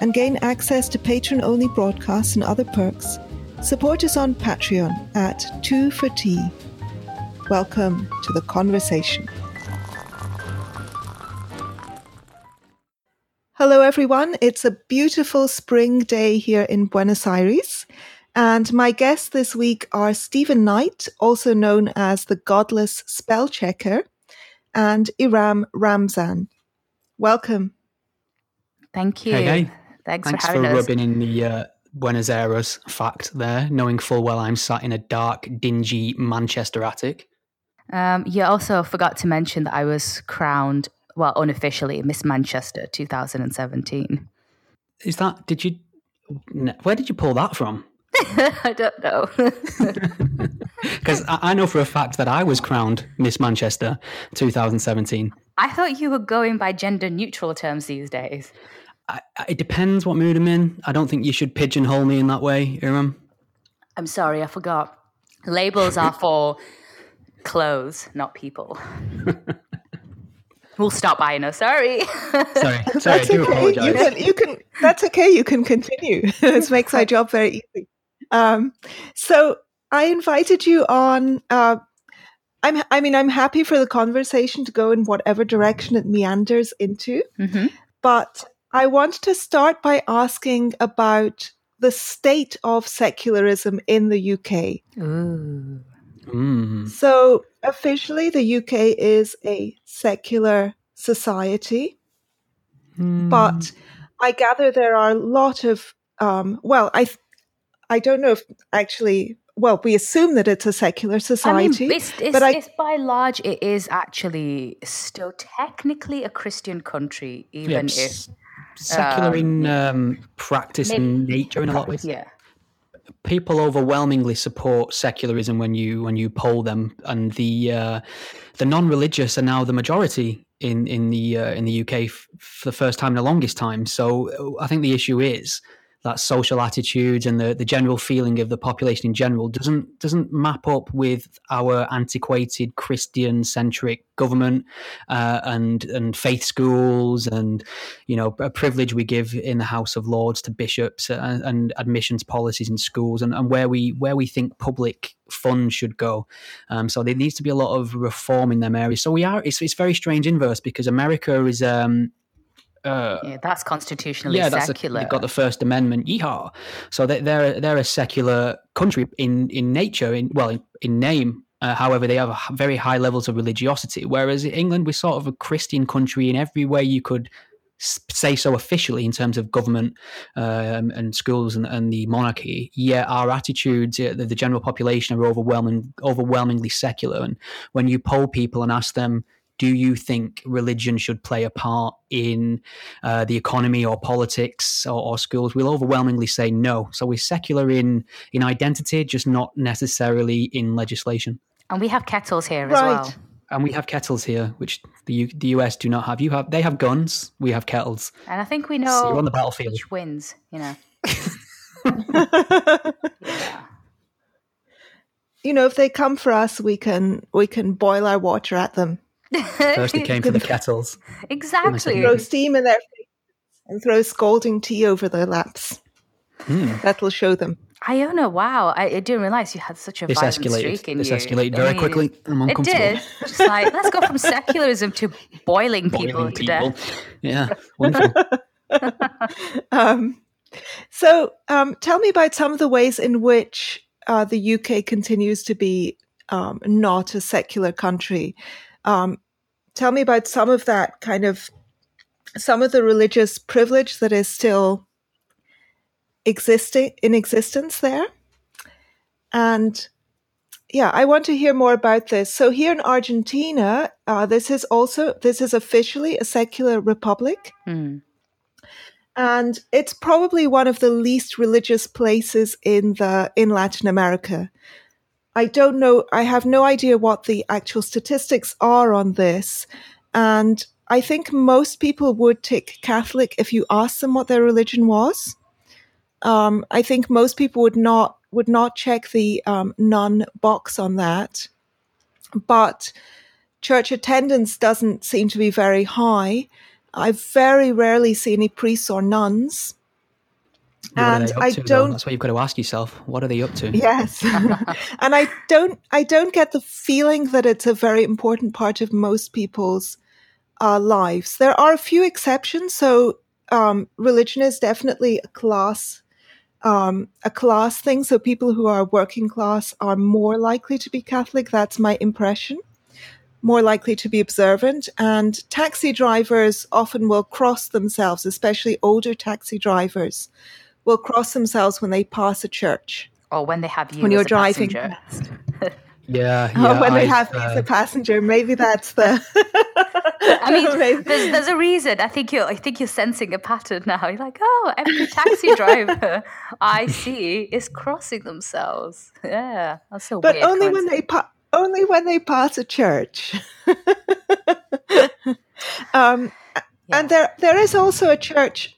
and gain access to patron only broadcasts and other perks, support us on Patreon at 2 for Tea. Welcome to the conversation. Hello, everyone. It's a beautiful spring day here in Buenos Aires. And my guests this week are Stephen Knight, also known as the Godless Spell Checker, and Iram Ramzan. Welcome. Thank you. Hey, hey. Thanks, Thanks for for, rubbing in the uh, Buenos Aires fact there, knowing full well I'm sat in a dark, dingy Manchester attic. Um, you also forgot to mention that I was crowned, well, unofficially, Miss Manchester 2017. Is that? Did you? Where did you pull that from? I don't know. Because I, I know for a fact that I was crowned Miss Manchester 2017. I thought you were going by gender neutral terms these days. I, I- it depends what mood I'm in. I don't think you should pigeonhole me in that way, Iram. I'm sorry, I forgot. Labels are for clothes, not people. we'll stop buying us. Sorry. Sorry, sorry, I That's do okay. You can, you can. That's okay. You can continue. this makes my job very easy. Um, so I invited you on. Uh, I'm. I mean, I'm happy for the conversation to go in whatever direction it meanders into. hmm But I want to start by asking about the state of secularism in the UK. Ooh. Mm. So officially, the UK is a secular society. Mm. but I gather there are a lot of um, well, I I don't know if actually well, we assume that it's a secular society. I mean, it's, it's, but I- it's by large, it is actually still technically a Christian country, even s- if secular um, in um, practice and nature in a lot of ways. yeah. people overwhelmingly support secularism when you when you poll them, and the uh, the non-religious are now the majority in in the uh, in the UK f- for the first time in the longest time. So uh, I think the issue is that social attitudes and the, the general feeling of the population in general doesn't doesn't map up with our antiquated Christian centric government uh, and and faith schools and you know a privilege we give in the House of Lords to bishops and, and admissions policies in schools and, and where we where we think public funds should go. Um, so there needs to be a lot of reform in them areas. So we are it's it's very strange inverse because America is um uh, Yeah, that's constitutionally yeah, that's a, secular. they've got the First Amendment. Yeehaw! So they, they're they're a secular country in in nature, in well, in, in name. Uh, however, they have very high levels of religiosity. Whereas in England, we're sort of a Christian country in every way you could say so officially in terms of government um, and schools and, and the monarchy. Yet our attitudes, the, the general population, are overwhelming, overwhelmingly secular. And when you poll people and ask them, do you think religion should play a part in uh, the economy or politics or, or schools? We'll overwhelmingly say no. So we're secular in in identity, just not necessarily in legislation. and we have kettles here as well. And we have kettles here, which the U- the US do not have. You have they have guns. We have kettles. And I think we So know you're on the battlefield. which wins, you know. Yeah. you know, if they come for us, we can we can boil our water at them, First, it came for the kettles. exactly. throw steam in their faces, and throw scalding tea over their laps. Hmm. That'll show them. Iona, wow. I, I didn't realize you had such a This violent escalated. streak in This you. escalated I very mean, quickly. I'm It uncomfortable. did. Just like, let's go from secularism to boiling, people to people. death. Yeah, wonderful. Um, so, um, tell me about some of the ways in which uh, the UK continues to be um, not a secular country. Um, tell me about some of that kind of some of the religious privilege that is still existing in existence there, and yeah, I want to hear more about this. So here in Argentina, uh, this is also this is officially a secular republic. Hmm. and it's probably one of the least religious places in the in Latin America. I don't know. I have no idea what the actual statistics are on this, and I think most people would tick Catholic if you ask them what their religion was. Um, I think most people would not would not check the um, nun box on that, but church attendance doesn't seem to be very high. I very rarely see any priests or nuns. And I to, don't. Though? That's what you've got to ask yourself. What are they up to? Yes, and I don't. I don't get the feeling that it's a very important part of most people's uh, lives. There are a few exceptions. So um, religion is definitely a class. Um, a class thing. So people who are working class are more likely to be Catholic. That's my impression more likely to be observant. And taxi drivers often will cross themselves, especially older taxi drivers will cross themselves when they pass a church. Or when they have you when you're driving. yeah, yeah. Oh, when I, they have uh, me as a passenger, maybe that's the. I mean, there's, there's a reason. I think you're. I think you're sensing a pattern now. You're like, oh, every taxi driver I see is crossing themselves. Yeah, that's so but weird. only when they pa- only when they pass a church. um, And there there is also a church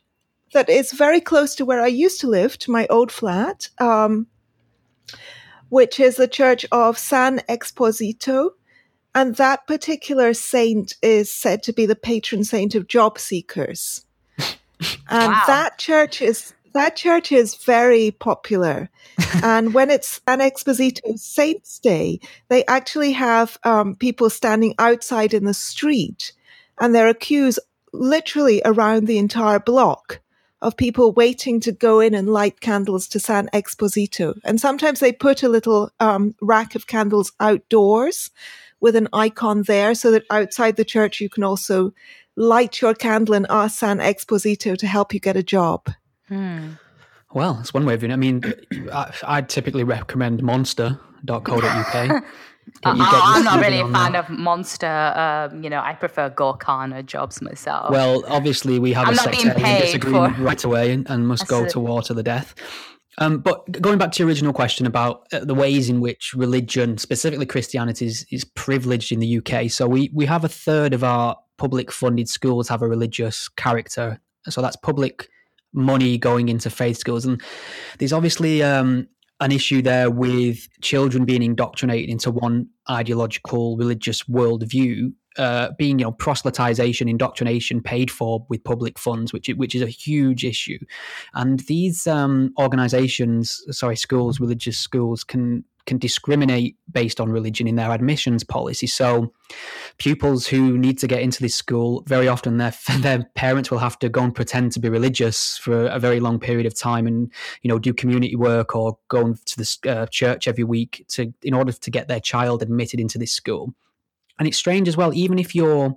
that is very close to where I used to live, to my old flat, um, which is the church of San Expedito. And that particular saint is said to be the patron saint of job seekers. And Wow. that church is that church is very popular. and when it's an Expedito Saints Day, they actually have um, people standing outside in the street, and there are queues literally around the entire block of people waiting to go in and light candles to San Expedito. And sometimes they put a little um, rack of candles outdoors with an icon there so that outside the church you can also light your candle and ask San Expedito to help you get a job. Hmm. Well, that's one way of doing it. I mean, I, I'd typically recommend monster.co.uk. Get- Uh, I'm not really a fan there. of monster. Um, you know, I prefer Gorkana jobs myself. Well, obviously, we have I'm a sectarian disagreement for- right away and, and must go to war to the death. Um, but going back to your original question about uh, the ways in which religion, specifically Christianity, is, is privileged in the UK. So we, we have a third of our public funded schools have a religious character. So that's public money going into faith schools. And there's obviously um, an issue there with children being indoctrinated into one ideological religious worldview uh, being you know proselytization indoctrination paid for with public funds which which is a huge issue. And these um, organizations sorry schools religious schools can can discriminate based on religion in their admissions policy. So pupils who need to get into this school very often their their parents will have to go and pretend to be religious for a very long period of time and you know do community work or go to the uh, church every week to in order to get their child admitted into this school. And it's strange as well even if you're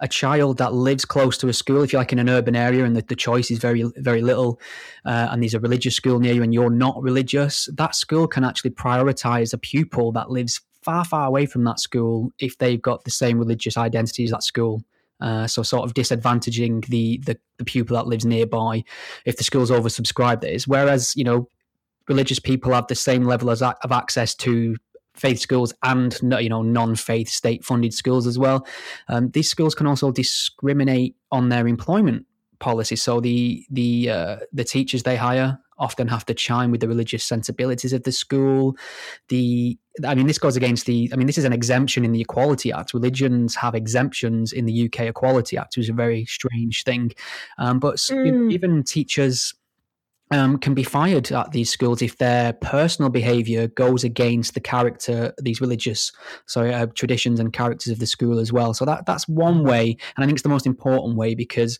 a child that lives close to a school if you're like in an urban area and the, the choice is very very little uh, and there's a religious school near you and you're not religious that school can actually prioritize a pupil that lives far far away from that school if they've got the same religious identity as that school uh, so sort of disadvantaging the, the the pupil that lives nearby if the school's oversubscribed that is. Whereas you know religious people have the same level as, of access to faith schools and you know non-faith state funded schools as well. Um, these schools can also discriminate on their employment policy. So the the uh, the teachers they hire often have to chime with the religious sensibilities of the school. The i mean this goes against the i mean this is an exemption in the equality act. Religions have exemptions in the uk equality act which is a very strange thing. Um, but s- you know, Mm. even teachers um, can be fired at these schools if their personal behaviour goes against the character, these religious, sorry, uh, traditions and characters of the school as well. So that that's one way, and I think it's the most important way because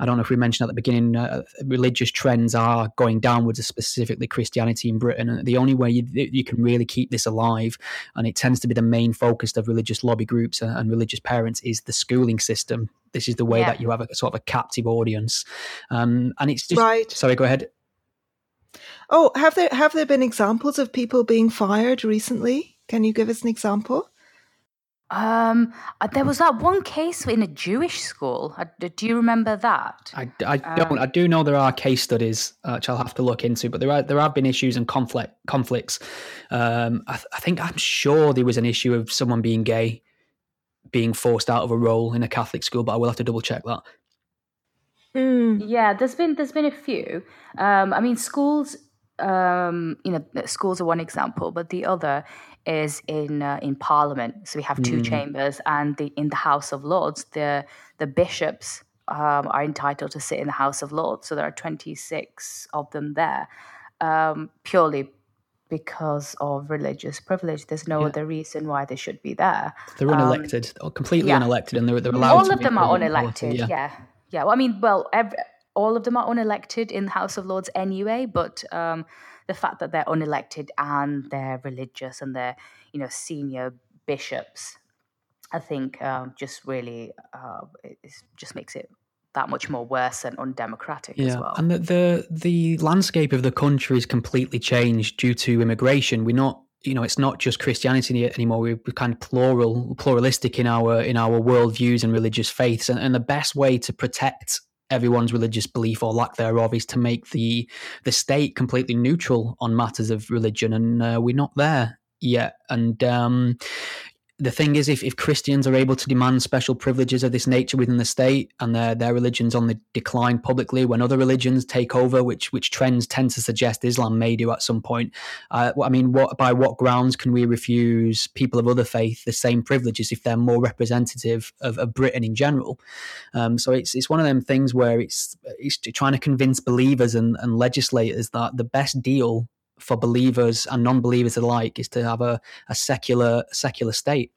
I don't know if we mentioned at the beginning, uh, religious trends are going downwards, specifically Christianity in Britain. And the only way you, you can really keep this alive, and it tends to be the main focus of religious lobby groups and, and religious parents, is the schooling system. This is the way Yeah. that you have a sort of a captive audience, um, and it's just. Right. Sorry, go ahead. Oh, have there have there been examples of people being fired recently? Can you give us an example? Um, uh, there was that one case in a Jewish school. Uh, do you remember that? I, I don't. Um, I do know there are case studies, uh, which I'll have to look into. But there are there have been issues and conflict conflicts. Um, I, I think I'm sure there was an issue of someone being gay, being forced out of a role in a Catholic school. But I will have to double check that. Mm. Yeah, there's been there's been a few. Um, I mean, schools. Um, you know, schools are one example, but the other is in uh, in Parliament. So we have two mm. chambers, and the, in the House of Lords, the the bishops um, are entitled to sit in the House of Lords. So there are 26 of them there, um, purely because of religious privilege. There's no yeah. other reason why they should be there. They're unelected, um, completely yeah. unelected, and they're, they're allowed. All of them are unelected. yeah. yeah, yeah. Well, I mean, well, every, all of them are unelected in the House of Lords anyway, but um, the fact that they're unelected and they're religious and they're you know senior bishops, I think um, just really uh, it just makes it that much more worse and undemocratic yeah. as well. And the, the the landscape of the country is completely changed due to immigration. We're not you know it's not just Christianity anymore. We're kind of plural, pluralistic in our in our worldviews and religious faiths. And, and the best way to protect everyone's religious belief or lack thereof is to make the the state completely neutral on matters of religion, and uh, we're not there yet. And um, the thing is, if, if Christians are able to demand special privileges of this nature within the state and their, their religion's on the decline publicly, when other religions take over, which which trends tend to suggest Islam may do at some point, uh, I mean, what by what grounds can we refuse people of other faith the same privileges if they're more representative of, of Britain in general? Um, so it's it's one of them things where it's it's trying to convince believers and, and legislators that the best deal for believers and non-believers alike is to have a, a secular secular state.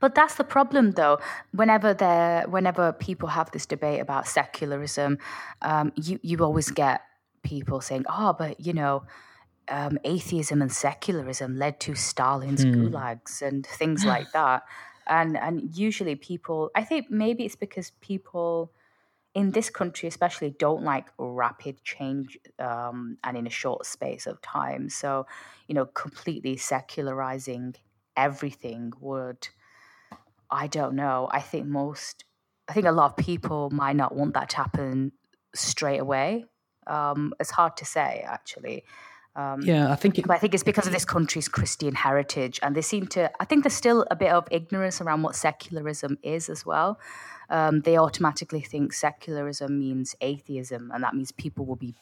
But that's the problem, though. Whenever there, whenever people have this debate about secularism, um, you you always get people saying, "Oh, but you know." Um, atheism and secularism led to Stalin's mm. gulags and things like that, and and usually people, I think maybe it's because people in this country especially don't like rapid change um, and in a short space of time so you know completely secularizing everything would i don't know i think most i think a lot of people might not want that to happen straight away um, it's hard to say actually um, yeah, I think. It, but I think it's because of this country's Christian heritage, and they seem to. I think there's still a bit of ignorance around what secularism is as well um, they automatically think secularism means atheism, and that means people will be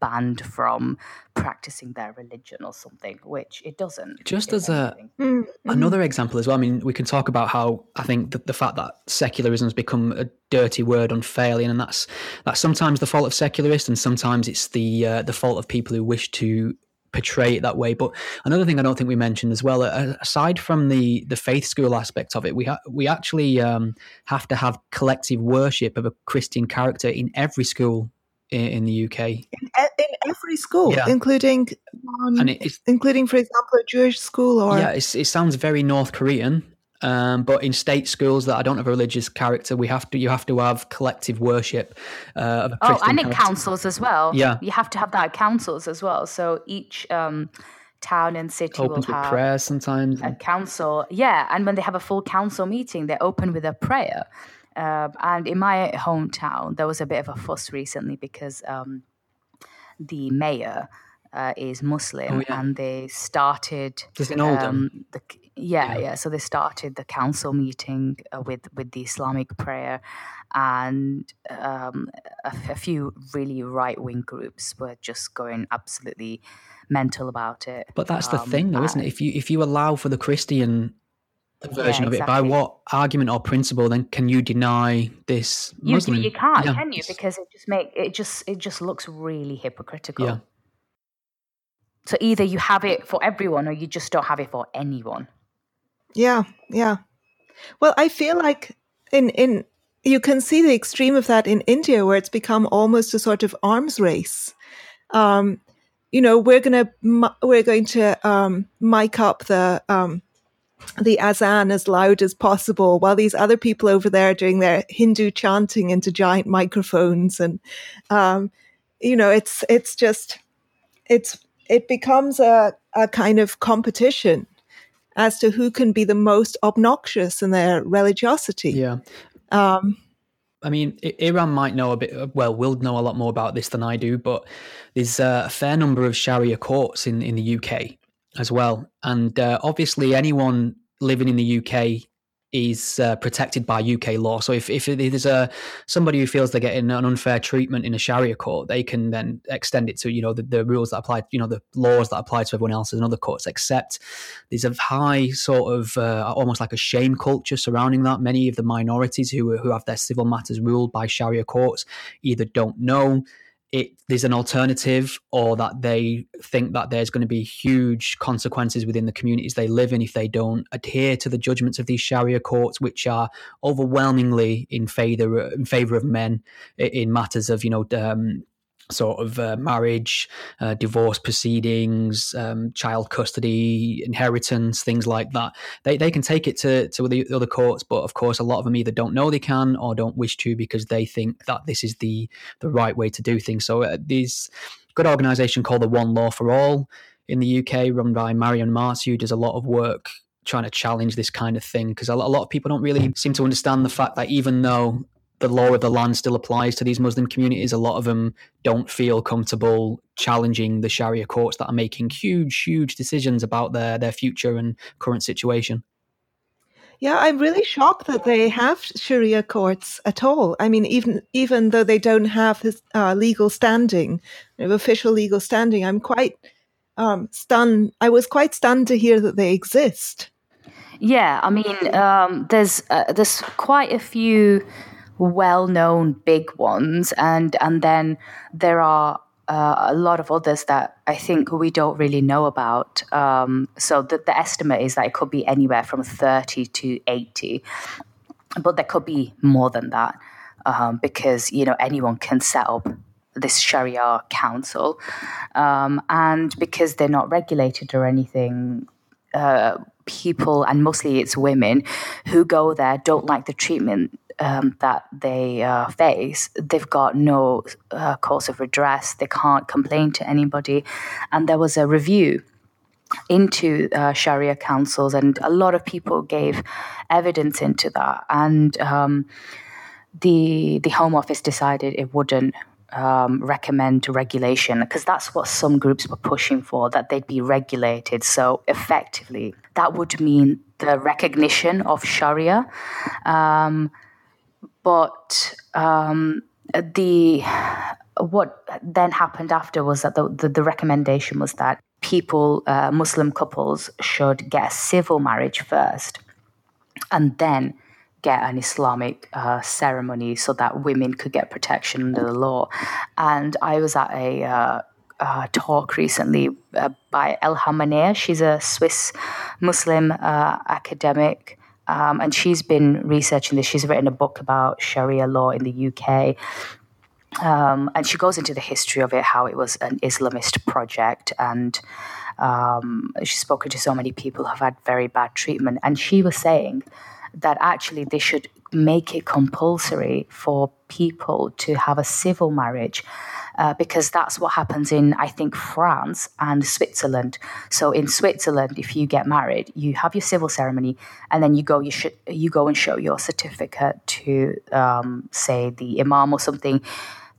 banned from practicing their religion or something, which it doesn't. Just as a mm-hmm. another example as well, I mean, we can talk about how I think the, the fact that secularism has become a dirty word unfairly, and that's that's sometimes the fault of secularists, and sometimes it's the uh, the fault of people who wish to portray it that way. But another thing I don't think we mentioned as well, aside from the the faith school aspect of it, we ha- we actually um, have to have collective worship of a Christian character in every school in, in the UK. In, in, every school, yeah. including um, and including, for example, a Jewish school, or yeah, it sounds very North Korean. Um, but in state schools that I don't have a religious character, we have to you have to have collective worship. Uh, oh, and in councils as well. Yeah, you have to have that councils as well. So each um, town and city Opens will have prayer sometimes. A council, yeah, and when they have a full council meeting, they open with a prayer. Uh, and in my hometown, there was a bit of a fuss recently because um, the mayor uh, is Muslim, oh, yeah. and they started. Does in Oldham? The, yeah, yeah, yeah, So they started the council meeting uh, with with the Islamic prayer, and um, a, a, few really right wing groups were just going absolutely mental about it. But that's um, the thing, though, isn't it? If you if you allow for the Christian version yeah, of it, by what argument or principle then can you deny this Muslim? You, you can't, yeah. can you? Because it just make it just it just looks really hypocritical. Yeah. So either you have it for everyone or you just don't have it for anyone. Yeah, yeah. Well, I feel like in in you can see the extreme of that in India, where it's become almost a sort of arms race. Um, you know, we're gonna we're going to um, mic up the um, the azan as loud as possible, while these other people over there are doing their Hindu chanting into giant microphones, and um, you know, it's it's just it's it becomes a a kind of competition as to who can be the most obnoxious in their religiosity. Yeah. Um, I mean, Iram might know a bit. Well, will know a lot more about this than I do, but there's a fair number of Sharia courts in in the UK as well, and uh, obviously anyone living in the UK is uh, protected by UK law. So if, if there's a somebody who feels they're getting an unfair treatment in a Sharia court, they can then extend it to you know the, the rules that apply, you know the laws that apply to everyone else in other courts. Except there's a high sort of uh, almost like a shame culture surrounding that. Many of the minorities who who have their civil matters ruled by Sharia courts either don't know it there's an alternative or that they think that there's going to be huge consequences within the communities they live in if they don't adhere to the judgments of these sharia courts which are overwhelmingly in favor in favor of men in matters of you know um, sort of uh, marriage, uh, divorce proceedings, um, child custody, inheritance, things like that. They, they can take it to, to the other courts, but of course, a lot of them either don't know they can or don't wish to because they think that this is the, the right way to do things. So uh, good organisation called the One Law for All in the UK, run by Maryam Namazie, who does a lot of work trying to challenge this kind of thing because a lot of people don't really seem to understand the fact that even though the law of the land still applies to these Muslim communities. A lot of them don't feel comfortable challenging the Sharia courts that are making huge, huge decisions about their, their future and current situation. Yeah, I'm really shocked that they have Sharia courts at all. I mean, even even though they don't have this uh, legal standing, official legal standing, I'm quite um, stunned. I was quite stunned to hear that they exist. Yeah, I mean, um, there's uh, there's quite a few well-known big ones, and and then there are uh, a lot of others that I think we don't really know about. Um, so the, the estimate is that it could be anywhere from 30 to 80, but there could be more than that um, because you know anyone can set up this Sharia council, um, and because they're not regulated or anything. Uh, people and mostly it's women who go there don't like the treatment um, that they uh, face, they've got no uh, cause of redress. They can't complain to anybody. And there was a review into uh, Sharia councils, and a lot of people gave evidence into that. And um, the the Home Office decided it wouldn't um, recommend regulation because that's what some groups were pushing for that they'd be regulated. So effectively, that would mean the recognition of Sharia. Um, but um, the what then happened after was that the, the, the recommendation was that people, uh, Muslim couples, should get a civil marriage first, and then get an Islamic uh, ceremony so that women could get protection under the law. And I was at a uh, talk recently uh, by Elham Manea. She's a Swiss Muslim uh, academic um, and she's been researching this. She's written a book about Sharia law in the UK. Um, and she goes into the history of it, how it was an Islamist project. And um, she's spoken to so many people who have had very bad treatment. And she was saying that actually they should make it compulsory for people to have a civil marriage uh, because that's what happens in, I think, France and Switzerland. So in Switzerland, if you get married, you have your civil ceremony, and then you go, you should, you go and show your certificate to, um, say, the imam or something.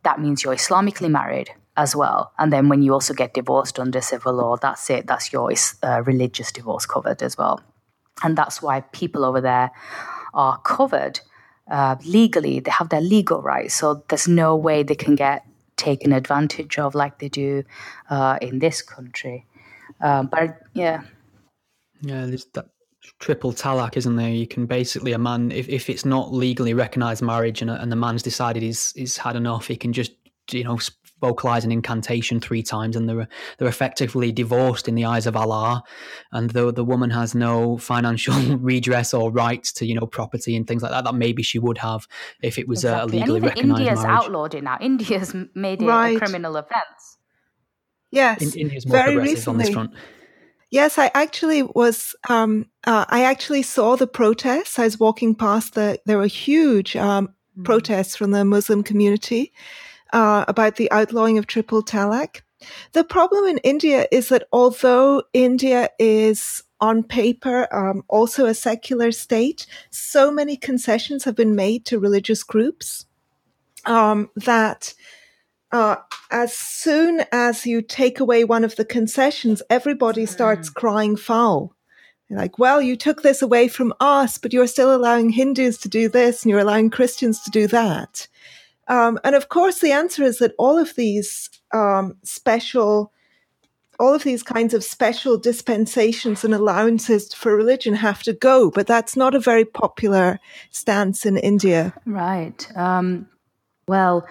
That means you're Islamically married as well. And then when you also get divorced under civil law, that's it. That's your uh, religious divorce covered as well. And that's why people over there are covered uh, legally. They have their legal rights. So there's no way they can get taken advantage of like they do uh, in this country. Um, but yeah. Yeah, there's that triple talaq, isn't there? You can basically a man if, if it's not legally recognised marriage and, and the man's decided he's he's had enough, he can just you know vocalize an incantation three times and they're they're effectively divorced in the eyes of Allah and the the woman has no financial redress or rights to you know property and things like that that maybe she would have if it was exactly. a legally recognized India's marriage. outlawed it now India's made it right. a criminal offense yes in, India's more very progressive recently. on this front Yes, I actually was. Um, uh, I actually saw the protests. I was walking past the. There were huge um, mm. protests from the Muslim community, uh, about the outlawing of triple talaq. The problem in India is that although India is on paper um, also a secular state, so many concessions have been made to religious groups um, that uh, as soon as you take away one of the concessions, everybody starts mm. crying foul. They're like, well, you took this away from us, but you're still allowing Hindus to do this and you're allowing Christians to do that. Um, and of course, the answer is that all of these um, special, all of these kinds of special dispensations and allowances for religion have to go. But that's not a very popular stance in India. Right. Um, well,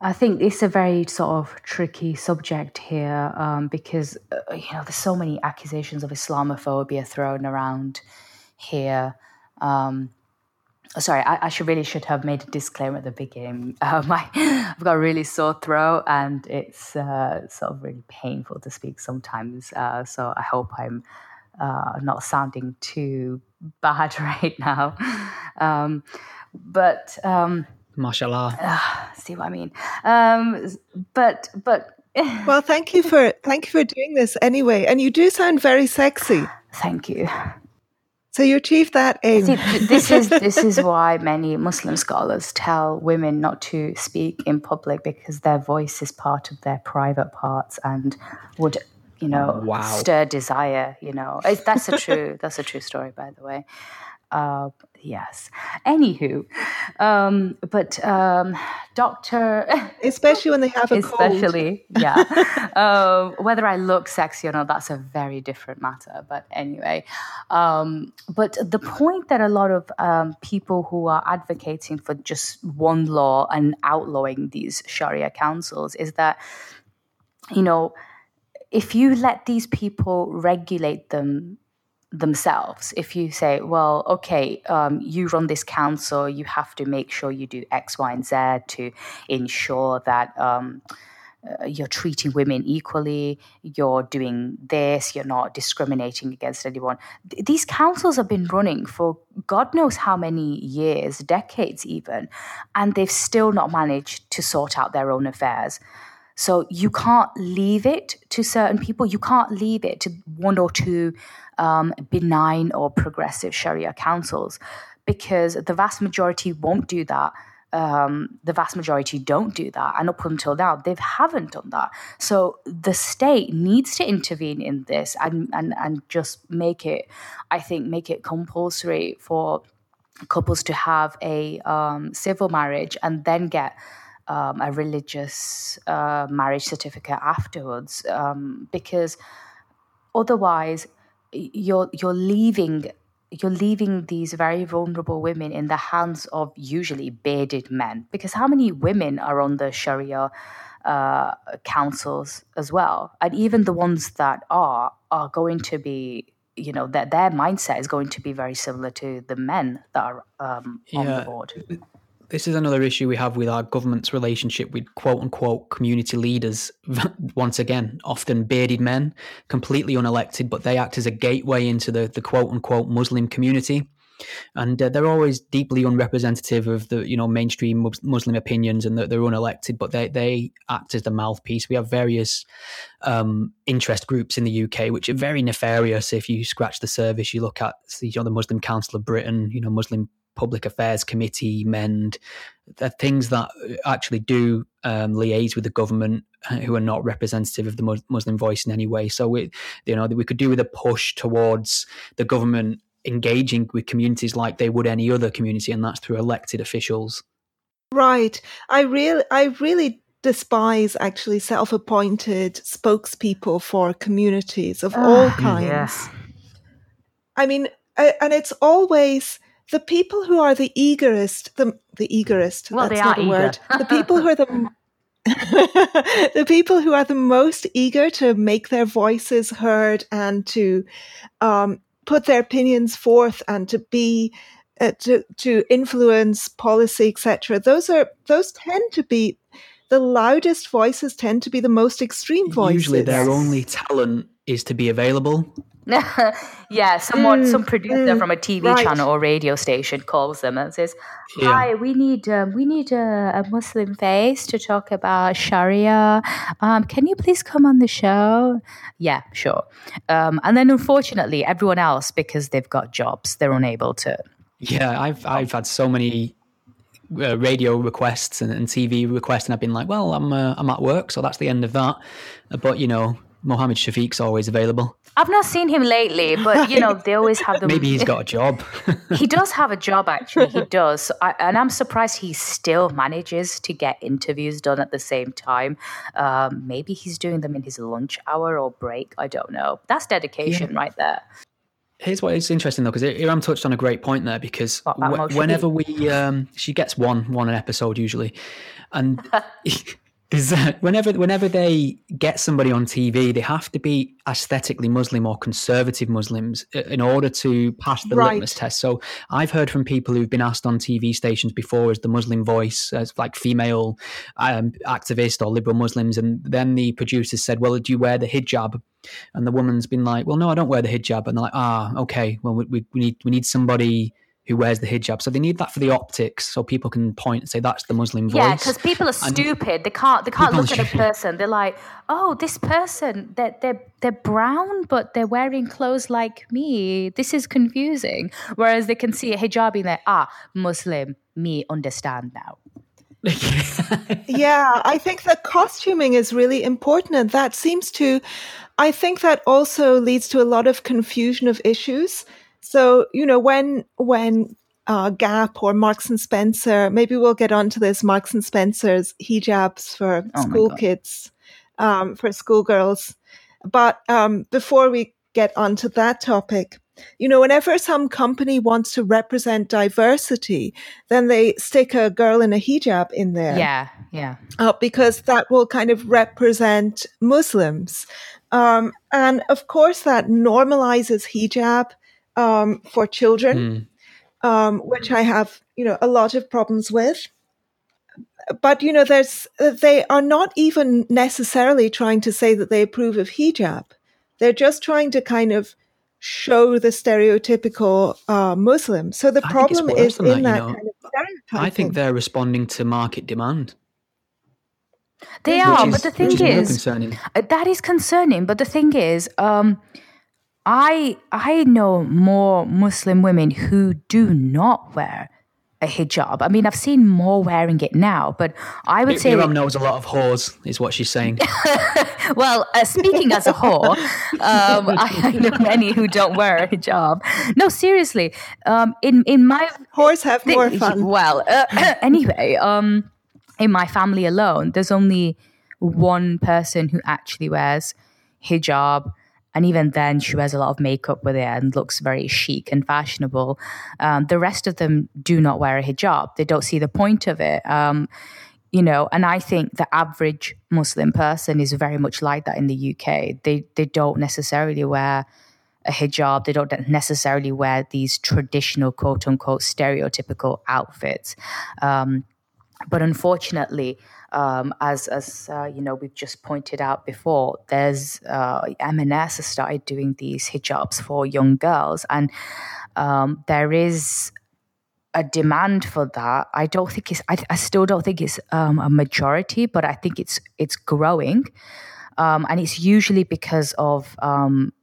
I think it's a very sort of tricky subject here um, because uh, you know there's so many accusations of Islamophobia thrown around here. Um, sorry, I, I, should really should have made a disclaimer at the beginning. Um, I, have got a really sore throat and it's uh, sort of really painful to speak sometimes. Uh, so I hope I'm uh, not sounding too bad right now. Um, but um, Mashallah. Uh, see what I mean? Um, but but. well, thank you for thank you for doing this anyway, and you do sound very sexy. Thank you. So you achieved that aim. See, this is this is why many Muslim scholars tell women not to speak in public because their voice is part of their private parts and would you know wow. stir desire. You know, that's a true that's a true story, by the way. Uh, yes. Anywho, um, but um, doctor, especially when they have a especially, cold. yeah. uh, whether I look sexy or not, that's a very different matter. But anyway, um, but the point that a lot of um, people who are advocating for just one law and outlawing these Sharia councils is that, you know, if you let these people regulate them themselves. If you say, well, okay, um, you run this council, you have to make sure you do X, Y, and Z to ensure that. Um, uh, you're treating women equally, you're doing this, you're not discriminating against anyone. Th- these councils have been running for God knows how many years, decades even, and they've still not managed to sort out their own affairs. So you can't leave it to certain people. You can't leave it to one or two um, benign or progressive Sharia councils because the vast majority won't do that. Um, the vast majority don't do that. And up until now, they haven't done that. So the state needs to intervene in this and, and, and just make it, I think, make it compulsory for couples to have a um, civil marriage and then get um, a religious uh, marriage certificate afterwards, um, because otherwise you're you're leaving you're leaving these very vulnerable women in the hands of usually bearded men. Because how many women are on the Sharia uh, councils as well, and even the ones that are are going to be you know that their mindset is going to be very similar to the men that are um, on yeah. the board this is another issue we have with our government's relationship with quote unquote community leaders. Once again, often bearded men, completely unelected, but they act as a gateway into the, the quote unquote Muslim community. And uh, they're always deeply unrepresentative of the you know mainstream Muslim opinions, and they're, they're unelected. But they they act as the mouthpiece. We have various um, interest groups in the UK, which are very nefarious. If you scratch the surface, you look at you know the Muslim Council of Britain, you know Muslim public affairs committee, MEND, the things that actually do um, liaise with the government uh, who are not representative of the Muslim voice in any way. So we, you know, we could do with a push towards the government engaging with communities like they would any other community, and that's through elected officials. Right. I really, I really despise actually self-appointed spokespeople for communities of all ah, kinds. Yes. I mean, and it's always the people who are the eagerest, the the eagerest. Well, that's not a eager. word. The people who are the the people who are the most eager to make their voices heard and to um, put their opinions forth and to be uh, to to influence policy, etc. Those are those tend to be the loudest voices. Tend to be the most extreme voices. Usually, their only talent is to be available yeah, someone, Mm, some producer mm, from a TV right. channel or radio station calls them and says, Yeah. "Hi, we need um, we need a, a Muslim face to talk about Sharia. Um, can you please come on the show?" Yeah, sure. Um, and then unfortunately, everyone else, because they've got jobs, they're unable to. Yeah, I've I've had so many uh, radio requests and, and TV requests, and I've been like, well, I'm uh, I'm at work, so that's the end of that. But you know, Mohammed Shafiq's always available. I've not seen him lately, but you know they always have the. Maybe he's got a job. he does have a job actually he does I, and i'm surprised he still manages to get interviews done at the same time um, maybe he's doing them in his lunch hour or break i don't know that's dedication right there Here's what is interesting though, because Iram touched on a great point there. Because wh- whenever we, um, she gets one one an episode usually, and is that whenever whenever they get somebody on TV, they have to be aesthetically Muslim or conservative Muslims in order to pass the Right. litmus test. So I've heard from people who've been asked on TV stations before as the Muslim voice, as like female um, activist or liberal Muslims, and then the producers said, "Well, do you wear the hijab?" And the woman's been like, "Well, no, I don't wear the hijab." And they're like, "Ah, okay. Well, we, we, we need we need somebody." Who wears the hijab? So they need that for the optics, so people can point and say that's the Muslim voice. yeah because people are stupid they can't they can't look at a person they're like oh this person they're, they're, they're brown but they're wearing clothes like me this is confusing whereas they can see a hijab and they're ah muslim me understand now yeah, I think the costuming is really important, and that seems to, I think that also leads to a lot of confusion of issues. So you know, when when uh, Gap or Marks and Spencer, maybe we'll get onto this Marks and Spencer's hijabs for Oh school kids, um, for schoolgirls. But um, before we get onto that topic, you know, whenever some company wants to represent diversity, then they stick a girl in a hijab in there yeah yeah uh, because that will kind of represent Muslims. Um, and of course, that normalizes hijab um, for children, Hmm. um, which I have, you know, a lot of problems with. But you know, there's they are not even necessarily trying to say that they approve of hijab. They're just trying to kind of show the stereotypical uh, Muslim. So the I problem is in that, that, you know. kind of stereotyping. I think they're responding to market demand. they Which are which but the thing is is concerning. Uh, That is concerning, but the thing is, um, I I know more Muslim women who do not wear a hijab. I mean, I've seen more wearing it now, but I would say, Iram knows a lot of whores, is what she's saying. well, uh, speaking as a whore, um, I, I know many who don't wear a hijab. No, seriously, um, in in my Whores have thing- more fun. Well, uh, anyway, um, in my family alone, there's only one person who actually wears hijab. And even then, she wears a lot of makeup with it and looks very chic and fashionable. Um, the rest of them do not wear a hijab. They don't see the point of it. Um, you know, and I think the average Muslim person is very much like that in the UK. They they don't necessarily wear a hijab. They don't necessarily wear these traditional quote unquote stereotypical outfits. Um, but unfortunately, um, as as uh, you know, we've just pointed out before, there's uh, M&S has started doing these hijabs for young girls, and um, there is a demand for that. I don't think it's. I, I still don't think it's um, a majority, but I think it's it's growing, um, and it's usually because of um,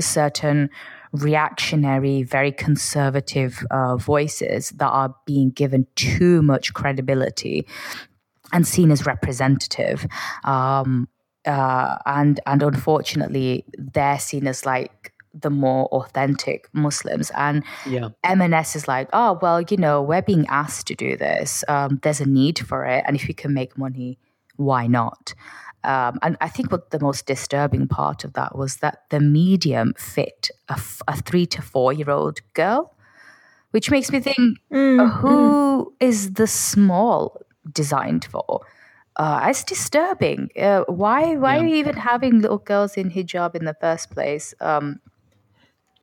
certain reactionary, very conservative uh, voices that are being given too much credibility and seen as representative. Um, uh, and and unfortunately, they're seen as like the more authentic Muslims. And Yeah. M&S is like, oh well, you know, we're being asked to do this. Um, there's a need for it, and if you can make money, why not? Um, and I think what the most disturbing part of that was that the medium fit a, f- a three to four year old girl, which makes me think, Mm, who is the small designed for? Uh, it's disturbing. Uh, why? Why Yeah. are you even having little girls in hijab in the first place? Um,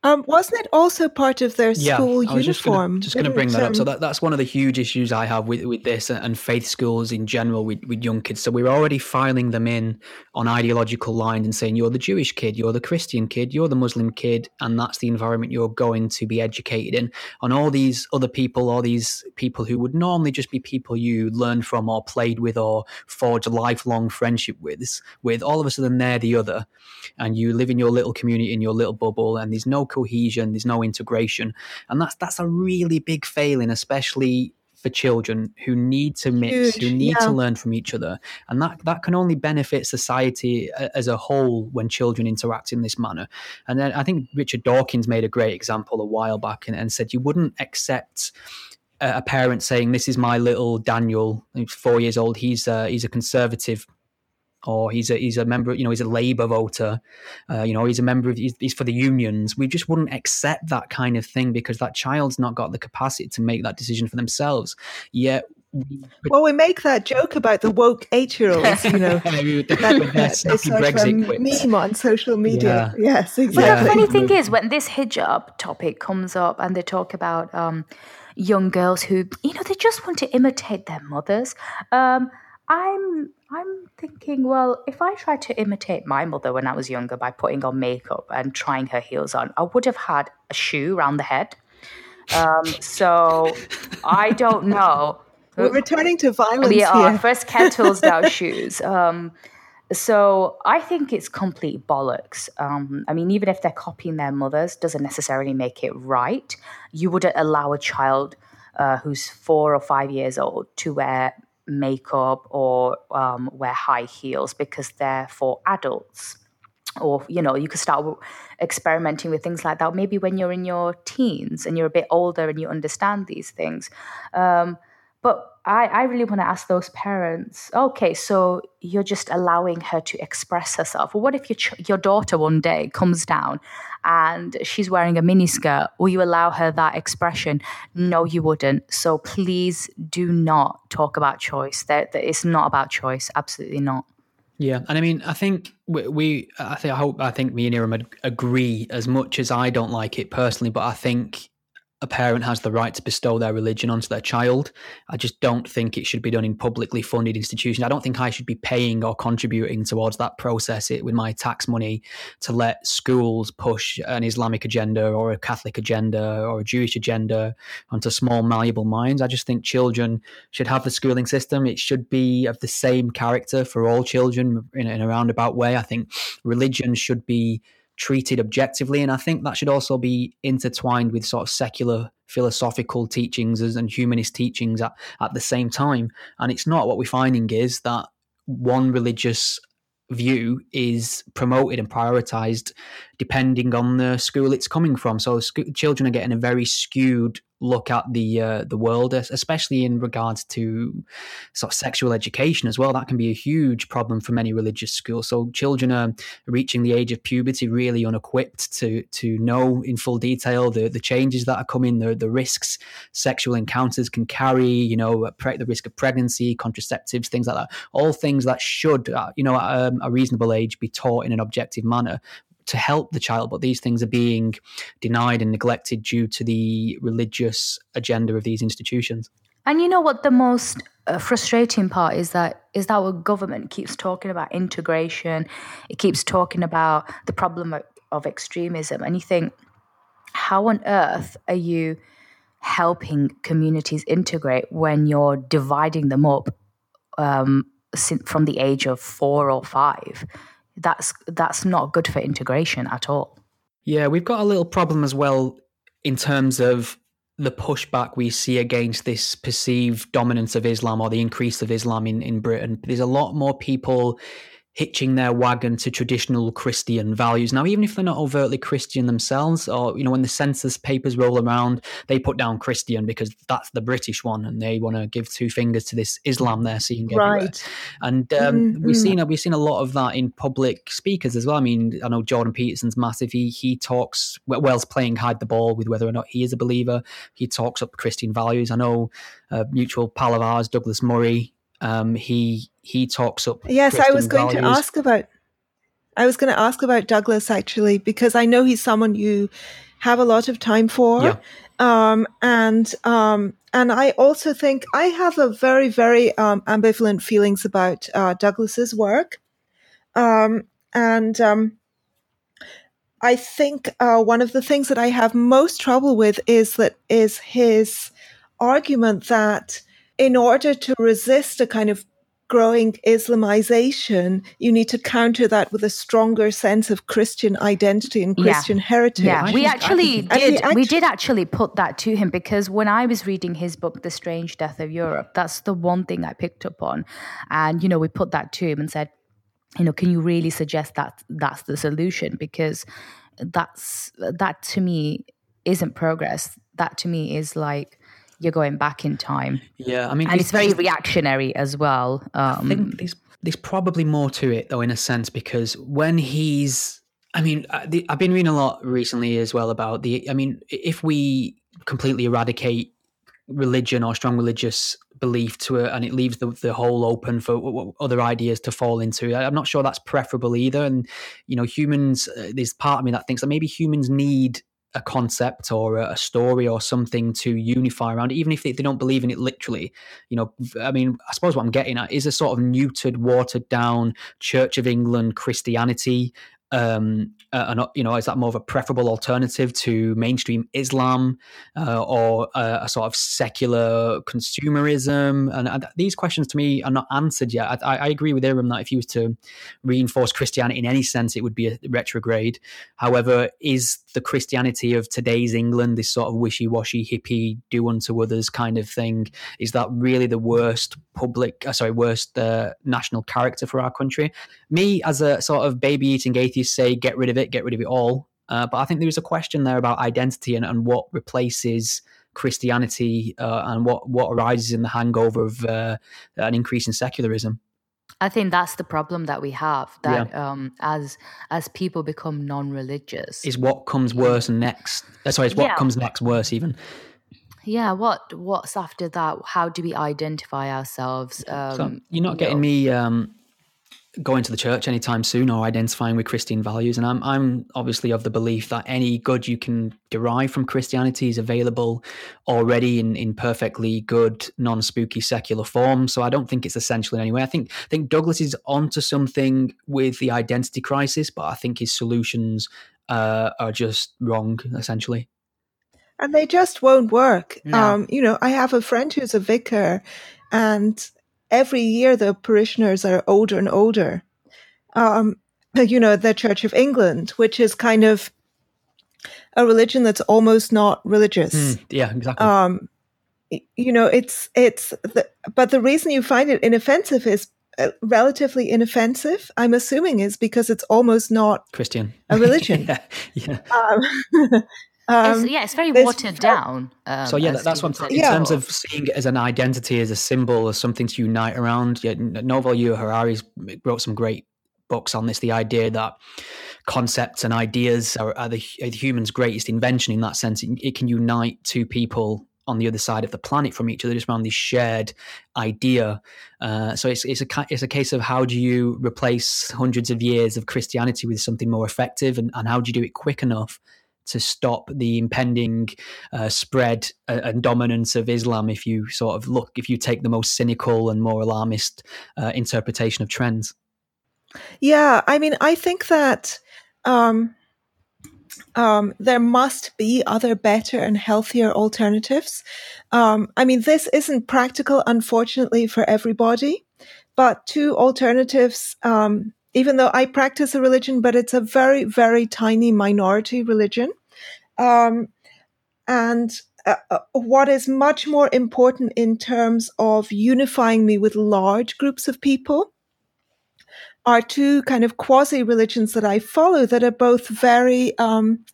Um, wasn't it also part of their school yeah, I was uniform? Just going to bring that up. So that, that's one of the huge issues I have with, with this and faith schools in general with, with young kids. So we're already filing them in on ideological lines and saying you're the Jewish kid, you're the Christian kid, you're the Muslim kid, and that's the environment you're going to be educated in. On all these other people, all these people who would normally just be people you learn from or played with or forge a lifelong friendship with, with all of a sudden they're the other, and you live in your little community in your little bubble, and there's no cohesion, there's no integration, and that's that's a really big failing, especially for children who need to mix, Huge, who need yeah. to learn from each other, and that that can only benefit society uh, as a whole when children interact in this manner. And then I think Richard Dawkins made a great example a while back and, and said you wouldn't accept a parent saying, "This is my little Daniel, he's four years old. He's a, he's a conservative or he's a he's a member, you know, he's a Labour voter, uh, you know, he's a member of he's, he's, for the unions. We just wouldn't accept that kind of thing because that child's not got the capacity to make that decision for themselves. Yet. Well, we make that joke about the woke eight-year-olds, you know. that, it's sort of a meme on social media. Yeah. Yes, exactly. But the funny thing is, when this hijab topic comes up, and they talk about um, young girls who, you know, they just want to imitate their mothers. Um, I'm I'm thinking, well, if I tried to imitate my mother when I was younger by putting on makeup and trying her heels on, I would have had a shoe around the head. Um, so I don't know. We're returning to violence. We are here. first kettles now shoes. Um, so I think it's complete bollocks. Um, I mean, even if they're copying their mothers, doesn't necessarily make it right. You wouldn't allow a child uh, who's four or five years old to wear makeup or um, wear high heels because they're for adults. Or you know you could start experimenting with things like that. Maybe when you're in your teens and you're a bit older and you understand these things. Um, but I, I really want to ask those parents okay so you're just allowing her to express herself. Well what if your, ch- your daughter one day comes down and she's wearing a miniskirt will you allow her that expression? No you wouldn't. So please do not talk about choice. That, that it's not about choice. Absolutely not. Yeah, and I mean, I think we, we, I think, I hope, I think me and Iram agree as much as I don't like it personally, but I think a parent has the right to bestow their religion onto their child. I just don't think it should be done in publicly funded institutions. I don't think I should be paying or contributing towards that process it, with my tax money to let schools push an Islamic agenda or a Catholic agenda or a Jewish agenda onto small, malleable minds. I just think children should have the schooling system. It should be of the same character for all children in, in a roundabout way. I think religion should be treated objectively. And I think that should also be intertwined with sort of secular philosophical teachings and humanist teachings at, at the same time. And it's not what we're finding is that one religious view is promoted and prioritized depending on the school it's coming from. So sc- children are getting a very skewed look at the uh, the world, especially in regards to sort of sexual education as well. That can be a huge problem for many religious schools. So children are reaching the age of puberty really unequipped to to know in full detail the the changes that are coming, the the risks sexual encounters can carry. You know, pre- the risk of pregnancy, contraceptives, things like that. All things that should, uh, you know, at um, a reasonable age, be taught in an objective manner to help the child, but these things are being denied and neglected due to the religious agenda of these institutions. And you know what the most uh, frustrating part is that is that our government keeps talking about integration, it keeps talking about the problem of, of extremism, and you think, how on earth are you helping communities integrate when you're dividing them up um, from the age of four or five? That's that's not good for integration at all. Yeah, we've got a little problem as well in terms of the pushback we see against this perceived dominance of Islam or the increase of Islam in, in Britain. There's a lot more people hitching their wagon to traditional Christian values. Now, even if they're not overtly Christian themselves, or you know, when the census papers roll around, they put down Christian because that's the British one, and they want to give two fingers to this Islam they're seeing everywhere. Right. And um, mm-hmm. we've seen we've seen a lot of that in public speakers as well. I mean, I know Jordan Peterson's massive. He he talks Wells playing hide the ball with whether or not he is a believer. He talks up Christian values. I know uh, mutual pal of ours, Douglas Murray, um, he he talks up. Yes, Christian I was going values. to ask about. I was going to ask about Douglas actually because I know he's someone you have a lot of time for. Yeah. Um, and um, and I also think I have a very very um, ambivalent feelings about uh, Douglas's work, um, and um, I think uh, one of the things that I have most trouble with is that is his argument that in order to resist a kind of growing Islamization, you need to counter that with a stronger sense of Christian identity and Christian yeah. heritage. Yeah, we actually think- did. we act- we did actually put that to him because when I was reading his book, The Strange Death of Europe, that's the one thing I picked up on, and you know, we put that to him and said, you know, can you really suggest that that's the solution? Because that's that to me isn't progress. That to me is like you're going back in time, Yeah, I mean, and it's very reactionary as well. I Um, think there's there's probably more to it though, in a sense, because when he's, I mean, the, I've been reading a lot recently as well about the. I mean, if we completely eradicate religion or strong religious belief to it, and it leaves the the hole open for w- w- other ideas to fall into, I- I'm not sure that's preferable either. And you know, humans, uh, there's part of me that thinks that maybe humans need a concept or a story or something to unify around, even if they, they don't believe in it literally. You know, I mean, I suppose what I'm getting at is a sort of neutered, watered down Church of England Christianity. Um, uh, you know, is that more of a preferable alternative to mainstream Islam uh, or uh, a sort of secular consumerism? And, these questions to me are not answered yet. I, I agree with Iram that if he was to reinforce Christianity in any sense, it would be a retrograde. However, is the Christianity of today's England this sort of wishy-washy hippie do unto others kind of thing? Is that really the worst public, uh, sorry, worst uh, national character for our country? Me, as a sort of baby-eating atheist, say get rid of it, get rid of it all. Uh, but I think there is a question there about identity and, and what replaces Christianity uh, and what what arises in the hangover of uh, an increase in secularism. I think that's the problem that we have. That um, as as people become non-religious, Is what comes worse next? Uh, sorry, it's what Yeah. comes next worse even. yeah. What what's after that? How do we identify ourselves? Um, So you're not you getting know? me um, going to the church anytime soon or identifying with Christian values. And I'm I'm obviously of the belief that any good you can derive from Christianity is available already in, in perfectly good, non spooky secular form. So I don't think it's essential in any way. I think I think Douglas is onto something with the identity crisis, but I think his solutions uh, are just wrong, essentially. and they just won't work. No. Um, you know, I have a friend who's a vicar, and every year the parishioners are older and older. Um, you know, the Church of England, which is kind of a religion that's almost not religious. Hmm, yeah, exactly. Um, you know, it's it's. The, but the reason you find it inoffensive is uh, relatively inoffensive. I'm assuming is because it's almost not Christian. a religion. yeah, yeah. um, um, it's, yeah, it's very watered down. Um, So yeah, that, that's what I'm Stephen saying. In Yeah. terms of seeing it as an identity, as a symbol, as something to unite around. Yeah, Novel Yu Harari's wrote some great books on this. The idea that concepts and ideas are, are, the, are the human's greatest invention. In that sense, it, it can unite two people on the other side of the planet from each other just around this shared idea. Uh, so it's it's a it's a case of how do you replace hundreds of years of Christianity with something more effective, and, and how do you do it quick enough to stop the impending uh, spread uh, and dominance of Islam if you sort of look, if you take the most cynical and more alarmist uh, interpretation of trends. Yeah, I mean, I think that um, um, there must be other better and healthier alternatives. Um, I mean, this isn't practical, unfortunately, for everybody, but two alternatives. Um, even though I practice a religion, but it's a very, very tiny minority religion. Um, and uh, uh, what is much more important in terms of unifying me with large groups of people are two kind of quasi religions that I follow that are both very, um,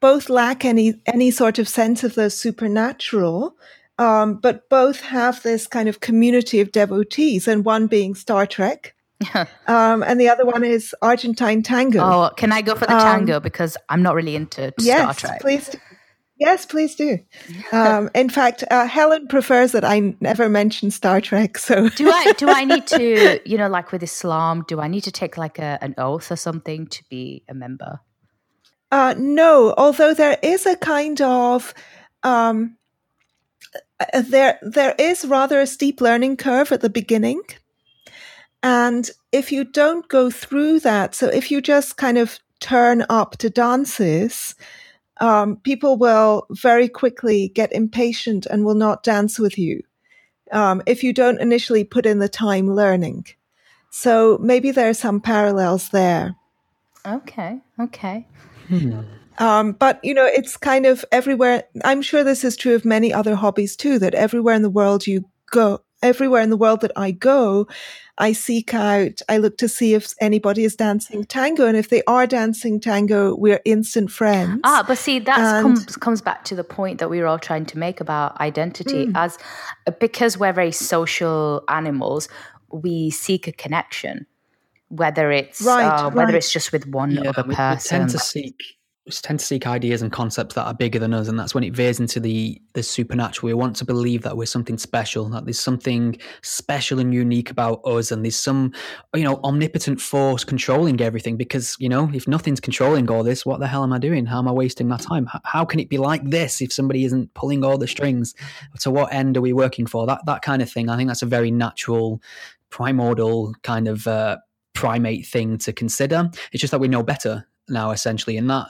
both lack any any sort of sense of the supernatural, um, but both have this kind of community of devotees, and one being Star Trek, um, and the other one is Argentine Tango. Oh, can I go for the Um, tango because I'm not really into yes, Star Trek. please. do. Yes, please do. Um, in fact, uh, Helen prefers that I never mention Star Trek. So do I do I need to you know like with Islam? Do I need to take like a, an oath or something to be a member? Uh, no, although there is a kind of um, uh, there there is rather a steep learning curve at the beginning, and if you don't go through that, so if you just kind of turn up to dances, um, people will very quickly get impatient and will not dance with you um, if you don't initially put in the time learning. So maybe there are some parallels there. Okay, okay. Hmm. Um, but you know, it's kind of everywhere. I'm sure this is true of many other hobbies too. That everywhere in the world you go, everywhere in the world that I go, I seek out, I look to see if anybody is dancing tango. And if they are dancing tango, we're instant friends. Ah, but see, that comes, comes back to the point that we were all trying to make about identity mm. as because we're very social animals, we seek a connection, whether it's, right, uh, whether it's just with one yeah, other person. We tend to seek tend to seek ideas and concepts that are bigger than us, and that's when it veers into the the supernatural. We want to believe that we're something special, that there's something special and unique about us, and there's some, you know, omnipotent force controlling everything. Because you know, if nothing's controlling all this, what the hell am I doing? How am I wasting my time? How can it be like this if somebody isn't pulling all the strings? To what end are we working for? That that kind of thing. I think that's a very natural, primordial kind of. Uh, primate thing to consider. It's just that we know better now, essentially, and that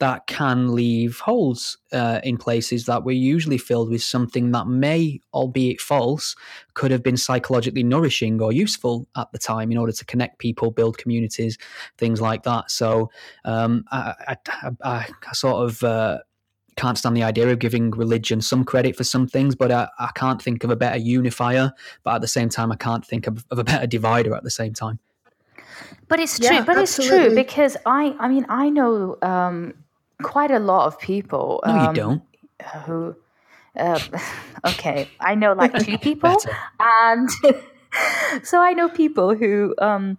that can leave holes uh, in places that were usually filled with something that may, albeit false, could have been psychologically nourishing or useful at the time in order to connect people, build communities, things like that. So um, I, I, I, I, sort of. Uh, can't stand the idea of giving religion some credit for some things, but I, I, can't think of a better unifier. But at the same time, I can't think of, of a better divider at the same time. But it's true. Yeah, but absolutely. it's true because I, I mean, I know um, quite a lot of people. No, um, you don't. Who? Uh, okay, I know like two people, and so I know people who um,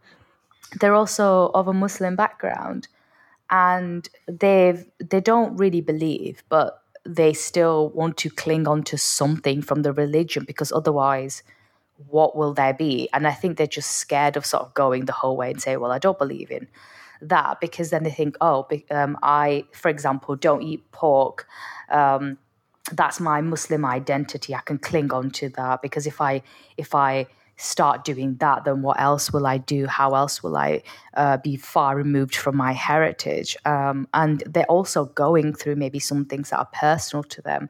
they're also of a Muslim background, and they've they don't really believe, but they still want to cling on to something from the religion because otherwise what will there be? And I think they're just scared of sort of going the whole way and say, well, I don't believe in that because then they think, oh, um, I, for example, don't eat pork. Um, that's my Muslim identity. I can cling on to that because if I if I start doing that, then what else will I do? How else will I uh, be far removed from my heritage? Um, and they're also going through maybe some things that are personal to them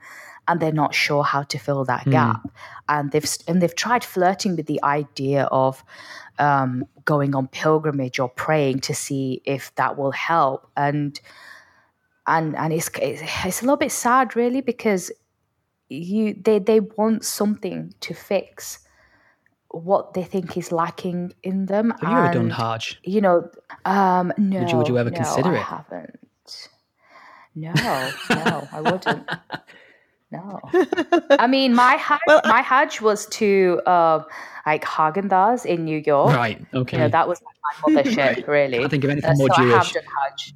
and they're not sure how to fill that mm. gap. And they've and they've tried flirting with the idea of um, going on pilgrimage or praying to see if that will help. And and and it's it's a little bit sad, really, because you they they want something to fix what they think is lacking in them. Have you ever done Hajj? You know, um, no. Would you, would you ever no, consider I it? I haven't. No, no, I wouldn't. No, I mean my Hajj, well, my Hajj was to uh, like Haagen Dazs in New York. Right. Okay. You know, that was my mothership, right. really. I think of anything uh, more so Jewish. I have done Hajj.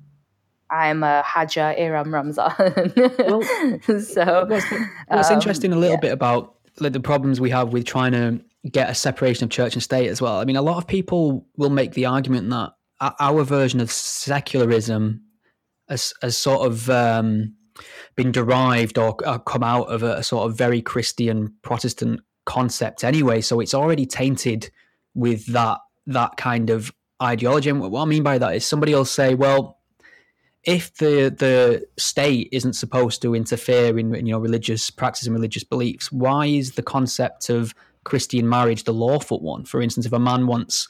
I'm a Hajja Iram Ramzan. well, so what's, what's um, interesting a little yeah. bit about like, the problems we have with trying to get a separation of church and state as well. I mean, a lot of people will make the argument that our version of secularism as, as sort of um, been derived or, or come out of a, a, sort of very Christian Protestant concept anyway. So it's already tainted with that that kind of ideology. And what I mean by that is somebody will say, well, if the the state isn't supposed to interfere in you know religious practice and religious beliefs, why is the concept of Christian marriage the lawful one. For instance, if a man wants,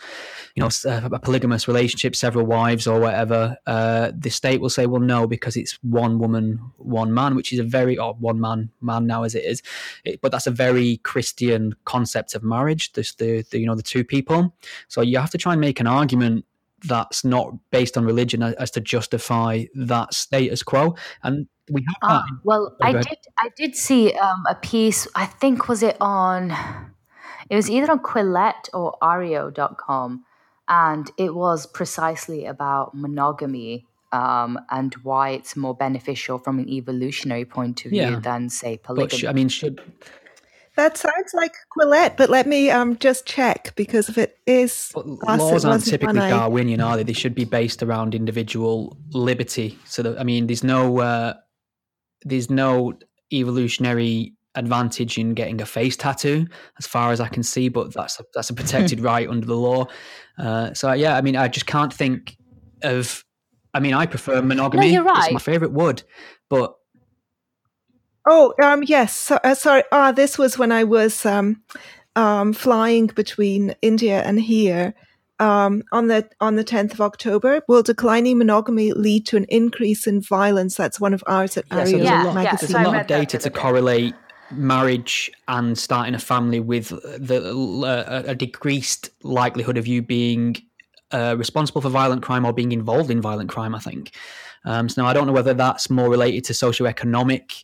you know, a polygamous relationship, several wives or whatever, uh, the state will say, well, no, because it's one woman, one man, which is a very, odd one man, man now as it is, it, but that's a very Christian concept of marriage. The, the, the, you know, the two people. So you have to try and make an argument that's not based on religion as to justify that status quo. And we have that. Ah, well, oh, I did. I did see um, a piece. I think was it on it was either on Quillette or Areo.com, and it was precisely about monogamy um, and why it's more beneficial from an evolutionary point of view yeah. than, say, polygamy. Sh- I mean, should That sounds like Quillette, but let me um, just check because if it is us, laws it aren't typically Darwinian, are they? They should be based around individual liberty. So that, I mean, there's no uh, there's no evolutionary advantage in getting a face tattoo, as far as I can see. But that's a, that's a protected right under the law. Uh, so yeah, I mean, I just can't think of. I mean, I prefer monogamy. No, you're right. It's my favorite wood, but Oh, um, yes. So, uh, sorry. Ah, this was when I was um, um, flying between India and here. Um, on the on the tenth of October, will declining monogamy lead to an increase in violence? That's one of ours at there's yeah, lot, yeah, so a lot of data to correlate marriage and starting a family with the uh, a decreased likelihood of you being uh, responsible for violent crime or being involved in violent crime. I think. Um, so now I don't know whether that's more related to socioeconomic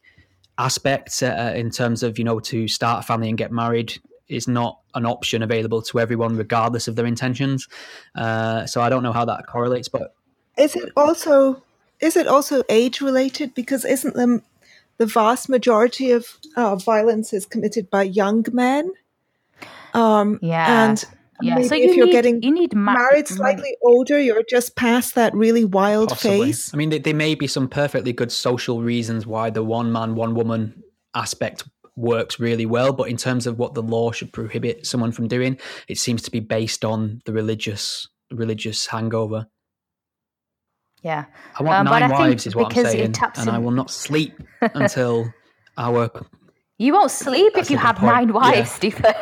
aspects uh, in terms of you know to start a family and get married is not an option available to everyone regardless of their intentions uh, so i don't know how that correlates but is it also is it also age related because isn't the the vast majority of uh, violence is committed by young men um, yeah and yeah. Maybe so you if you're need, getting you need ma- married slightly older, you're just past that really wild Possibly. phase. I mean, there may be some perfectly good social reasons why the one man, one woman aspect works really well, but in terms of what the law should prohibit someone from doing, it seems to be based on the religious religious hangover. Yeah, I want um, nine wives, is what I'm saying, and I will not sleep until our. You won't sleep if you have nine wives, yeah. Stephen.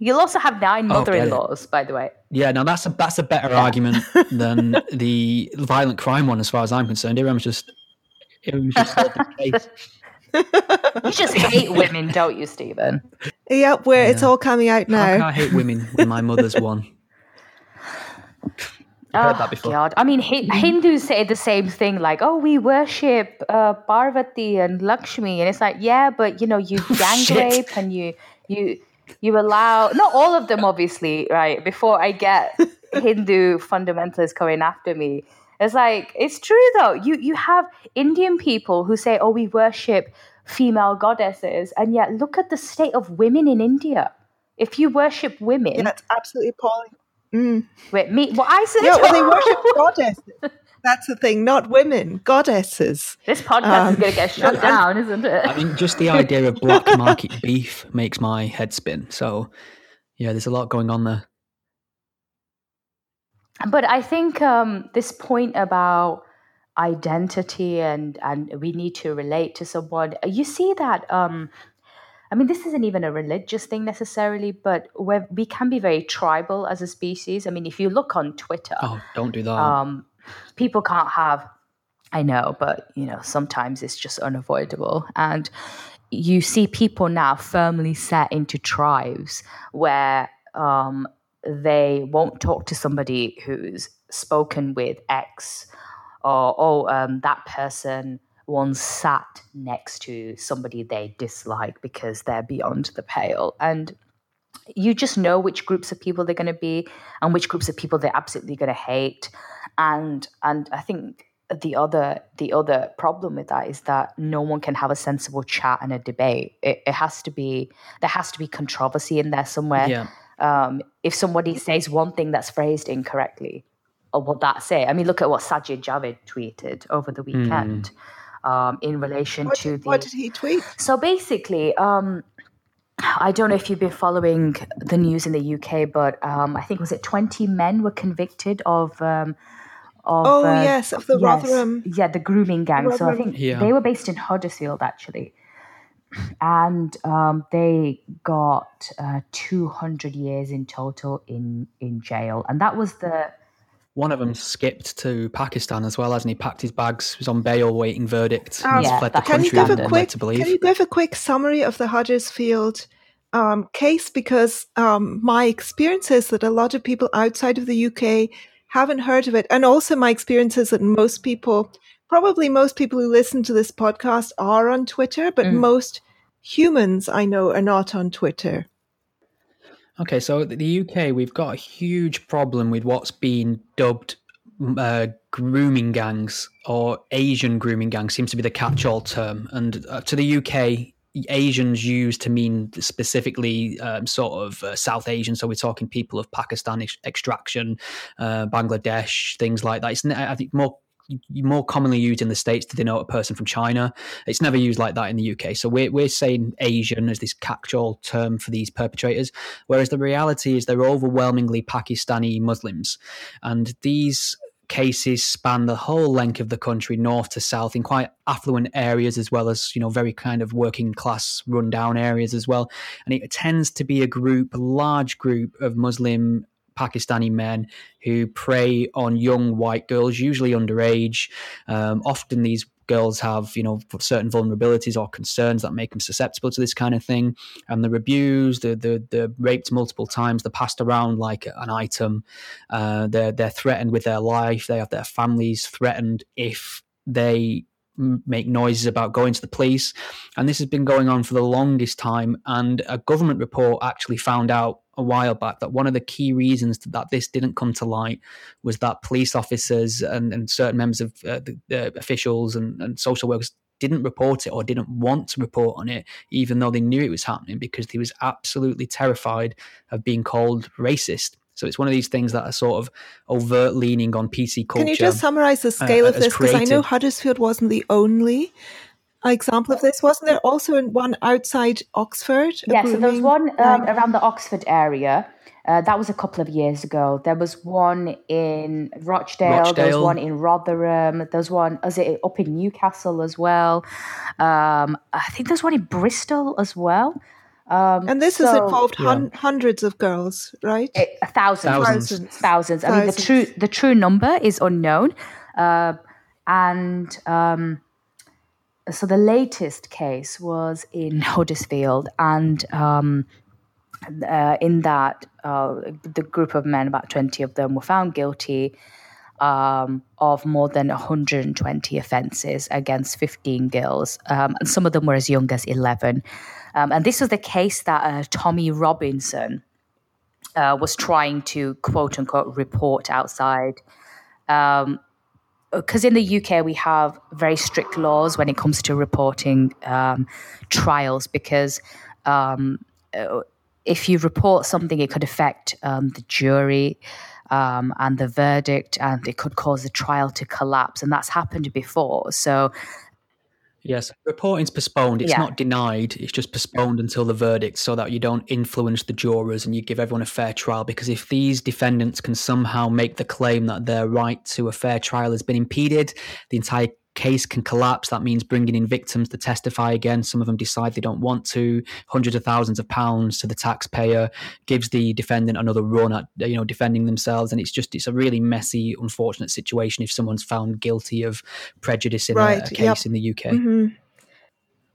You'll also have nine mother-in-laws, by the way. Yeah, now that's a that's a better yeah. argument than the violent crime one, as far as I'm concerned. Iram's just, Iram's just you just hate women, don't you, Stephen? Yep, where yeah. it's all coming out now. How can I hate women when my mother's one? Oh, God. I mean, Hindus say the same thing, like, oh, we worship uh, Parvati and Lakshmi. And it's like, yeah, but, you know, you gang rape and you, you, you allow not all of them obviously right? Before i get hindu fundamentalists coming after me. It's like it's true though. You you have indian people who say oh we worship female goddesses and yet look at the state of women in india. If you worship women yeah, that's absolutely appalling mm. wait me well i said yeah well they worship goddesses that's the thing, not women, goddesses. This podcast um, is going to get shut and, down, isn't it? I mean, just the idea of black market beef makes my head spin. So, yeah, there's a lot going on there. But I think um, this point about identity and and we need to relate to someone. You see that. Um, I mean, this isn't even a religious thing necessarily, but we can be very tribal as a species. I mean, if you look on Twitter, oh, don't do that. Um, people can't have I know, but you know, sometimes it's just unavoidable. And you see people now firmly set into tribes where um, they won't talk to somebody who's spoken with X or, oh, um, that person once sat next to somebody they dislike because they're beyond the pale. And you just know which groups of people they're going to be and which groups of people they're absolutely going to hate and and I think the other the other problem with that is that no one can have a sensible chat and a debate. It, it has to be there has to be controversy in there somewhere. Yeah. Um, if somebody says one thing that's phrased incorrectly, or what that say? I mean, look at what Sajid Javid tweeted over the weekend mm. Um, in relation what to did, the. What did he tweet? So basically, um, I don't know if you've been following the news in the UK, but um, I think was it twenty men were convicted of um, of oh uh, yes of the yes, Rotherham yeah the grooming gang Rotherham. so I think yeah. they were based in Huddersfield actually and um, they got uh, 200 years in total in in jail and that was the one of them skipped to Pakistan as well, hasn't he? Packed his bags, was on bail, waiting verdict. Um, yeah, fled the can country. You give a quick, Can you give a quick summary of the Huddersfield um, case? Because um, my experience is that a lot of people outside of the UK haven't heard of it. And also, my experience is that most people, probably most people who listen to this podcast, are on Twitter, but mm. most humans I know are not on Twitter. Okay, so the UK, we've got a huge problem with what's being dubbed uh, grooming gangs or Asian grooming gangs seems to be the catch-all term. And uh, to the UK, Asians used to mean specifically um, sort of uh, South Asian. So we're talking people of Pakistani extraction, uh, Bangladesh, things like that. It's I think more more commonly used in the states to denote a person from China. It's never used like that in the UK. So we're we're saying Asian as this catch-all term for these perpetrators, whereas the reality is they're overwhelmingly Pakistani Muslims, and these cases span the whole length of the country, north to south, in quite affluent areas as well as you know very kind of working class, rundown areas as well. And it tends to be a group, large group of Muslim Pakistani men who prey on young white girls, usually underage. Um, often these girls have, you know, certain vulnerabilities or concerns that make them susceptible to this kind of thing, and they're abused, they're, they're, they're raped multiple times, they're passed around like an item. Uh, they're they're threatened with their life. They have their families threatened if they make noises about going to the police. And this has been going on for the longest time. And a government report actually found out a while back that one of the key reasons that this didn't come to light was that police officers and, and certain members of uh, the, the, officials and, and social workers didn't report it or didn't want to report on it, even though they knew it was happening because they was absolutely terrified of being called racist. So it's one of these things that are sort of overt leaning on PC culture. Can you just summarize the scale uh, of this? Because I know Huddersfield wasn't the only example of this. Wasn't there also one outside Oxford? Yeah, so there was one um, around the Oxford area. Uh, that was a couple of years ago. There was one in Rochdale, Rochdale. There was one in Rotherham. There was one, was it up in Newcastle as well? Um, I think there's one in Bristol as well. Um, and this so, has involved hun- yeah. hundreds of girls, right? It, thousands, thousands, thousands, thousands. I mean, the true the true number is unknown, uh, and um, so the latest case was in Huddersfield, and um, uh, in that uh, the group of men, about twenty of them, were found guilty. Um, of more than 120 offences against 15 girls, um, and some of them were as young as 11. Um, and this was the case that uh, Tommy Robinson uh, was trying to quote unquote report outside. Because um, in the UK we have very strict laws when it comes to reporting um, trials because um, uh, if you report something it could affect um, the jury um, and the verdict and it could cause the trial to collapse and that's happened before. So Yes, reporting's postponed. It's yeah. not denied. It's just postponed until the verdict, so that you don't influence the jurors and you give everyone a fair trial. Because if these defendants can somehow make the claim that their right to a fair trial has been impeded, the entire case can collapse. That means bringing in victims to testify again. Some of them decide they don't want to. Hundreds of thousands of pounds to the taxpayer gives the defendant another run at you know defending themselves, and it's just it's a really messy, unfortunate situation if someone's found guilty of prejudice in right. a, a, case yep. in the UK. Mm-hmm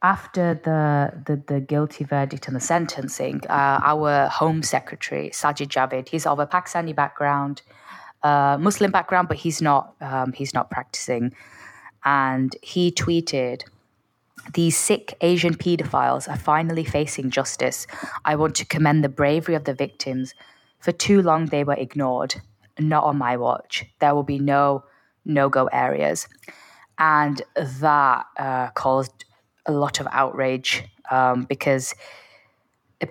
after the, the, the guilty verdict and the sentencing, uh, our Home Secretary Sajid Javid, he's of a Pakistani background, uh, Muslim background, but he's not um, he's not practicing and he tweeted, these sick Asian pedophiles are finally facing justice. I want to commend the bravery of the victims. For too long, they were ignored. Not on my watch. There will be no no go areas. And that uh, caused a lot of outrage um, because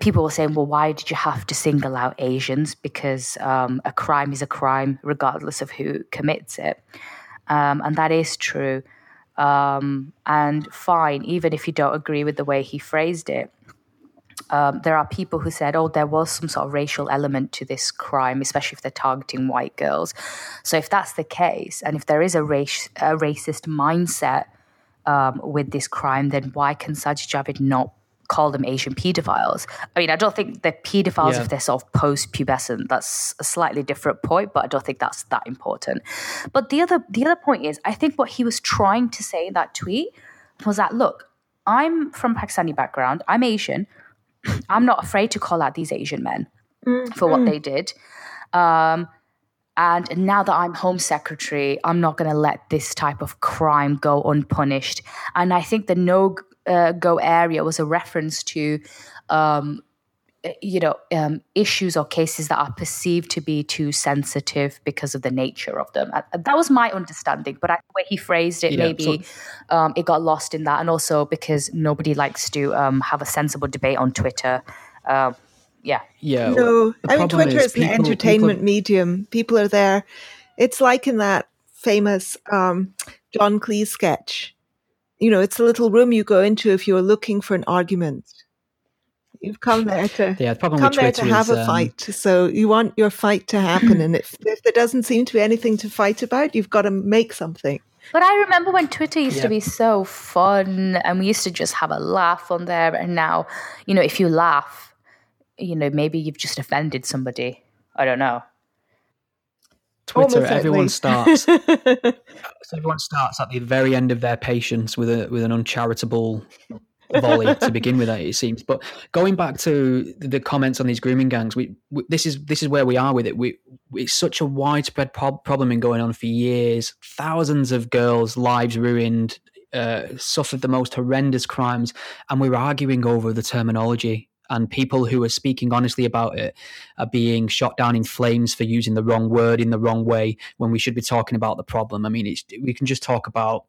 people were saying, well, why did you have to single out Asians? Because um, a crime is a crime, regardless of who commits it um, and that is true. Um, and fine, even if you don't agree with the way he phrased it. Um, there are people who said, oh, there was some sort of racial element to this crime, especially if they're targeting white girls. So, if that's the case, and if there is a, race, a racist mindset um, with this crime, then why can Sajid Javid not call them Asian pedophiles. I mean, I don't think they're pedophiles yeah. if they're sort of post pubescent. That's a slightly different point, but I don't think that's that important. But the other the other point is, I think what he was trying to say in that tweet was that look, I'm from Pakistani background. I'm Asian. I'm not afraid to call out these Asian men mm-hmm. for what they did. Um, and now that I'm Home Secretary, I'm not going to let this type of crime go unpunished. And I think the no uh, go area was a reference to um, you know um, issues or cases that are perceived to be too sensitive because of the nature of them. Uh, that was my understanding, but I, the way he phrased it, yeah, maybe so, um, it got lost in that, and also because nobody likes to um, have a sensible debate on Twitter. Um, yeah, yeah. No, I mean Twitter is, is people, an entertainment people... medium. People are there. It's like in that famous um, John Cleese sketch. You know, it's a little room you go into if you're looking for an argument You've come there to yeah, the problem come there to have is, a um, fight. So you want your fight to happen, and if, if there doesn't seem to be anything to fight about, you've got to make something. But I remember when Twitter used yeah. to be so fun, and we used to just have a laugh on there. And now, you know, if you laugh, you know, maybe you've just offended somebody. I don't know. Twitter, everyone starts. everyone starts at the very end of their patience with a with an uncharitable volley to begin with. It seems, but going back to the comments on these grooming gangs, we, we this is this is where we are with it. We it's such a widespread problem and going on for years. Thousands of girls' lives ruined, uh, suffered the most horrendous crimes, and we're arguing over the terminology. And people who are speaking honestly about it are being shot down in flames for using the wrong word in the wrong way when we should be talking about the problem. I mean, we can just talk about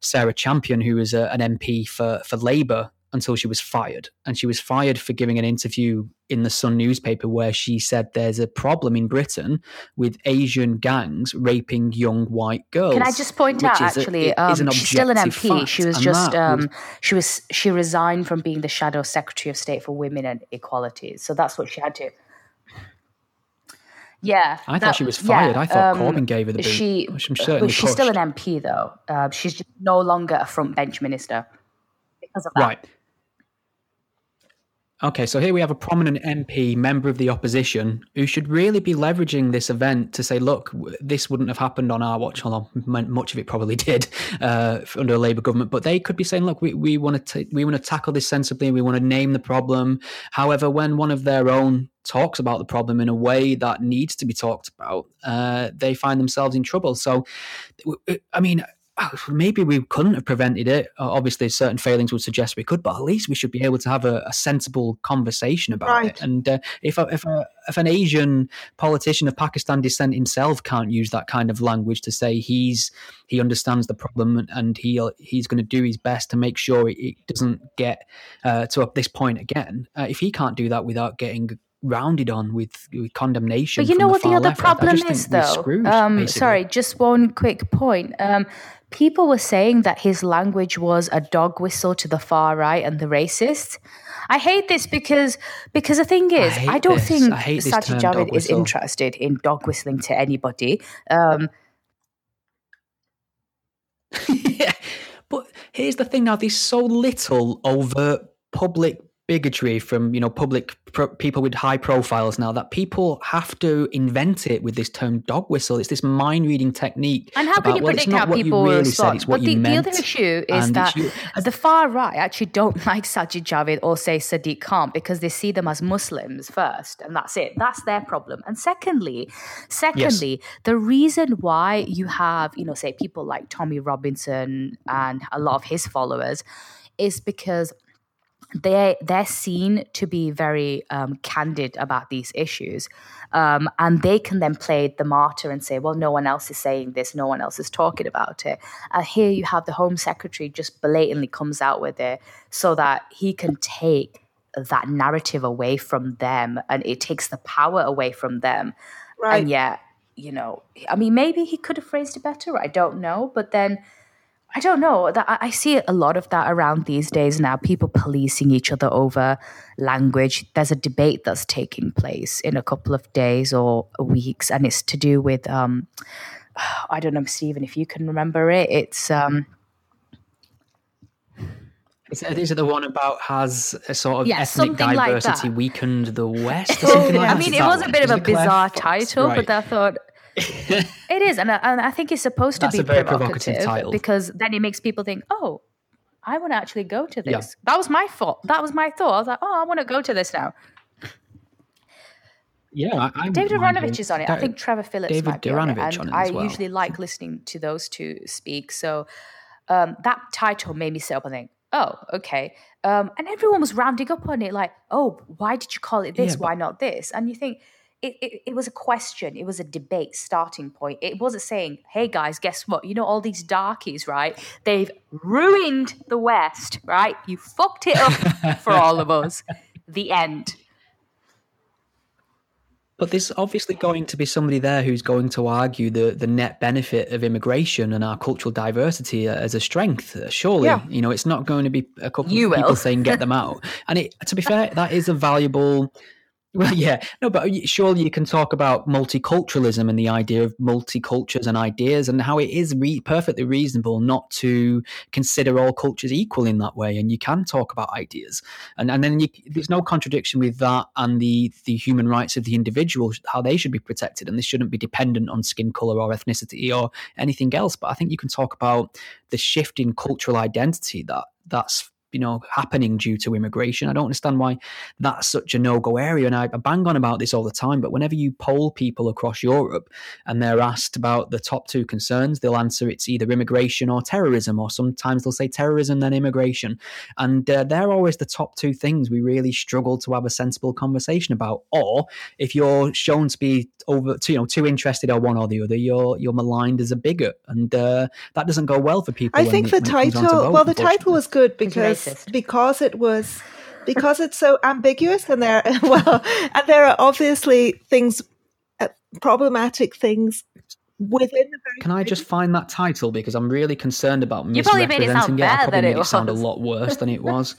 Sarah Champion, who is a, an MP for, for Labour until she was fired. And she was fired for giving an interview in the Sun newspaper where she said there's a problem in Britain with Asian gangs raping young white girls. Can I just point out, actually, a, um, she's still an MP. Fact, she was just, um, was, she was, she resigned from being the Shadow Secretary of State for Women and Equality. So that's what she had to. Yeah, I that, thought she was fired. Yeah, I thought um, Corbyn gave her the boot. She, she's pushed. still an MP though. Uh, she's no longer a front bench minister because of that. Right. Okay, so here we have a prominent MP, member of the opposition, who should really be leveraging this event to say, look, this wouldn't have happened on our watch, although much of it probably did uh, under a Labour government. But they could be saying, look, we, we want to we want to tackle this sensibly. We want to name the problem. However, when one of their own talks about the problem in a way that needs to be talked about, uh, they find themselves in trouble. So, I mean, maybe we couldn't have prevented it. Obviously, certain failings would suggest we could, but at least we should be able to have a, a sensible conversation about right. it. And uh, if a, if a, if an Asian politician of Pakistan descent himself can't use that kind of language to say he's he understands the problem and he he's going to do his best to make sure it, it doesn't get uh, to this point again, uh, if he can't do that without getting rounded on with, with condemnation. But you know what the, the other left, problem is, though. Screwed, um, sorry, just one quick point. Um, people were saying that his language was a dog whistle to the far right and the racists. I hate this because because the thing is, I, I don't this. think I Sajid Javid is interested in dog whistling to anybody. Um, yeah, but here's the thing: now there's so little overt public bigotry from you know public pro- people with high profiles now that people have to invent it with this term dog whistle. It's this mind reading technique. And how can you predict how people really respond? but the, the, other issue is that the far right actually don't like Sajid Javid or say Sadiq Khan because they see them as Muslims first, and that's it. That's their problem. And secondly, secondly, yes. the reason why you have you know say people like Tommy Robinson and a lot of his followers is because they they're seen to be very um, candid about these issues, um, and they can then play the martyr and say, "Well, no one else is saying this, no one else is talking about it." And here you have the Home Secretary just blatantly comes out with it so that he can take that narrative away from them, and it takes the power away from them. Right. And yet, you know, I mean, maybe he could have phrased it better. I don't know, but then I don't know. That I see a lot of that around these days now. People policing each other over language. There's a debate that's taking place in a couple of days or weeks, and it's to do with um, I don't know, Stephen, if you can remember it. It's um, is, is it the one about has a sort of yeah, ethnic diversity like weakened the West? oh, yeah. I mean, it was a bit of a bizarre title, right. but I thought it is, and I, and I think it's supposed to be very provocative, provocative because then it makes people think, "Oh, I want to actually go to this." Yeah. That was my thought. That was my thought. I was like, "Oh, I want to go to this now." Yeah, I, David Aaronovitch is on it. I think Trevor Phillips David might be on it, and on it I usually like listening to those two speak. So um, that title made me sit up and think, oh, okay. Um, and everyone was rounding up on it, like, oh, why did you call it this? Yeah, why not this? And you think it, it, it was a question, it was a debate starting point. It wasn't saying, hey guys, guess what? You know, all these darkies, right? They've ruined the West, right? You fucked it up for all of us. The end. But there's obviously going to be somebody there who's going to argue the, the net benefit of immigration and our cultural diversity as a strength. Uh, surely, Yeah. you know, it's not going to be a couple You of people will. saying get them out. And it, to be fair, that is a valuable. Well, yeah, no, but surely you can talk about multiculturalism and the idea of multicultures and ideas and how it is re- perfectly reasonable not to consider all cultures equal in that way. And you can talk about ideas, and and then you, there's no contradiction with that and the the human rights of the individual, how they should be protected, and this shouldn't be dependent on skin color or ethnicity or anything else. But I think you can talk about the shift in cultural identity that that's you know happening due to immigration. I don't understand why that's such a no-go area, and I, I bang on about this all the time. But whenever you poll people across Europe and they're asked about the top two concerns, they'll answer it's either immigration or terrorism, or sometimes they'll say terrorism then immigration, and uh, they're always the top two things we really struggle to have a sensible conversation about. Or if you're shown to be over, to, you know, too interested or one or the other, you're you're maligned as a bigot, and uh, that doesn't go well for people. I when think it- the when it comes on to title, well, the title was good because racist. because it was because it's so ambiguous and there well and there are obviously things uh, problematic things within the very Can I just find that title because I'm really concerned about You probably made it sound misrepresenting it. I probably made it it sound a lot worse than it was.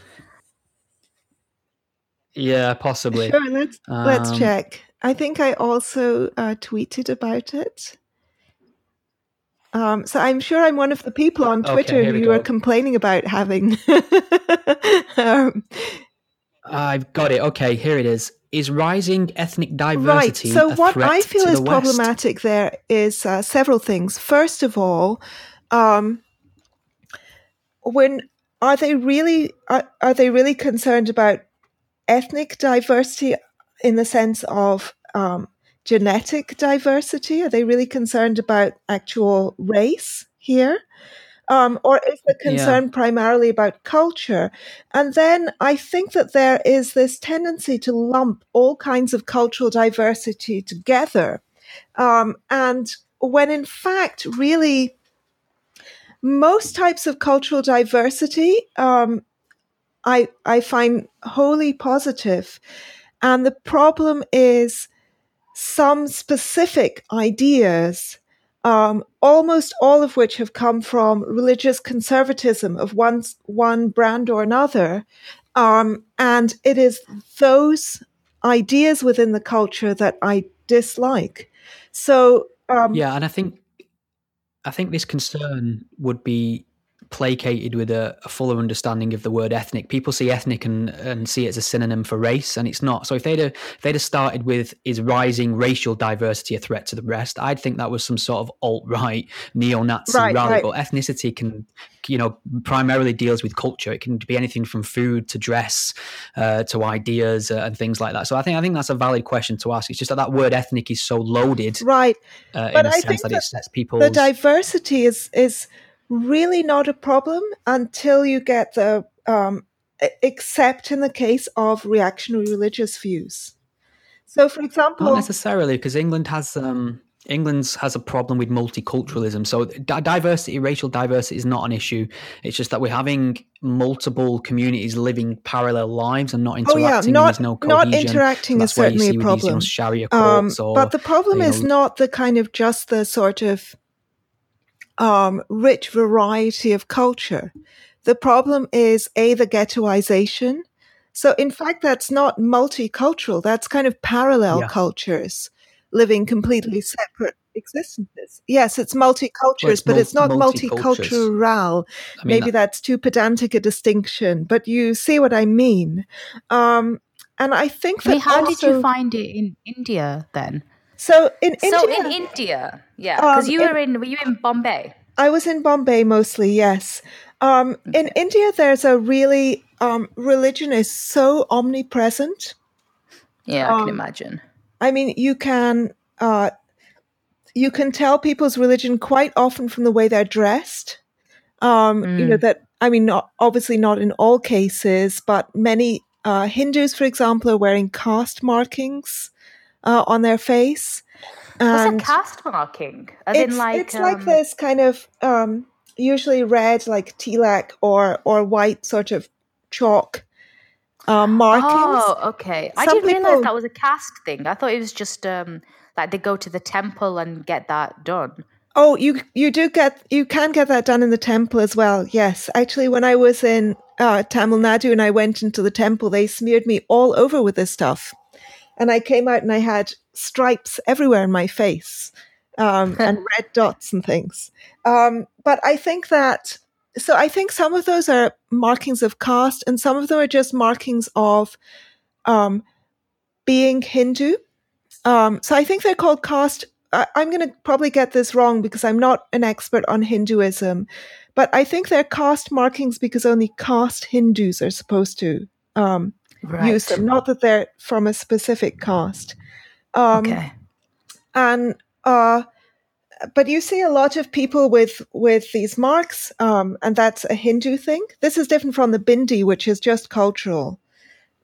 yeah, possibly. Sure, let's let's Um, check. I think I also uh, tweeted about it. Um, so I'm sure I'm one of the people on Twitter we who are complaining about having. um, I've got it. Okay, here it is. Is rising ethnic diversity right. So what I feel is the problematic there is uh, several things. First of all, um, when are they really are, are they really concerned about ethnic diversity in the sense of um, genetic diversity? Are they really concerned about actual race here? Um, or is the Yeah. concern primarily about culture? And then I think that there is this tendency to lump all kinds of cultural diversity together. Um, and when in fact, really, most types of cultural diversity um, I, I find wholly positive. And the problem is some specific ideas, um, almost all of which have come from religious conservatism of one, one brand or another. Um, and it is those ideas within the culture that I dislike. So, um, Yeah, and I think I think this concern would be placated with a, a fuller understanding of the word ethnic. People see ethnic and, and see it as a synonym for race, and it's not. So if they'd have, if they'd have started with is rising racial diversity a threat to the rest, I'd think that was some sort of alt right neo-Nazi Right, rally. right. But ethnicity can, you know, primarily deals with culture. It can be anything from food to dress uh, to ideas uh, and things like that. So I think I think that's a valid question to ask. It's just that that word ethnic is so loaded right. uh, But in a I sense think that, that it sets people. the diversity is is really not a problem until you get the um, except in the case of reactionary religious views. So, for example, Not necessarily, because England has um, England's has a problem with multiculturalism. So di- diversity, racial diversity, is not an issue. It's just that we're having multiple communities living parallel lives and not oh interacting. yeah, and not no not interacting is that's why you certainly a with these, you know, problem. Um, but the problem you is know- not the kind of just the sort of um, rich variety of culture. The problem is a the ghettoization. So in fact, that's not multicultural. That's kind of parallel Yeah. cultures living completely separate existences. Yes, it's multicultures, it's but mul- it's not multicultural. I mean, Maybe that's too pedantic a distinction, but you see what I mean. Um, and I think I that mean, how did you find it in India then? So in So India, in India, yeah, because Um, you were in were you in Bombay? I was in Bombay mostly, yes. Um, In India, there's a really, um, religion is so omnipresent. Yeah, I Um, can imagine. I mean, you can, uh, you can tell people's religion quite often from the way they're dressed. Um, You know, Mm. that I mean, not, obviously not in all cases, but many uh, Hindus, for example, are wearing caste markings uh, on their face. What's a caste marking? As it's, like, it's um, like this kind of um, usually red, like tilak or or white sort of chalk uh, markings. Oh, okay. Some I didn't people, realize that was a caste thing. I thought it was just um, like they go to the temple and get that done. Oh, you you do get you can get that done in the temple as well. Yes, actually, when I was in uh, Tamil Nadu and I went into the temple, they smeared me all over with this stuff, and I came out and I had stripes everywhere in my face um, and red dots and things. Um, but I think that so I think some of those are markings of caste, and some of them are just markings of um, being Hindu. Um, so I think they're called caste I, am going to probably get this wrong because I'm not an expert on Hinduism, but I think they're caste markings because only caste Hindus are supposed to um, right. use them, not that they're from a specific caste. Um, okay. And uh, but you see a lot of people with with these marks, um, and that's a Hindu thing. This is different from the bindi, which is just cultural.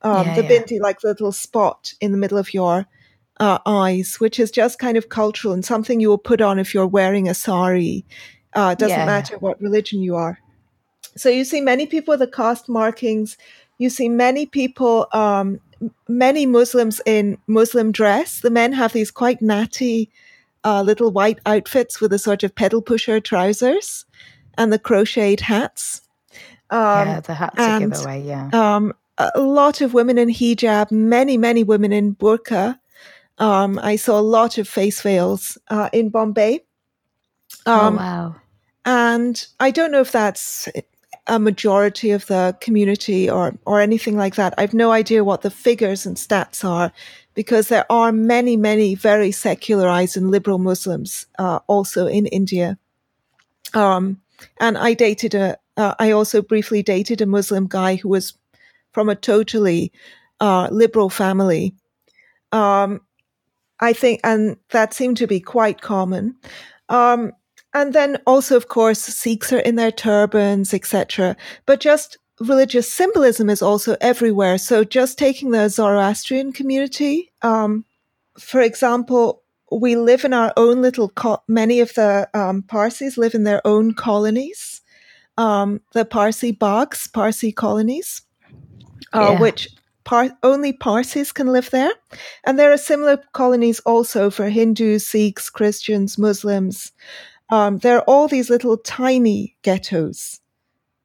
Um, yeah, the yeah. bindi, like the little spot in the middle of your uh, eyes, which is just kind of cultural and something you will put on if you're wearing a sari. Uh, doesn't yeah. matter what religion you are. So you see many people with the caste markings. You see many people, um, many Muslims in Muslim dress. The men have these quite natty uh, little white outfits with a sort of pedal pusher trousers and the crocheted hats. Um, yeah, the hats and, a giveaway. Yeah. Um, a lot of women in hijab, many, many women in burqa. Um, I saw a lot of face veils uh, in Bombay. Oh, um, oh, wow. And I don't know if that's a majority of the community or, or anything like that. I've no idea what the figures and stats are because there are many, many very secularized and liberal Muslims uh, also in India. Um, and I dated a, uh, I also briefly dated a Muslim guy who was from a totally uh, liberal family. Um, I think, and that seemed to be quite common. Um, and then also, of course, Sikhs are in their turbans, etc. But just religious symbolism is also everywhere. So just taking the Zoroastrian community, um, for example, we live in our own little, co- many of the um, Parsis live in their own colonies, um, the Parsi Baghs, Parsi colonies, uh, yeah. which Par- only Parsis can live there. And there are similar colonies also for Hindus, Sikhs, Christians, Muslims. Um, there are all these little tiny ghettos.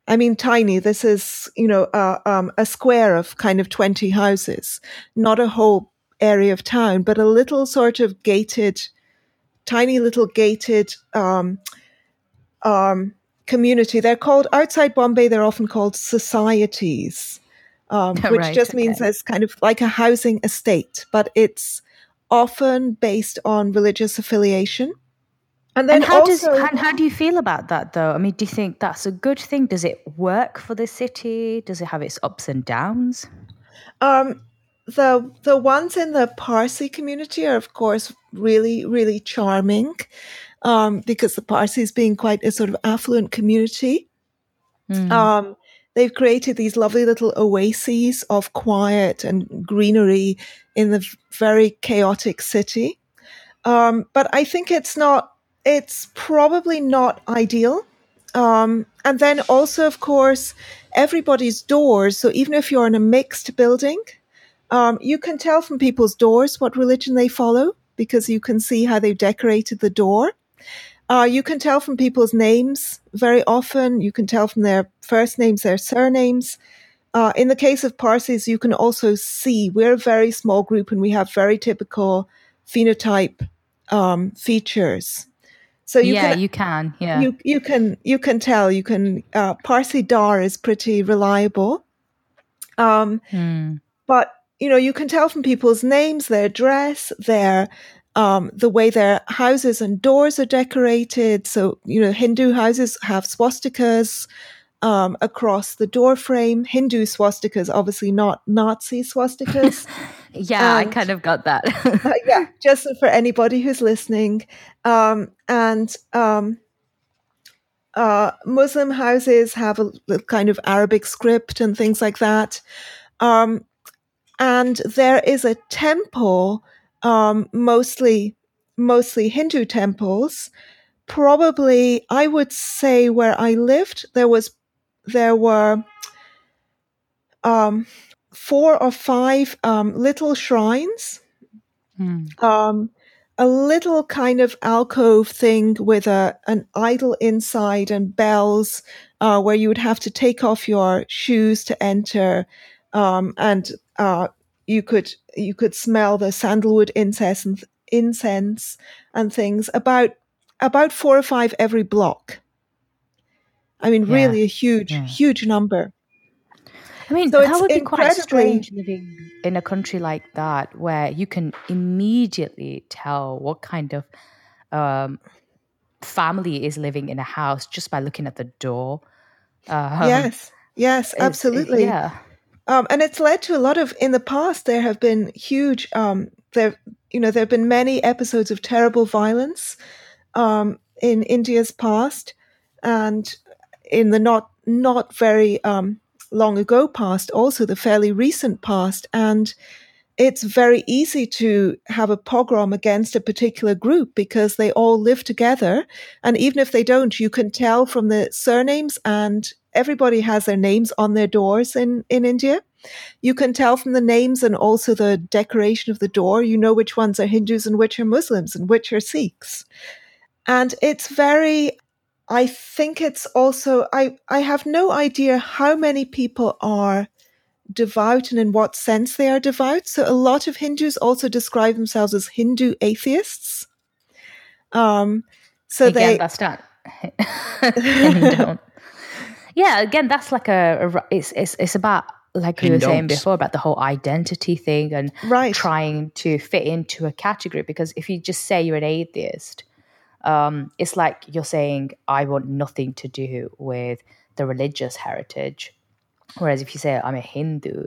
I mean, tiny. This is, you know, uh, um, a square of kind of 20 houses, not a whole area of town, but a little sort of gated, tiny little gated um, um, community. They're called, outside Bombay, they're often called societies um, which right, just okay. means it's kind of like a housing estate, but it's often based on religious affiliation. And then and how also, does how do you feel about that though? I mean, do you think that's a good thing? Does it work for the city? Does it have its ups and downs? Um, the the ones in the Parsi community are, of course, really really charming, um, because the Parsis being quite a sort of affluent community. Mm. Um, they've created these lovely little oases of quiet and greenery in the very chaotic city. Um, but I think it's not, it's probably not ideal. Um, and then also, of course, everybody's doors. So even if you're in a mixed building, um, you can tell from people's doors what religion they follow because you can see how they've decorated the door. Uh, you can tell from people's names very often. You can tell from their first names, their surnames. Uh, in the case of Parsis, you can also see we're a very small group and we have very typical phenotype um, features. So you yeah, can, you can, yeah, you you can you can tell. You can uh, Parsi Dar is pretty reliable, um, hmm. but you know you can tell from people's names, their dress, their um, the way their houses and doors are decorated. So, you know, Hindu houses have swastikas um, across the door frame. Hindu swastikas, obviously not Nazi swastikas. yeah, and, I kind of got that. uh, yeah, just for anybody who's listening. Um, and um, uh, Muslim houses have a, a, kind of Arabic script and things like that. Um, and there is a temple, um, mostly mostly Hindu temples. Probably, I would say where I lived, there was there were um, four or five um, little shrines. Mm. Um, a little kind of alcove thing with a an idol inside and bells, uh, where you would have to take off your shoes to enter, um, and uh, you could you could smell the sandalwood incense and incense and things about about four or five every block. I mean, yeah. really a huge, yeah. huge number. I mean, so that would be quite strange living in a country like that where you can immediately tell what kind of um, family is living in a house just by looking at the door. Um, yes, yes, absolutely. It, yeah. Um, and it's led to a lot of, in the past, there have been huge, um, there, you know, there have been many episodes of terrible violence um, in India's past. And in the not, not very, um, long ago past, also the fairly recent past. And it's very easy to have a pogrom against a particular group because they all live together. And even if they don't, you can tell from the surnames and everybody has their names on their doors in, in India. You can tell from the names and also the decoration of the door, you know which ones are Hindus and which are Muslims and which are Sikhs. And it's very I think it's also I I have no idea how many people are devout and in what sense they are devout. So a lot of Hindus also describe themselves as Hindu atheists. Um, so again, they that's not. yeah, again, that's like a, a, it's it's it's about like we were saying before about the whole identity thing and right. trying to fit into a category. Because if you just say you're an atheist, um, it's like you're saying, I want nothing to do with the religious heritage. Whereas if you say, I'm a Hindu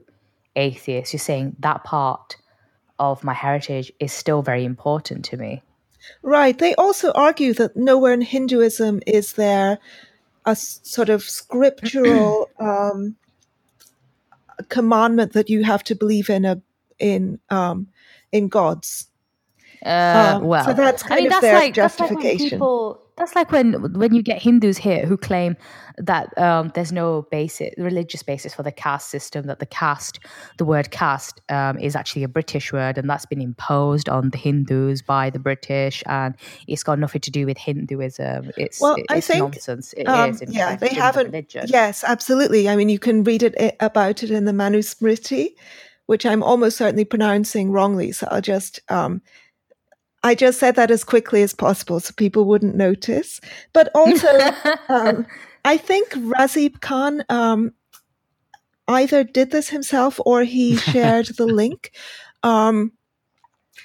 atheist, you're saying that part of my heritage is still very important to me. Right. They also argue that nowhere in Hinduism is there a sort of scriptural um, commandment that you have to believe in a in um, in gods. Uh, um, well, so that's kind I mean, of that's their like, justification. That's like people, that's like when when you get Hindus here who claim that um, there's no basis, religious basis for the caste system. That the caste, the word caste, um, is actually a British word, and that's been imposed on the Hindus by the British, and it's got nothing to do with Hinduism. It's well, it's I think, nonsense. It um, is yeah, they haven't. The yes, absolutely. I mean, you can read it about it in the Manusmriti, which I'm almost certainly pronouncing wrongly. So I'll just um, I just said that as quickly as possible so people wouldn't notice. But also, um, I think Razib Khan um, either did this himself or he shared the link. Um,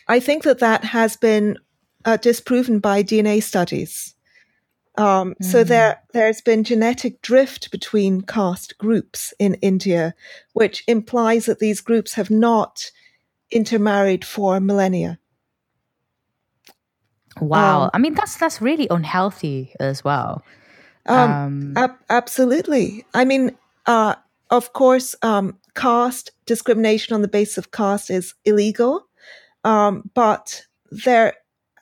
I think that that has been uh, disproven by DNA studies. Um, mm. So there, there's been genetic drift between caste groups in India, which implies that these groups have not intermarried for millennia. Wow. Um, I mean, that's that's really unhealthy as well. Um, um ab- absolutely. I mean, uh, of course, um, caste discrimination on the basis of caste is illegal, um, but there,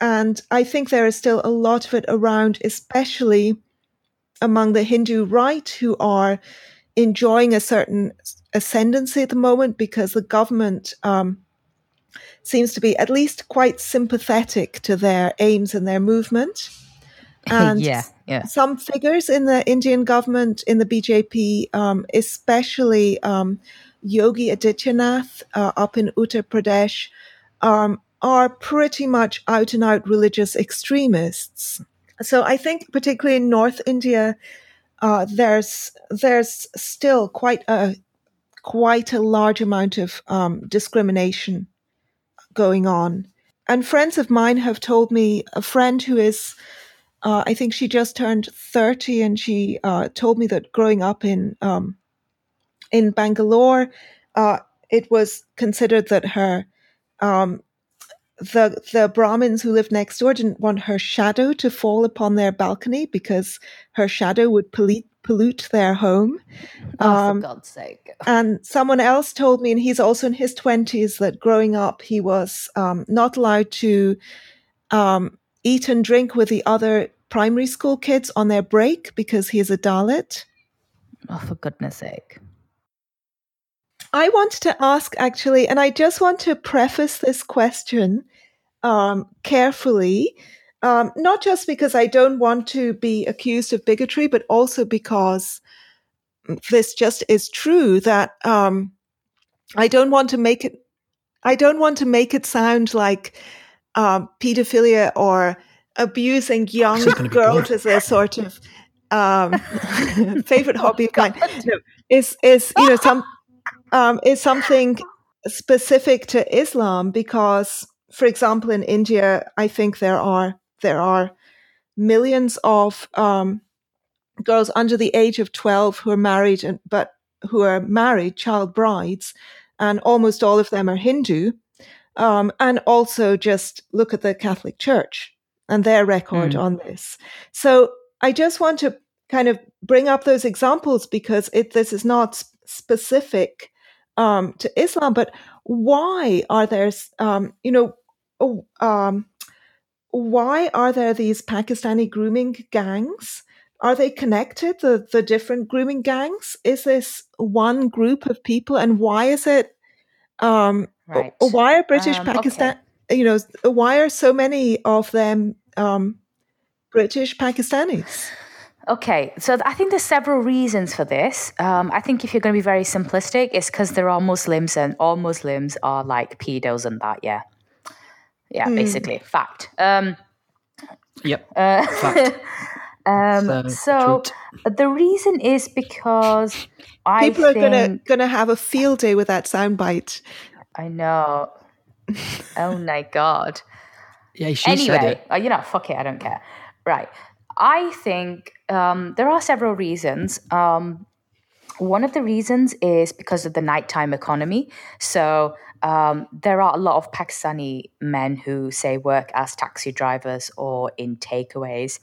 and I think there is still a lot of it around, especially among the Hindu right, who are enjoying a certain ascendancy at the moment because the government um, seems to be at least quite sympathetic to their aims and their movement. And yeah, yeah. some figures in the Indian government, in the BJP, um, especially um, Yogi Adityanath uh, up in Uttar Pradesh, um, are pretty much out and out religious extremists. So I think, particularly in North India, uh, there's there's still quite a quite a large amount of um, discrimination going on. And friends of mine have told me, a friend who is, uh, I think she just turned 30, and she uh, told me that growing up in, um, in Bangalore, uh, it was considered that her, um, the the Brahmins who lived next door didn't want her shadow to fall upon their balcony because her shadow would pollute pollute their home. Oh, um, for God's sake! and someone else told me, and he's also in his twenties, that growing up he was um, not allowed to um, eat and drink with the other primary school kids on their break because he is a Dalit. Oh, for goodness sake! I want to ask actually, and I just want to preface this question um, carefully, um, not just because I don't want to be accused of bigotry, but also because this just is true that um, I don't want to make it. I don't want to make it sound like um, pedophilia or abusing young girls as a sort of um, favorite hobby of mine. No, is is you know some um, is something specific to Islam because, for example, in India, I think there are there are millions of um, girls under the age of twelve who are married, and, but who are married child brides, and almost all of them are Hindu. Um, and also just look at the Catholic Church and their record mm. on this. So I just want to kind of bring up those examples because it, this is not specific um, to Islam, but why are there, um, you know, oh, um, why are there these Pakistani grooming gangs? Are they connected, the, the different grooming gangs? Is this one group of people? And why is it, um, right. why are British um, Pakistan, okay. you know, why are so many of them um, British Pakistanis? Okay, so I think there's several reasons for this. Um, I think if you're going to be very simplistic, it's because there are Muslims and all Muslims are like pedos and that. Yeah, yeah, mm. basically fact. Um, yep. Uh, fact. um, so the reason is because I people think, are gonna gonna have a field day with that soundbite. I know. oh my god. Yeah, she anyway, said it. Uh, you know, fuck it, I don't care. Right. I think um, there are several reasons. Um, one of the reasons is because of the nighttime economy. So um, there are a lot of Pakistani men who say work as taxi drivers or in takeaways.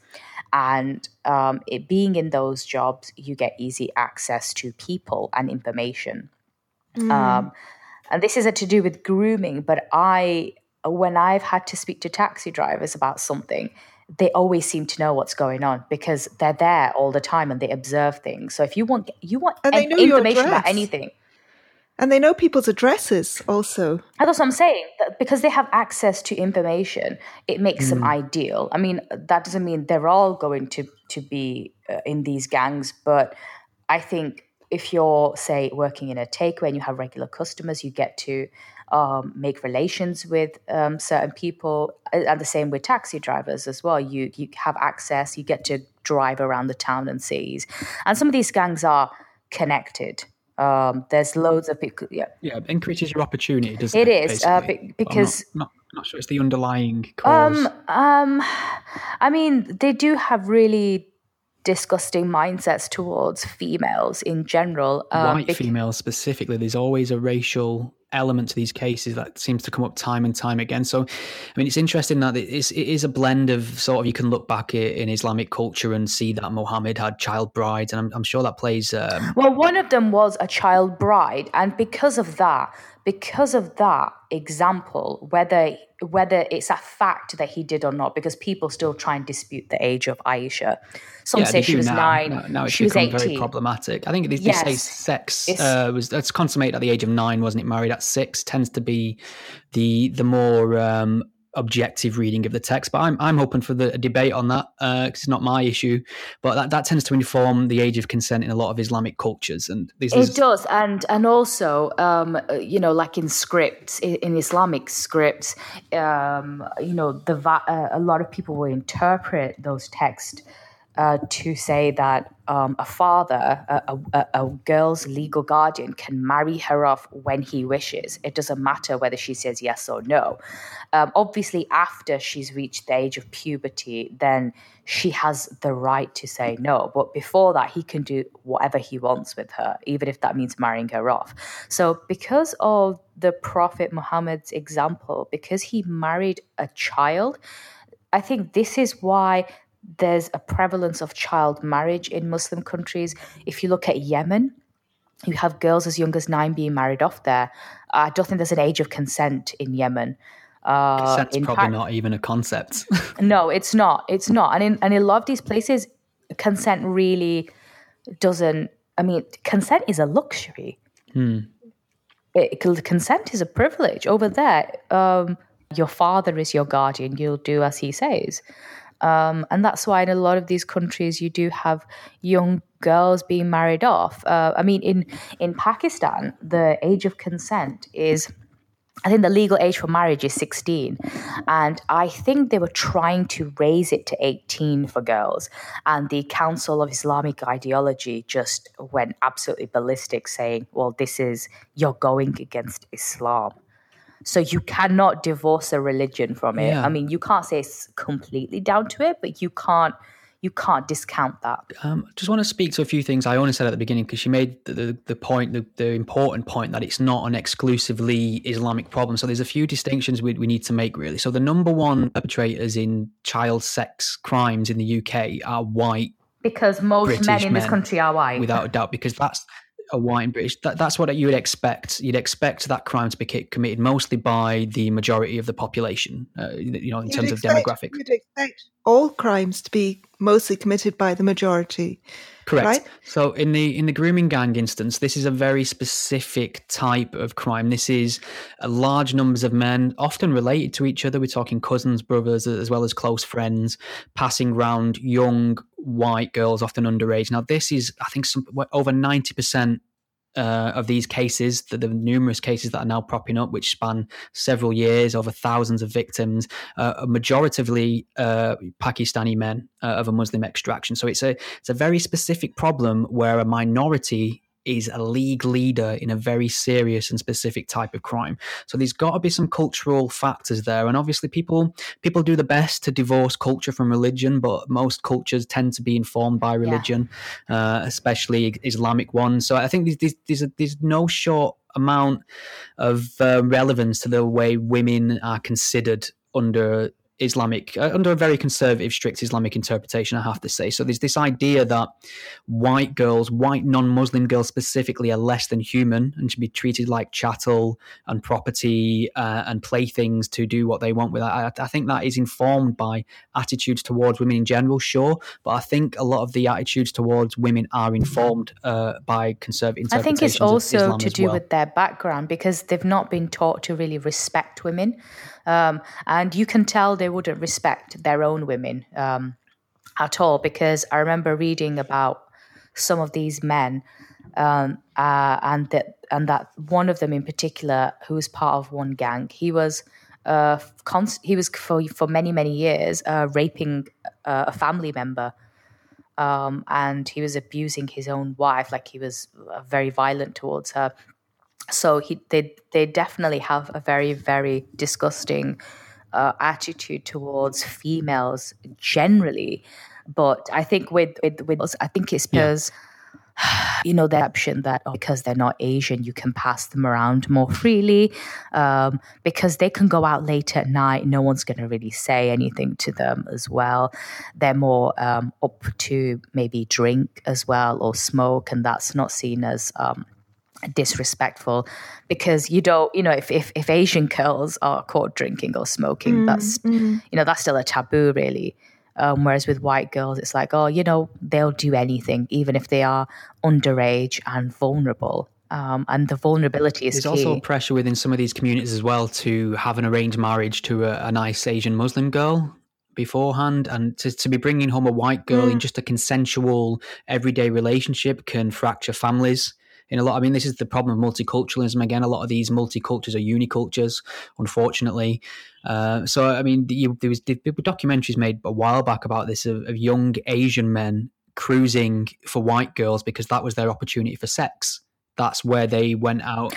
And um, it being in those jobs, you get easy access to people and information. Mm. Um, and this is to do with grooming, but I, when I've had to speak to taxi drivers about something, they always seem to know what's going on because they're there all the time and they observe things. So if you want you want and they know information about anything. And they know people's addresses also. That's what I'm saying. Because they have access to information, it makes mm. them ideal. I mean, that doesn't mean they're all going to to be uh, in these gangs, but I think if you're say working in a takeaway and you have regular customers, you get to um, make relations with um, certain people, and the same with taxi drivers as well. You you have access, you get to drive around the town and cities, and some of these gangs are connected. Um, there's loads of people. Yeah, yeah, increases your opportunity. Doesn't it? It is uh, because. Not, not, not, sure it's the underlying cause. Um, um, I mean, they do have really disgusting mindsets towards females in general. Um, White females specifically. There's always a racial element to these cases that seems to come up time and time again. So, I mean, it's interesting that it is, it is a blend of sort of you can look back in Islamic culture and see that Muhammad had child brides, and I'm, I'm sure that plays. Um, well, one of them was a child bride, and because of that, because of that example, whether whether it's a fact that he did or not, because people still try and dispute the age of Aisha. Some yeah, say she was now. nine. Now, now she was eighteen. Very problematic. I think they, yes. say sex uh, was that's consummated at the age of nine, wasn't it? Married at six tends to be the the more um, objective reading of the text. But I'm I'm hoping for the debate on that because uh, it's not my issue. But that, that tends to inform the age of consent in a lot of Islamic cultures, and this it is... does. And and also, um, you know, like in scripts in, Islamic scripts, um, you know, the uh, a lot of people will interpret those texts uh, to say that um, a father, a, a, a, girl's legal guardian, can marry her off when he wishes. It doesn't matter whether she says yes or no. Um, obviously, after she's reached the age of puberty, then she has the right to say no. But before that, he can do whatever he wants with her, even if that means marrying her off. So, because of the Prophet Muhammad's example, because he married a child, I think this is why there's a prevalence of child marriage in Muslim countries. If you look at Yemen, you have girls as young as nine being married off there. I don't think there's an age of consent in Yemen. Uh, Consent's in probably not even a concept. no, it's not. It's not. And in and in a lot of these places, consent really doesn't. I mean, consent is a luxury. Hmm. It, consent is a privilege. Over there, um, your father is your guardian. You'll do as he says. Um, and that's why in a lot of these countries you do have young girls being married off. Uh, I mean, in in Pakistan, the age of consent is. I think the legal age for marriage is 16. And I think they were trying to raise it to 18 for girls. And the Council of Islamic Ideology just went absolutely ballistic, saying, well, this is, you're going against Islam. So you cannot divorce a religion from it. Yeah. I mean, you can't say it's completely down to it, but you can't you can't discount that. Um, I just want to speak to a few things I only said at the beginning because she made the, the, the point, the, the, important point that it's not an exclusively Islamic problem. So there's a few distinctions we, we need to make really. So the number one perpetrators in child sex crimes in the UK are white. Because most British men in men, this country are white. Without a doubt, because that's a white and British. That, that's what you would expect. You'd expect that crime to be committed mostly by the majority of the population. Uh, you know, in you'd terms expect, of demographics. You'd expect all crimes to be mostly committed by the majority. Correct. Right? So in the in the grooming gang instance, this is a very specific type of crime. This is uh, large numbers of men, often related to each other. We're talking cousins, brothers, as well as close friends, passing around young white girls, often underage. Now, this is, I think, some, over 90% uh, of these cases, the, the, numerous cases that are now propping up, which span several years, over thousands of victims, uh, majoritively uh, Pakistani men uh, of a Muslim extraction. So it's a it's a very specific problem where a minority is a league leader in a very serious and specific type of crime. So there's got to be some cultural factors there, and obviously people people do the best to divorce culture from religion, but most cultures tend to be informed by religion, yeah. uh, especially Islamic ones. So I think there's there's, there's no short amount of uh, relevance to the way women are considered under Islamic, uh, under a very conservative, strict Islamic interpretation, I have to say. So there's this idea that white girls, white non Muslim girls specifically, are less than human and should be treated like chattel and property uh, and playthings to do what they want with. I, I, think that is informed by attitudes towards women in general, sure, but I think a lot of the attitudes towards women are informed uh, by conservative I think it's also to do well. with their background because they've not been taught to really respect women. Um, and you can tell they wouldn't respect their own women um, at all because I remember reading about some of these men um, uh, and that and that one of them in particular who was part of one gang he was uh, const- he was for for many many years uh, raping uh, a family member. Um, and he was abusing his own wife like he was uh, very violent towards her so he they they definitely have a very very disgusting uh, attitude towards females generally but i think with with, with i think it's because yeah. you know the option that oh, because they're not asian you can pass them around more freely um, because they can go out late at night no one's going to really say anything to them as well they're more um, up to maybe drink as well or smoke and that's not seen as um, disrespectful because you don't you know if, if, if asian girls are caught drinking or smoking mm, that's mm. you know that's still a taboo really um, whereas with white girls it's like oh you know they'll do anything even if they are underage and vulnerable um, and the vulnerability is There's key. also pressure within some of these communities as well to have an arranged marriage to a, a nice Asian Muslim girl beforehand and to, to be bringing home a white girl mm. in just a consensual everyday relationship can fracture families in a lot. I mean, this is the problem of multiculturalism. Again, a lot of these multicultures are unicultures, unfortunately. Uh, so, I mean, you, there was there were documentaries made a while back about this of, of young Asian men cruising for white girls because that was their opportunity for sex. That's where they went out.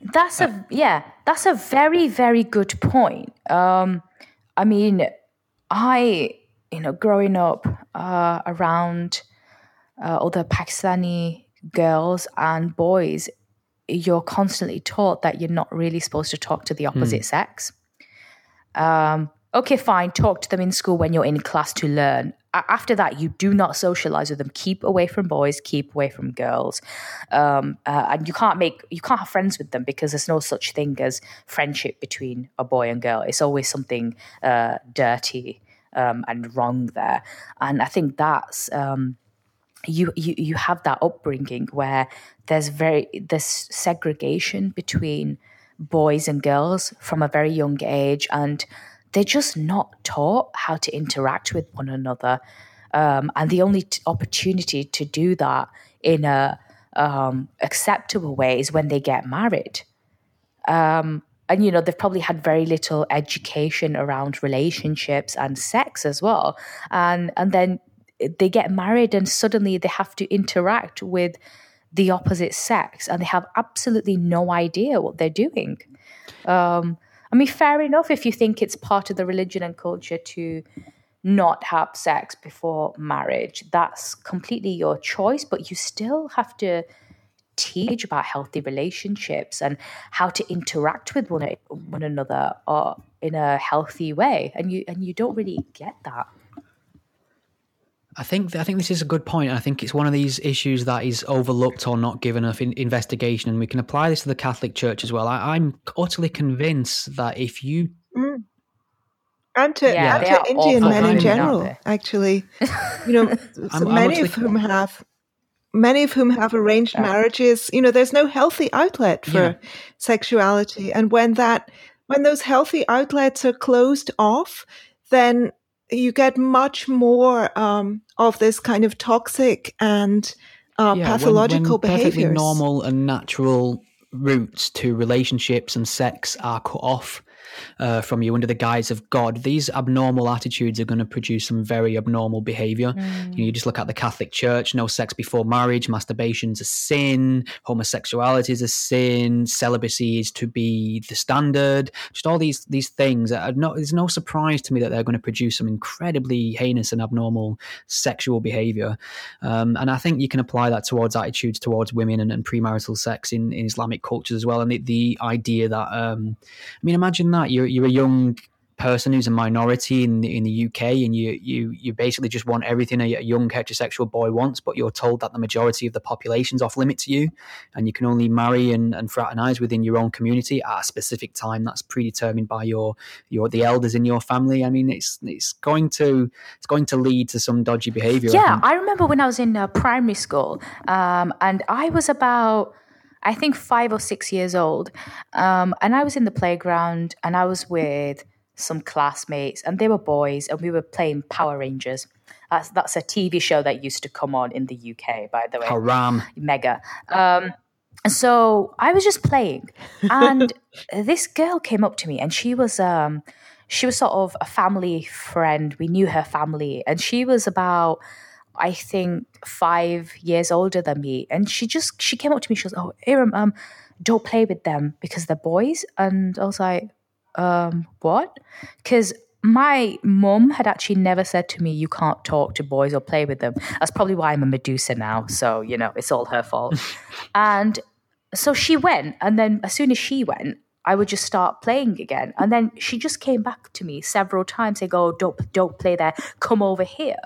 That's a yeah. That's a very very good point. Um, I mean, I you know growing up uh, around uh, all the Pakistani girls and boys, you're constantly taught that you're not really supposed to talk to the opposite hmm. sex. Um, okay, fine, talk to them in school when you're in class to learn. After that, you do not socialize with them. Keep away from boys. Keep away from girls, um, uh, and you can't make you can't have friends with them because there's no such thing as friendship between a boy and girl. It's always something uh, dirty um, and wrong there. And I think that's um, you, you you have that upbringing where there's very this segregation between boys and girls from a very young age and they're just not taught how to interact with one another. Um, and the only t- opportunity to do that in a um, acceptable way is when they get married. Um, and you know they've probably had very little education around relationships and sex as well. And and then they get married and suddenly they have to interact with the opposite sex and they have absolutely no idea what they're doing. Um, I mean, fair enough if you think it's part of the religion and culture to not have sex before marriage. That's completely your choice, but you still have to teach about healthy relationships and how to interact with one, one another or uh, in a healthy way. And you and you don't really get that. I think I think this is a good point. I think it's one of these issues that is overlooked or not given enough in investigation, and we can apply this to the Catholic Church as well. I, am utterly convinced that if you mm. and to, yeah, and to Indian men in general, actually, you know, I'm, many I'm of whom have many of whom have arranged yeah. marriages. You know, there's no healthy outlet for yeah. sexuality, and when that when those healthy outlets are closed off, then you get much more um, of this kind of toxic and uh, yeah, pathological when, when perfectly normal and natural routes to relationships and sex are cut off uh, from you under the guise of God, these abnormal attitudes are going to produce some very abnormal behavior. Mm. You, know, you, just look at the Catholic Church: no sex before marriage, masturbation's a sin, homosexuality is a sin, celibacy is to be the standard. Just all these these things. No, it's no surprise to me that they're going to produce some incredibly heinous and abnormal sexual behavior. Um, and I think you can apply that towards attitudes towards women and, and premarital sex in, in Islamic cultures as well. And the, the idea that, um, I mean, imagine that you're you're a young person who's a minority in the, in the UK, and you you you basically just want everything a, a, young heterosexual boy wants, but you're told that the majority of the population's off limit to you, and you can only marry and, and fraternize within your own community at a specific time that's predetermined by your your the elders in your family. I mean, it's it's going to it's going to lead to some dodgy behavior. Yeah, I, I remember when I was in uh, primary school, um, and I was about I think five or six years old. Um, and I was in the playground and I was with some classmates, and they were boys, and we were playing Power Rangers. That's, that's a TV show that used to come on in the UK, by the way. Haram. Mega. Um, so I was just playing, and this girl came up to me, and she was um, she was sort of a family friend. We knew her family, and she was about I think five years older than me, and she just she came up to me. She goes, "Oh, Iram, um, don't play with them because they're boys." And I was like, "Um, what?" Because my mum had actually never said to me, "You can't talk to boys or play with them." That's probably why I'm a Medusa now. So you know, it's all her fault. and so she went, and then as soon as she went, I would just start playing again. And then she just came back to me several times, saying, "Oh, don't don't play there. Come over here."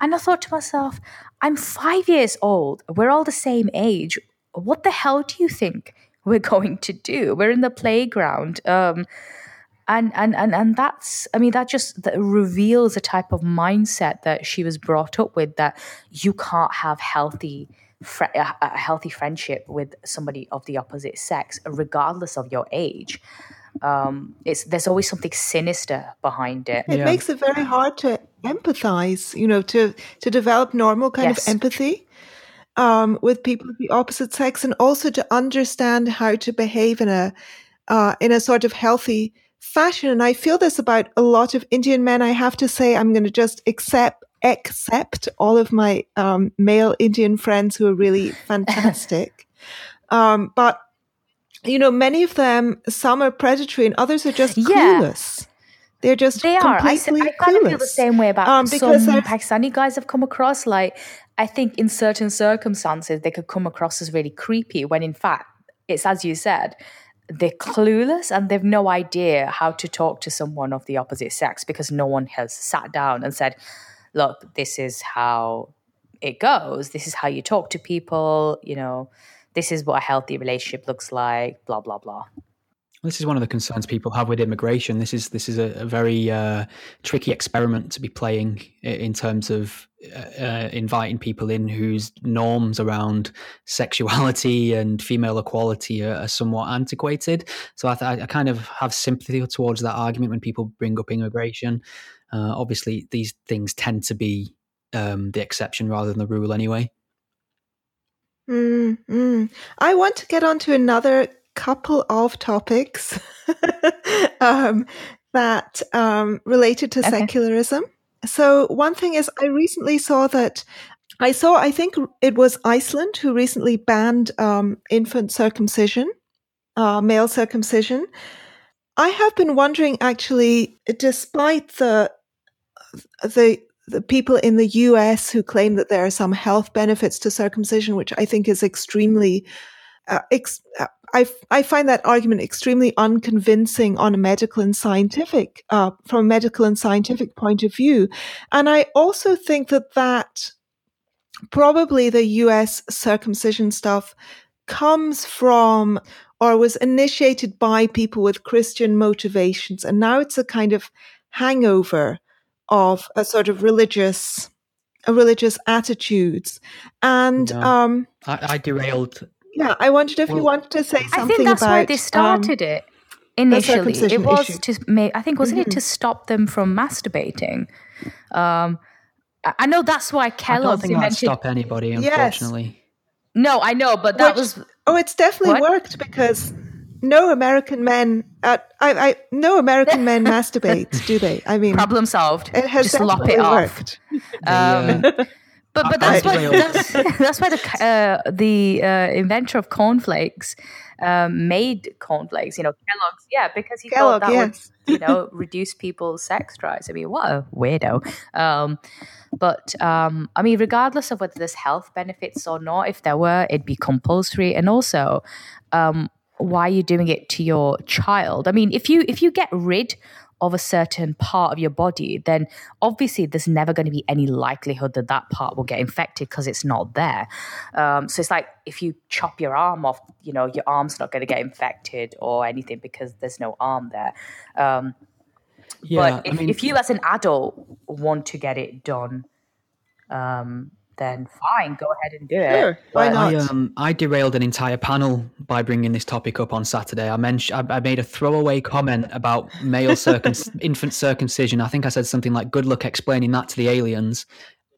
And I thought to myself, I'm five years old. We're all the same age. What the hell do you think we're going to do? We're in the playground. Um, and, and, and, and that's, I mean, that just that reveals a type of mindset that she was brought up with that you can't have healthy, a healthy friendship with somebody of the opposite sex, regardless of your age um, it's there's always something sinister behind it. It yeah. makes it very hard to empathize, you know, to to develop normal kind yes. of empathy. um, with people of the opposite sex, and also to understand how to behave in a uh, in a sort of healthy fashion. And I feel this about a lot of Indian men. I have to say, I'm going to just accept accept all of my um, male Indian friends who are really fantastic. um, but you know, many of them, some are predatory and others are just yeah. clueless. They're just they are. I, I kind of feel the same way about um, because some Pakistani guys have come across. Like, I think in certain circumstances they could come across as really creepy when in fact it's as you said they're clueless and they've no idea how to talk to someone of the opposite sex because no one has sat down and said, look, this is how it goes. This is how you talk to people. You know, this is what a healthy relationship looks like, blah, blah, blah. This is one of the concerns people have with immigration. This is this is a, a very uh, tricky experiment to be playing in terms of uh, uh, inviting people in whose norms around sexuality and female equality are, are somewhat antiquated. So I, th- I, kind of have sympathy towards that argument when people bring up immigration. Uh, obviously, these things tend to be um, the exception rather than the rule, anyway. Mm, mm. I want to get on to another couple of topics um, that um, related to okay. secularism. So, one thing is, I recently saw that I saw, I think it was Iceland who recently banned um, infant circumcision, uh, male circumcision. I have been wondering, actually, despite the the the people in the US who claim that there are some health benefits to circumcision, which I think is extremely uh, ex- uh, I, I find that argument extremely unconvincing on a medical and scientific, uh, from a medical and scientific point of view. And I also think that that probably the US circumcision stuff comes from or was initiated by people with Christian motivations. And now it's a kind of hangover of a sort of religious, a religious attitudes. And, yeah. um, I, I derailed yeah, I wondered if well, you wanted to say something. I think that's about, why they started um, it initially. It was issue. to make. I think wasn't mm-hmm. it to stop them from masturbating? Um, I know that's why Kellogg. I don't think that stop anybody, unfortunately. Yes. No, I know, but that Which, was. Oh, it's definitely what? worked because no American men, uh, I, I, no American men masturbate, do they? I mean, problem solved. It has just lop it off. Um, But but that's why that's, that's why the uh, the uh, inventor of cornflakes um, made cornflakes. You know, Kellogg's. Yeah, because he Kellogg, thought that yes. would you know reduce people's sex drives. I mean, what a weirdo. Um, but um, I mean, regardless of whether there's health benefits or not, if there were, it'd be compulsory. And also, um, why you're you doing it to your child? I mean, if you if you get rid of a certain part of your body, then obviously there's never going to be any likelihood that that part will get infected because it's not there. Um, so it's like if you chop your arm off, you know, your arm's not going to get infected or anything because there's no arm there. Um, yeah, but if, I mean, if you as an adult want to get it done, um, then fine, go ahead and do it. why not? I, um, I derailed an entire panel by bringing this topic up on Saturday. I mentioned I, I made a throwaway comment about male circum- infant circumcision. I think I said something like "Good luck explaining that to the aliens,"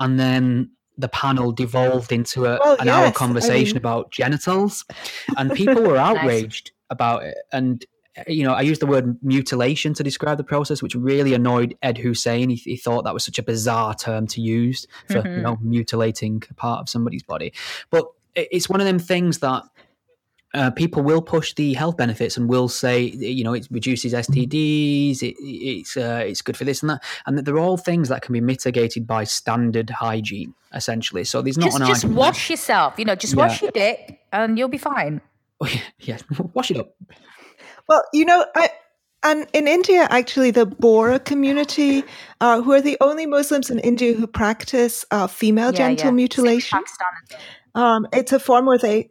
and then the panel devolved into a, well, an yes, hour conversation I mean... about genitals, and people were outraged nice. about it. And you know, I used the word mutilation to describe the process, which really annoyed Ed Husain. He, he thought that was such a bizarre term to use for mm-hmm. you know mutilating a part of somebody's body. But it's one of them things that uh, people will push the health benefits and will say, you know, it reduces STDs, it, it's uh, it's good for this and that, and that they're all things that can be mitigated by standard hygiene, essentially. So there's not just, an just argument. wash yourself, you know, just yeah. wash your dick and you'll be fine. Oh, yeah, yeah, wash it up. Well, you know, I, and in India, actually, the Bohra community, uh, who are the only Muslims in India who practice uh, female yeah, genital yeah. mutilation, um, it's a form where they,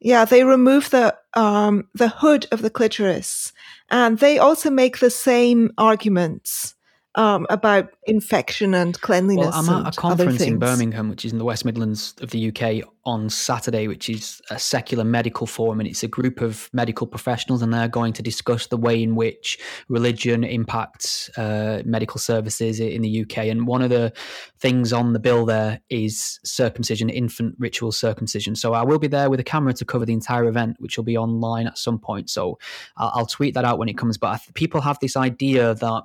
yeah, they remove the um, the hood of the clitoris, and they also make the same arguments um, about infection and cleanliness. Well, I'm at a conference in Birmingham, which is in the West Midlands of the UK, on Saturday, which is a secular medical forum, and it's a group of medical professionals, and they're going to discuss the way in which religion impacts uh, medical services in the UK. And one of the things on the bill there is circumcision, infant ritual circumcision. So I will be there with a camera to cover the entire event, which will be online at some point. So I'll, I'll tweet that out when it comes. But people have this idea that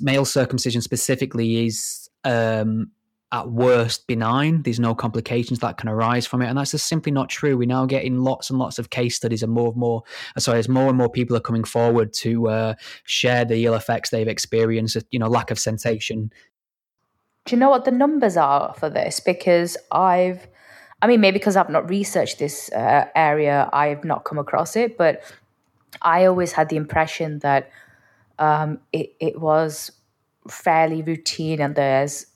male circumcision specifically is um, at worst benign. There's no complications that can arise from it, and that's just simply not true. We're now getting lots and lots of case studies, and more and more. Sorry, as more and more people are coming forward to uh, share the ill effects they've experienced. You know, lack of sensation. Do you know what the numbers are for this? Because I've, I mean, maybe because I've not researched this uh, area, I've not come across it, but I always had the impression that um, it, it was fairly routine and there's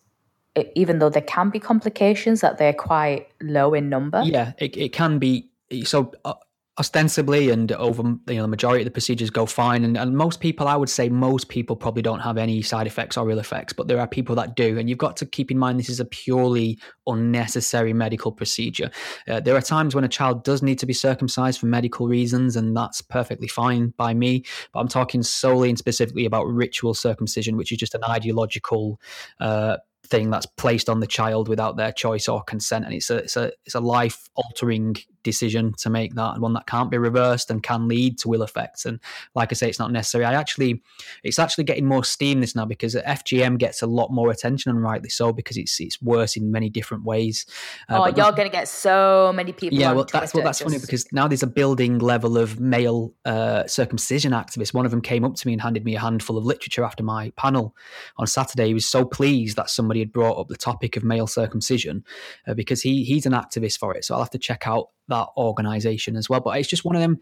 even though there can be complications that they're quite low in number. Yeah it, it can be so uh, ostensibly and over you know the majority of the procedures go fine. And, and most people i would say most people probably don't have any side effects or ill effects but there are people that do. And you've got to keep in mind this is a purely unnecessary medical procedure. Uh, there are times when a child does need to be circumcised for medical reasons and that's perfectly fine by me but i'm talking solely and specifically about ritual circumcision which is just an ideological uh, thing that's placed on the child without their choice or consent and it's a it's a it's a life altering decision to make that and one that can't be reversed and can lead to ill effects. And like i say it's not necessary. I actually it's actually getting more steam this now because fgm gets a lot more attention and rightly so because it's it's worse in many different ways. Uh, oh you're going to get so many people yeah well that's well that's just... funny because now there's a building level of male uh, circumcision activists. One of them came up to me and handed me a handful of literature after my panel on saturday. He was so pleased that somebody had brought up the topic of male circumcision uh, because he he's an activist for it so i'll have to check out that organization as well. But it's just one of them.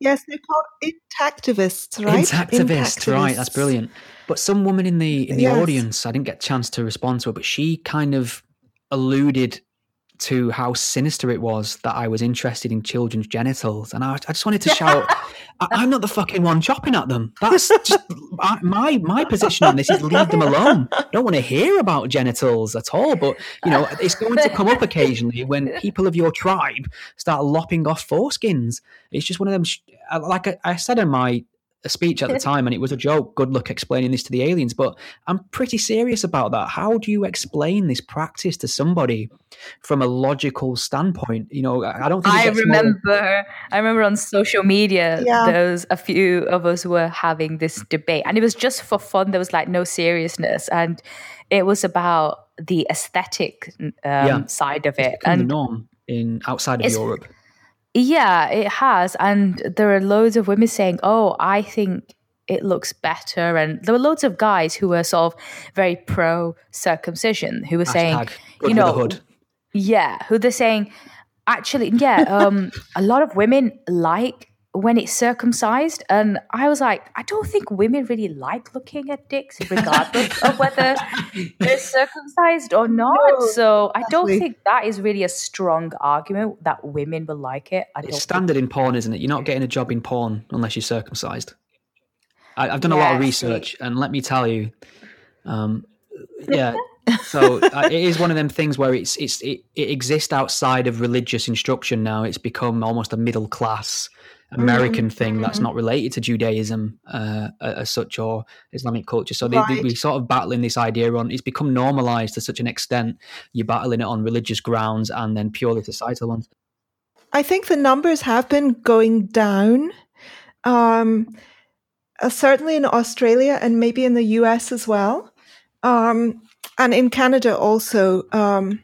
Yes, they're called intactivists, right? Intactivists, right? That's brilliant. But some woman in the in the yes. audience, I didn't get a chance to respond to her, but she kind of alluded to how sinister it was that I was interested in children's genitals, and I, I just wanted to shout, I, am not the fucking one chopping at them. That's just I, my my position on this is leave them alone. I don't want to hear about genitals at all. But you know, it's going to come up occasionally when people of your tribe start lopping off foreskins. It's just one of them. Like I, I said in my a speech at the time and it was a joke. Good luck explaining this to the aliens. But I'm pretty serious about that. How do you explain this practice to somebody from a logical standpoint? You know, I don't think I remember more... I remember on social media yeah. there was a few of us were having this debate and it was just for fun. There was like no seriousness and it was about the aesthetic um, yeah. side of it. and the norm in outside of Europe yeah, it has. And there are loads of women saying, oh, I think it looks better. And there were loads of guys who were sort of very pro circumcision who were Hashtag saying, you know, yeah, who they're saying, actually, yeah, um, a lot of women like when it's circumcised. And I was like, I don't think women really like looking at dicks, regardless of whether they're circumcised or not. No, so I don't think that is really a strong argument that women will like it. It's standard in porn, isn't it? You're not getting a job in porn unless you're circumcised. I, have done a lot of research, and let me tell you, um, yeah. so uh, it is one of them things where it's it's it, it exists outside of religious instruction now. It's become almost a middle class American mm-hmm. thing that's mm-hmm. not related to Judaism uh, as such or Islamic culture. So they, right. they, we sort of battling this idea on. It's become normalized to such an extent. You're battling it on religious grounds and then purely societal ones. I think the numbers have been going down. Um, uh, certainly in Australia and maybe in the US as well. Um, and in Canada also. Um,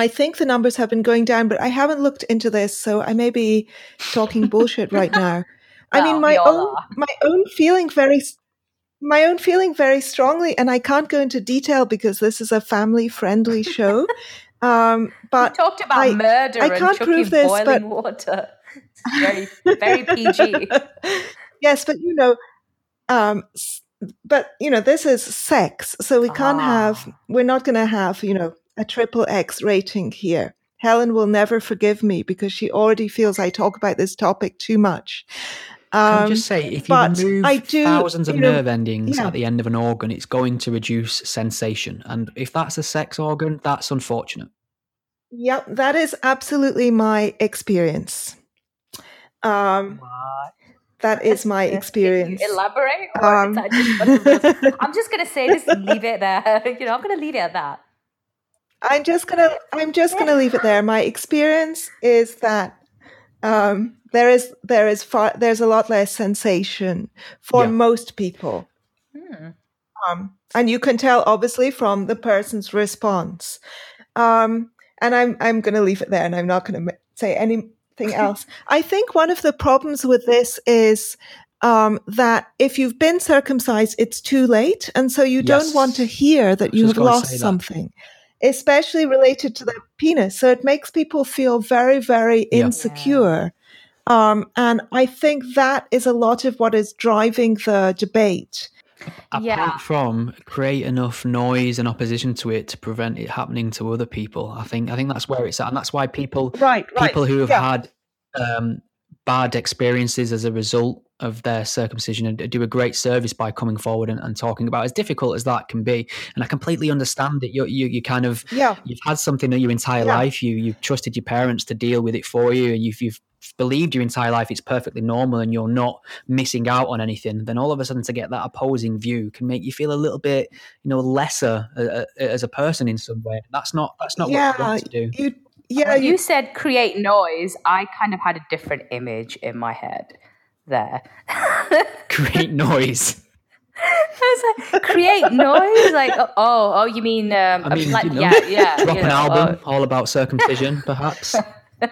I think the numbers have been going down, but I haven't looked into this, so I may be talking bullshit right now. I mean, my own are. my own feeling very my own feeling very strongly, and I can't go into detail because this is a family friendly show. Um, but we talked about I, murder I can't prove this, but water. It's very very PG. yes, but you know, um, but you know, this is sex, so we can't ah. have. We're not going to have you know a triple X rating here. Helen will never forgive me because she already feels I talk about this topic too much. Can I Um, just say, if you remove I do, thousands of you know, nerve endings yeah. at the end of an organ, it's going to reduce sensation. And if that's a sex organ, that's unfortunate. Yep, that is absolutely my experience. Um, that is my Can you experience. Elaborate. Um, just one of those- I'm just gonna say this and leave it there. You know, I'm gonna leave it at that. I'm just gonna I'm just gonna leave it there. My experience is that um, there is there is far there's a lot less sensation for Yeah. most people, Hmm. um, and you can tell obviously from the person's response. Um, and I'm I'm gonna leave it there, and I'm not gonna say anything else. I think one of the problems with this is. Um, that if you've been circumcised, it's too late, and so you don't want to hear that you have lost something. that. Something especially related to the penis. So it makes people feel very, very Yeah. insecure. Um, and I think that is a lot of what is driving the debate. Apart Yeah. from create enough noise and opposition to it to prevent it happening to other people, I think I think that's where it's at, and that's why people Right, people who have yeah. had um, bad experiences as a result of their circumcision and do a great service by coming forward and, and talking about it. as difficult as that can be. And I completely understand it. You you you kind of Yeah. you've had something in your entire Yeah. life. You you've trusted your parents to deal with it for you, and you've you've believed your entire life it's perfectly normal and you're not missing out on anything. Then all of a sudden to get that opposing view can make you feel a little bit you know lesser uh, uh, as a person in some way. That's not that's not what you want to do. You, yeah. When You, you said create noise, I kind of had a different image in my head there. Create noise. I was like, create noise? Like, oh, oh, you mean, um, I mean, like, you know, yeah, yeah. drop you an album oh. all about circumcision, perhaps.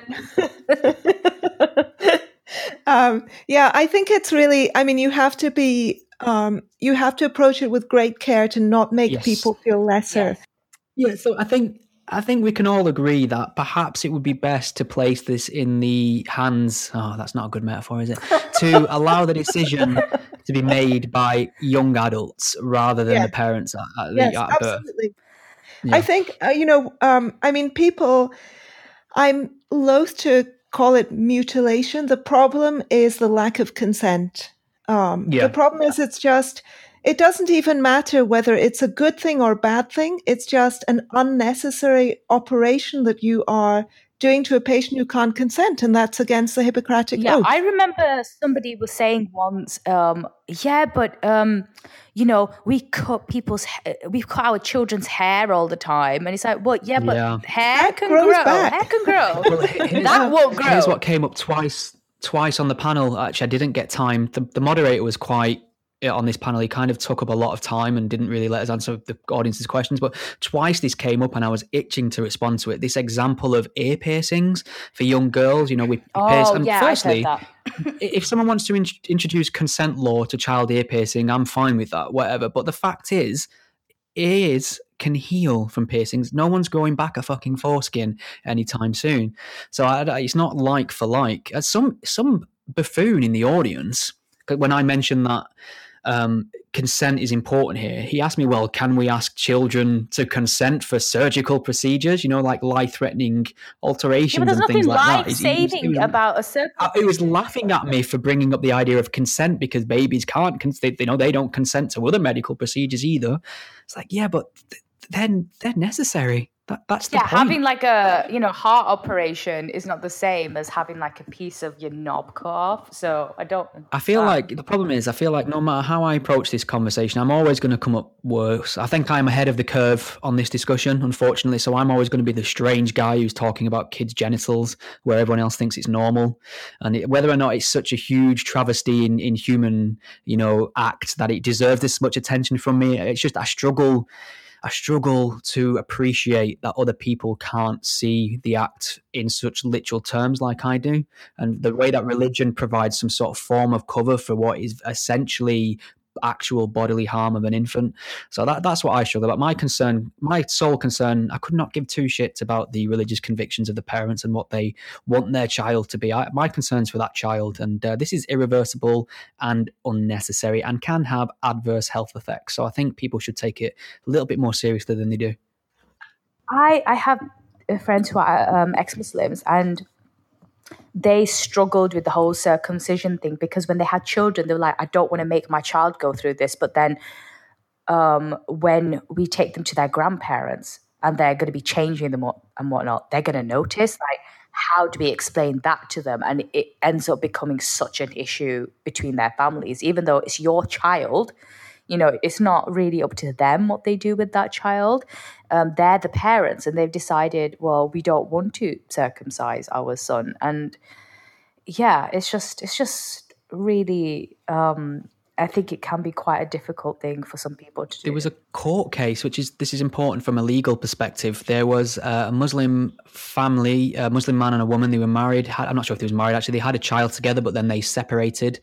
um, yeah, I think it's really, I mean, you have to be, um, you have to approach it with great care to not make Yes. people feel lesser. Yeah, so I think I think we can all agree that perhaps it would be best to place this in the hands. Oh, that's not a good metaphor, is it? to allow the decision to be made by young adults rather than Yeah. the parents at, the, Yes, at birth. absolutely. Yeah. I think uh, you know. Um, I mean, people. I'm loath to call it mutilation. The problem is the lack of consent. Um, Yeah. The problem is it's just. It doesn't even matter whether it's a good thing or a bad thing. It's just an unnecessary operation that you are doing to a patient who can't consent, and that's against the Hippocratic Yeah, Oath. I remember somebody was saying once, um, yeah, but um, you know, we cut people's, ha- we cut our children's hair all the time, and it's like, well, yeah, but Yeah. hair That can grow, back. hair can grow. Well, that won't grow. Here's what came up twice twice on the panel. Actually, I didn't get time. The, the moderator was quite yeah, on this panel. He kind of took up a lot of time and didn't really let us answer the audience's questions. But twice this came up, and I was itching to respond to it. This example of ear piercings for young girls. You know, we pierce. oh And yeah, firstly, I heard that. i- if someone wants to in- introduce consent law to child ear piercing, I'm fine with that, whatever. But the fact is, ears can heal from piercings. No one's growing back a fucking foreskin anytime soon. So I, it's not like for like. Some some buffoon in the audience, when I mentioned that um, consent is important here, he asked me, "Well, can we ask children to consent for surgical procedures? You know, like life-threatening alterations there's and things like that." life He's- he was- he saving about a uh, He was laughing at me for bringing up the idea of consent because babies can't, cons- they, you know, they don't consent to other medical procedures either. It's like, yeah, but th- then they're necessary. That, that's the yeah, point. having like a you know heart operation is not the same as having like a piece of your knob cut off. So I don't. I feel um, like the problem is, I feel like no matter how I approach this conversation, I'm always going to come up worse. I think I'm ahead of the curve on this discussion, unfortunately. So I'm always going to be the strange guy who's talking about kids' genitals where everyone else thinks it's normal. And it, whether or not it's such a huge travesty in, in human, you know, act that it deserves this much attention from me, it's just I struggle. I struggle to appreciate that other people can't see the act in such literal terms like I do. And the way that religion provides some sort of form of cover for what is essentially actual bodily harm of an infant. So that that's what I struggle about. My concern, my sole concern, I could not give two shits about the religious convictions of the parents and what they want their child to be. I, my concerns for that child, and uh, this is irreversible and unnecessary, and can have adverse health effects. So I think people should take it a little bit more seriously than they do. I I have friends who are um, ex-Muslims, and they struggled with the whole circumcision thing because when they had children, they were like, I don't want to make my child go through this. But then um, when we take them to their grandparents and they're going to be changing them and whatnot, they're going to notice like, how do we explain that to them? And it ends up becoming such an issue between their families, even though it's your child. You know, it's not really up to them what they do with that child. Um, they're the parents, and they've decided, well, we don't want to circumcise our son. And yeah, it's just, it's just really um, I think it can be quite a difficult thing for some people to do. There was a court case, which is this is important from a legal perspective. There was a Muslim family, a Muslim man and a woman. They were married. I'm not sure if they was married actually. They had a child together, but then they separated,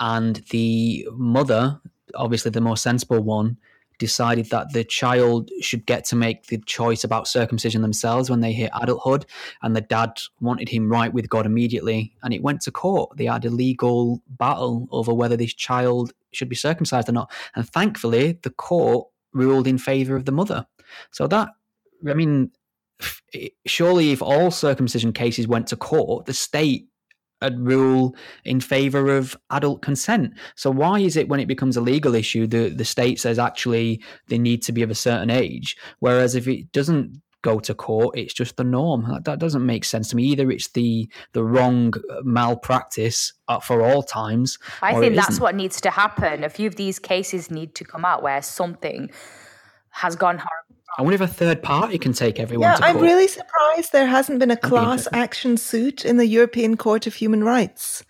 and the mother, obviously the more sensible one, decided that the child should get to make the choice about circumcision themselves when they hit adulthood. And the dad wanted him right with God immediately. And it went to court. They had a legal battle over whether this child should be circumcised or not. And thankfully, the court ruled in favor of the mother. So that, I mean, surely if all circumcision cases went to court, the state a rule in favor of adult consent. So why is it when it becomes a legal issue, the, the state says actually they need to be of a certain age, whereas if it doesn't go to court, it's just the norm. That, that doesn't make sense to me. Either it's the the wrong malpractice uh, for all times. I think that's what needs to happen. A few of these cases need to come out where something has gone horribly I wonder if a third party can take everyone. Yeah, I'm really surprised there hasn't been a class action suit in the European Court of Human Rights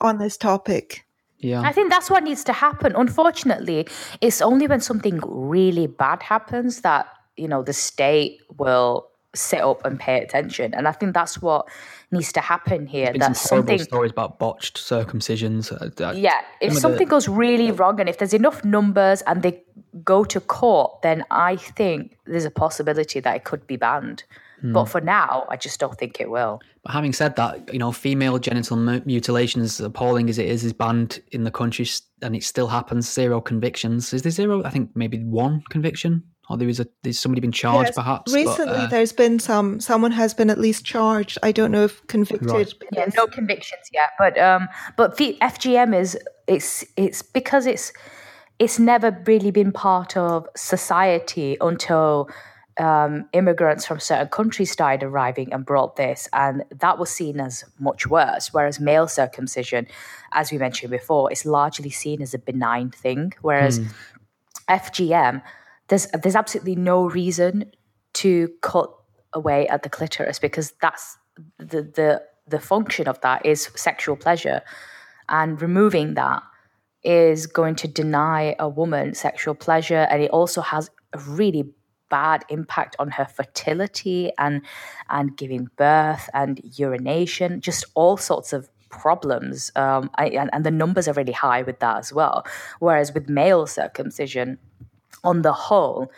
on this topic. Yeah. I think that's what needs to happen. Unfortunately, it's only when something really bad happens that, you know, the state will sit up and pay attention. And I think that's what needs to happen here. That something stories about botched circumcisions. Uh, yeah, if something the... goes really wrong, and if there's enough numbers and they go to court, then I think there's a possibility that it could be banned. Hmm. But for now, I just don't think it will. But having said that, you know, female genital mutilation, as appalling as it is, is banned in the country, and it still happens. Zero convictions. Is there zero? I think maybe one conviction or there is a there's somebody been charged yes, perhaps recently but, uh, there's been some someone has been at least charged i don't know if convicted right. yeah no convictions yet but um but the fgm is it's it's because it's it's never really been part of society until um, immigrants from certain countries started arriving and brought this, and that was seen as much worse. Whereas male circumcision, as we mentioned before, is largely seen as a benign thing. Whereas mm. FGM, there's there's absolutely no reason to cut away at the clitoris because that's the the the function of that is sexual pleasure. And removing that is going to deny a woman sexual pleasure. And it also has a really bad impact on her fertility and and giving birth and urination just all sorts of problems. Um, I, and, and the numbers are really high with that as well. Whereas with male circumcision on the whole,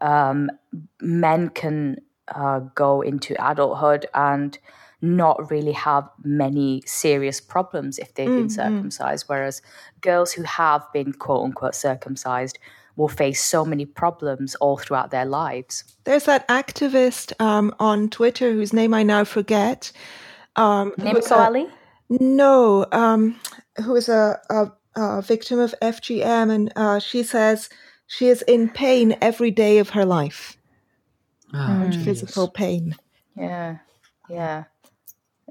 um, men can uh, go into adulthood and not really have many serious problems if they've mm-hmm. been circumcised, whereas girls who have been quote unquote circumcised will face so many problems all throughout their lives. There's that activist um, on Twitter whose name I now forget. Um, Nimco Ali? No, um, who is a, a, a, victim of FGM, and uh, she says she is in pain every day of her life. Oh, physical pain. Yeah, yeah,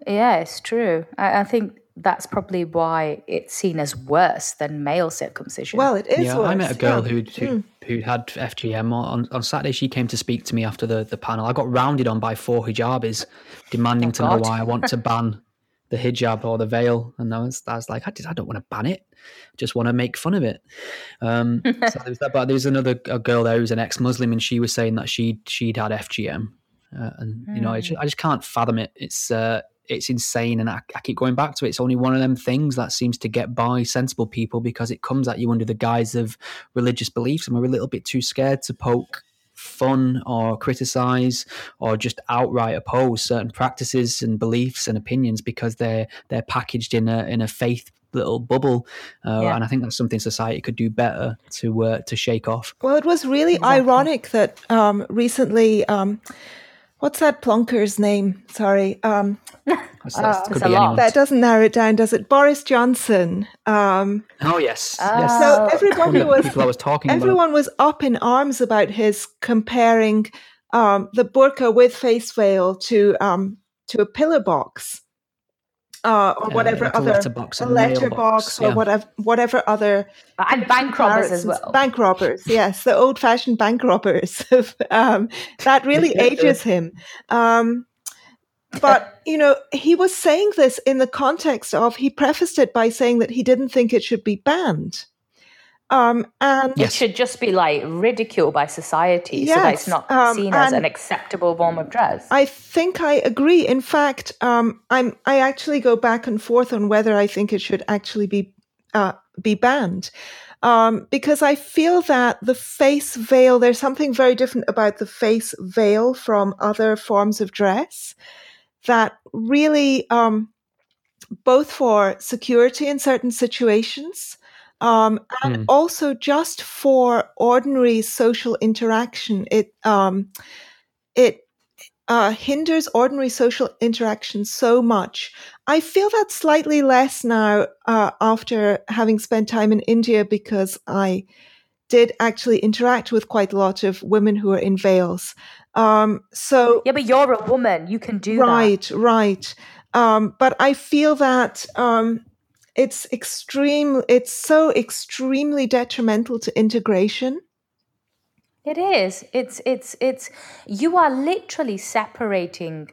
yeah. It's true. I, I, think that's probably why it's seen as worse than male circumcision. Well, it is. Yeah, worse. I met a girl yeah. who who mm. who had FGM on on Saturday. She came to speak to me after the the panel. I got rounded on by four hijabis, demanding oh, to God. know why I want to ban the hijab or the veil, and I was, I was like, I, I don't want to ban it, I just want to make fun of it. Um, so there was that, but there's another a girl there who's an ex-Muslim, and she was saying that she'd she'd had FGM, uh, and mm. you know, I just, I just, can't fathom it. It's uh, it's insane, and I, I, keep going back to it. It's only one of them things that seems to get by sensible people because it comes at you under the guise of religious beliefs, and we're a little bit too scared to poke fun or criticize or just outright oppose certain practices and beliefs and opinions because they're they're packaged in a in a faith little bubble, uh, yeah. and I think that's something society could do better to uh, to shake off. Well, it was really exactly. ironic that um, recently. Um, what's that plonker's name? Sorry. Um, uh, could be. That doesn't narrow it down, does it? Boris Johnson. Um, oh yes, yes. So everybody was people I was talking everyone about. was up in arms about his comparing um, the burqa with face veil to um, to a pillar box. Uh, or whatever like other a letterbox, a a letterbox or yeah. whatever whatever other and bank robbers as well. Bank robbers, yes, the old-fashioned bank robbers. um, that really ages him. Um, but you know, he was saying this in the context of he prefaced it by saying that he didn't think it should be banned. Um, and it should just be like ridiculed by society so that it's not um, seen as an acceptable form of dress. I think I agree. In fact, um, I'm I actually go back and forth on whether I think it should actually be uh, be banned. Um, because I feel that the face veil, there's something very different about the face veil from other forms of dress that really, um, both for security in certain situations, um, and Hmm. also just for ordinary social interaction, it um, it uh, hinders ordinary social interaction so much. I feel that slightly less now uh, after having spent time in India because I did actually interact with quite a lot of women who are in veils. Um, so yeah, but you're a woman. You can do that. right, right. Um, but I feel that um, it's extreme. It's so extremely detrimental to integration. It is. It's it's it's you are literally separating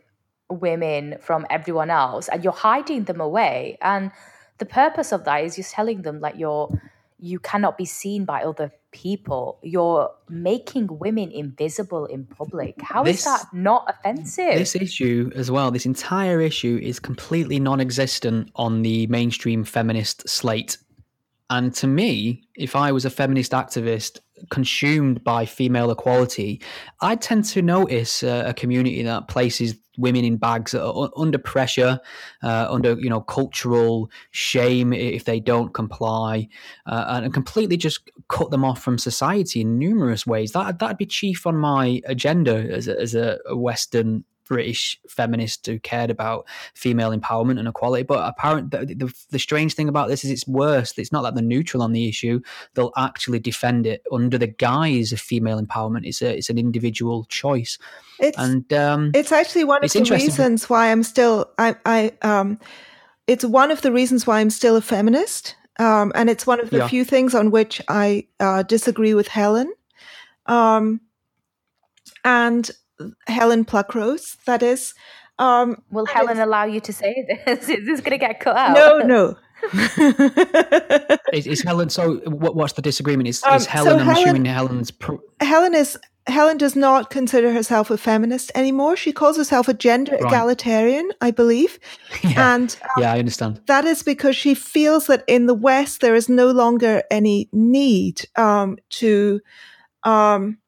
women from everyone else and you're hiding them away. And the purpose of that is you're telling them like you're you cannot be seen by other people. You're making women invisible in public. How is This- that not offensive? This issue as well, this entire issue is completely non-existent on the mainstream feminist slate. And to me, if I was a feminist activist consumed by female equality, I tend to notice uh, a community that places women in bags under pressure, uh, under you know cultural shame if they don't comply, uh, and completely just cut them off from society in numerous ways. That that'd be chief on my agenda as a, as a Western British feminist who cared about female empowerment and equality. But apparent the, the, the strange thing about this is it's worse. It's not that they're neutral on the issue; they'll actually defend it under the guise of female empowerment. It's a it's an individual choice, It's and um, it's actually one of the reasons why I'm still I I um it's one of the reasons why I'm still a feminist. Um, and it's one of the Yeah. few things on which I uh, disagree with Helen. Um, and Helen Pluckrose, that is. Um, Will Helen it's- allow you to say this? Is this going to get cut out? No, no. is, is Helen? So what, what's the disagreement? Is, Um, is so Helen? I'm Helen- assuming Helen's. Pro- Helen is Helen does not consider herself a feminist anymore. She calls herself a gender Right. egalitarian, I believe. yeah, And yeah, I understand. that is because she feels that in the West there is no longer any need um, to um,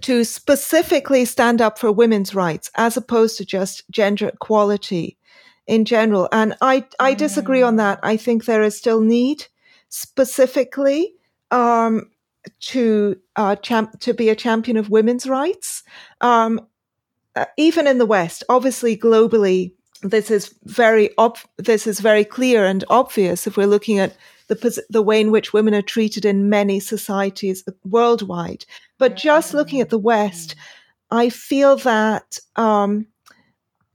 to specifically stand up for women's rights, as opposed to just gender equality in general. And I I disagree on that. I think there is still need specifically um, to uh, champ- to be a champion of women's rights, um, uh, even in the West. Obviously, globally, this is very ob- this is very clear and obvious if we're looking at the pos- the way in which women are treated in many societies worldwide. But just looking at the West, I feel that um,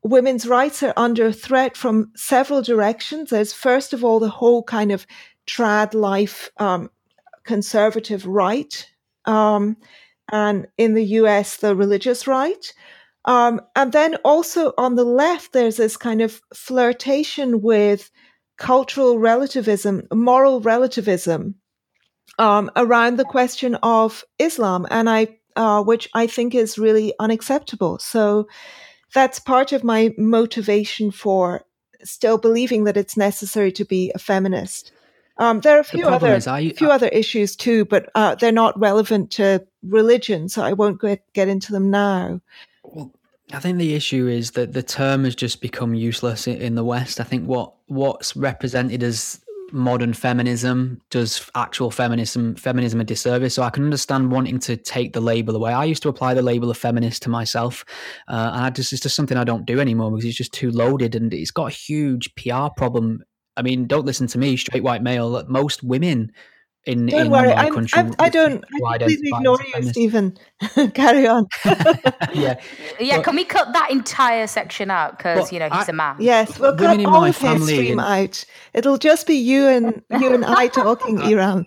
women's rights are under threat from several directions. There's first of all the whole kind of trad life um, conservative right, um, and in the US the religious right. Um, and then also on the left, there's this kind of flirtation with cultural relativism, moral relativism um, around the question of Islam, and I, uh, which I think is really unacceptable. So that's part of my motivation for still believing that it's necessary to be a feminist. Um, there are a few other is, I, few other issues too, but uh, they're not relevant to religion, so I won't get, get into them now. Well, I think the issue is that the term has just become useless i- in the West. I think what what's represented as modern feminism does actual feminism feminism a disservice. So I can understand wanting to take the label away. I used to apply the label of feminist to myself, uh, and I just it's just something I don't do anymore because it's just too loaded and it's got a huge PR problem. I mean, don't listen to me, straight white male. Most women in, don't in worry, my I'm, country. I'm, I don't. I completely ignore you, Stephen. Carry on. yeah, yeah. But, can we cut that entire section out because you know he's I, a man? Yes, we'll cut all of his stream out. It'll just be you and you and I talking, Iram.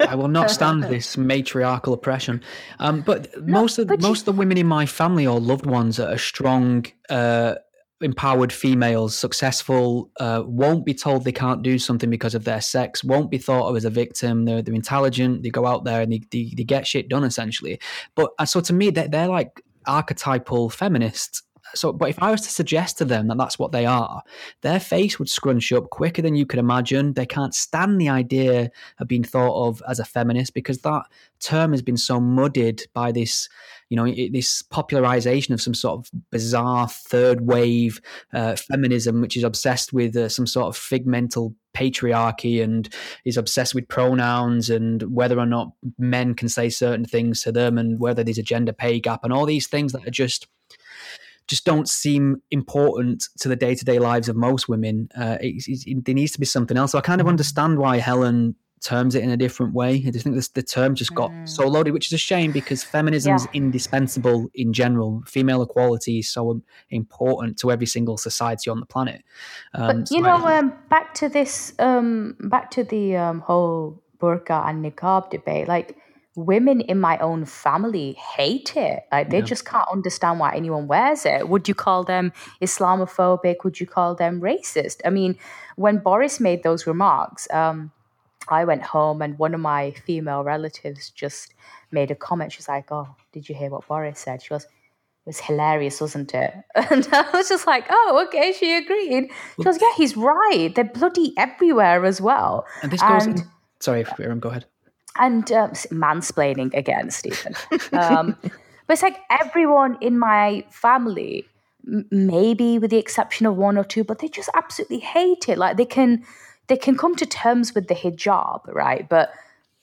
I will not stand this matriarchal oppression. Um, but no, most of but most you... of the women in my family or loved ones are strong. Uh, empowered females, successful, uh, won't be told they can't do something because of their sex, won't be thought of as a victim. They're, they're intelligent, they go out there and they, they, they get shit done essentially. But uh, so to me, they're, they're like archetypal feminists. So, but if I was to suggest to them that that's what they are, their face would scrunch up quicker than you could imagine. They can't stand the idea of being thought of as a feminist because that term has been so muddied by this you know, this popularization of some sort of bizarre third wave uh, feminism, which is obsessed with uh, some sort of figmental patriarchy and is obsessed with pronouns and whether or not men can say certain things to them and whether there's a gender pay gap and all these things that are just just don't seem important to the day to day lives of most women. Uh, it, it, there needs to be something else. So I kind of understand why Helen terms it in a different way. I just think this, the term just got mm. so loaded, which is a shame because feminism is yeah. indispensable in general. Female equality is so important to every single society on the planet. Um, but you so know, I, um, back to this, um, back to the um, whole burqa and niqab debate. Like women in my own family hate it. Like they yeah. just can't understand why anyone wears it. Would you call them Islamophobic? Would you call them racist? I mean, when Boris made those remarks. I went home and one of my female relatives just made a comment. She's like, Oh, did you hear what Boris said? She goes, It was hilarious, wasn't it? And I was just like, Oh, okay, she agreed. She goes, Yeah, he's right. They're bloody everywhere as well. And this goes, and, in, sorry, Iram, go ahead. And um, mansplaining again, Stephen. Um, but it's like everyone in my family, maybe with the exception of one or two, but they just absolutely hate it. Like they can they can come to terms with the hijab, right? But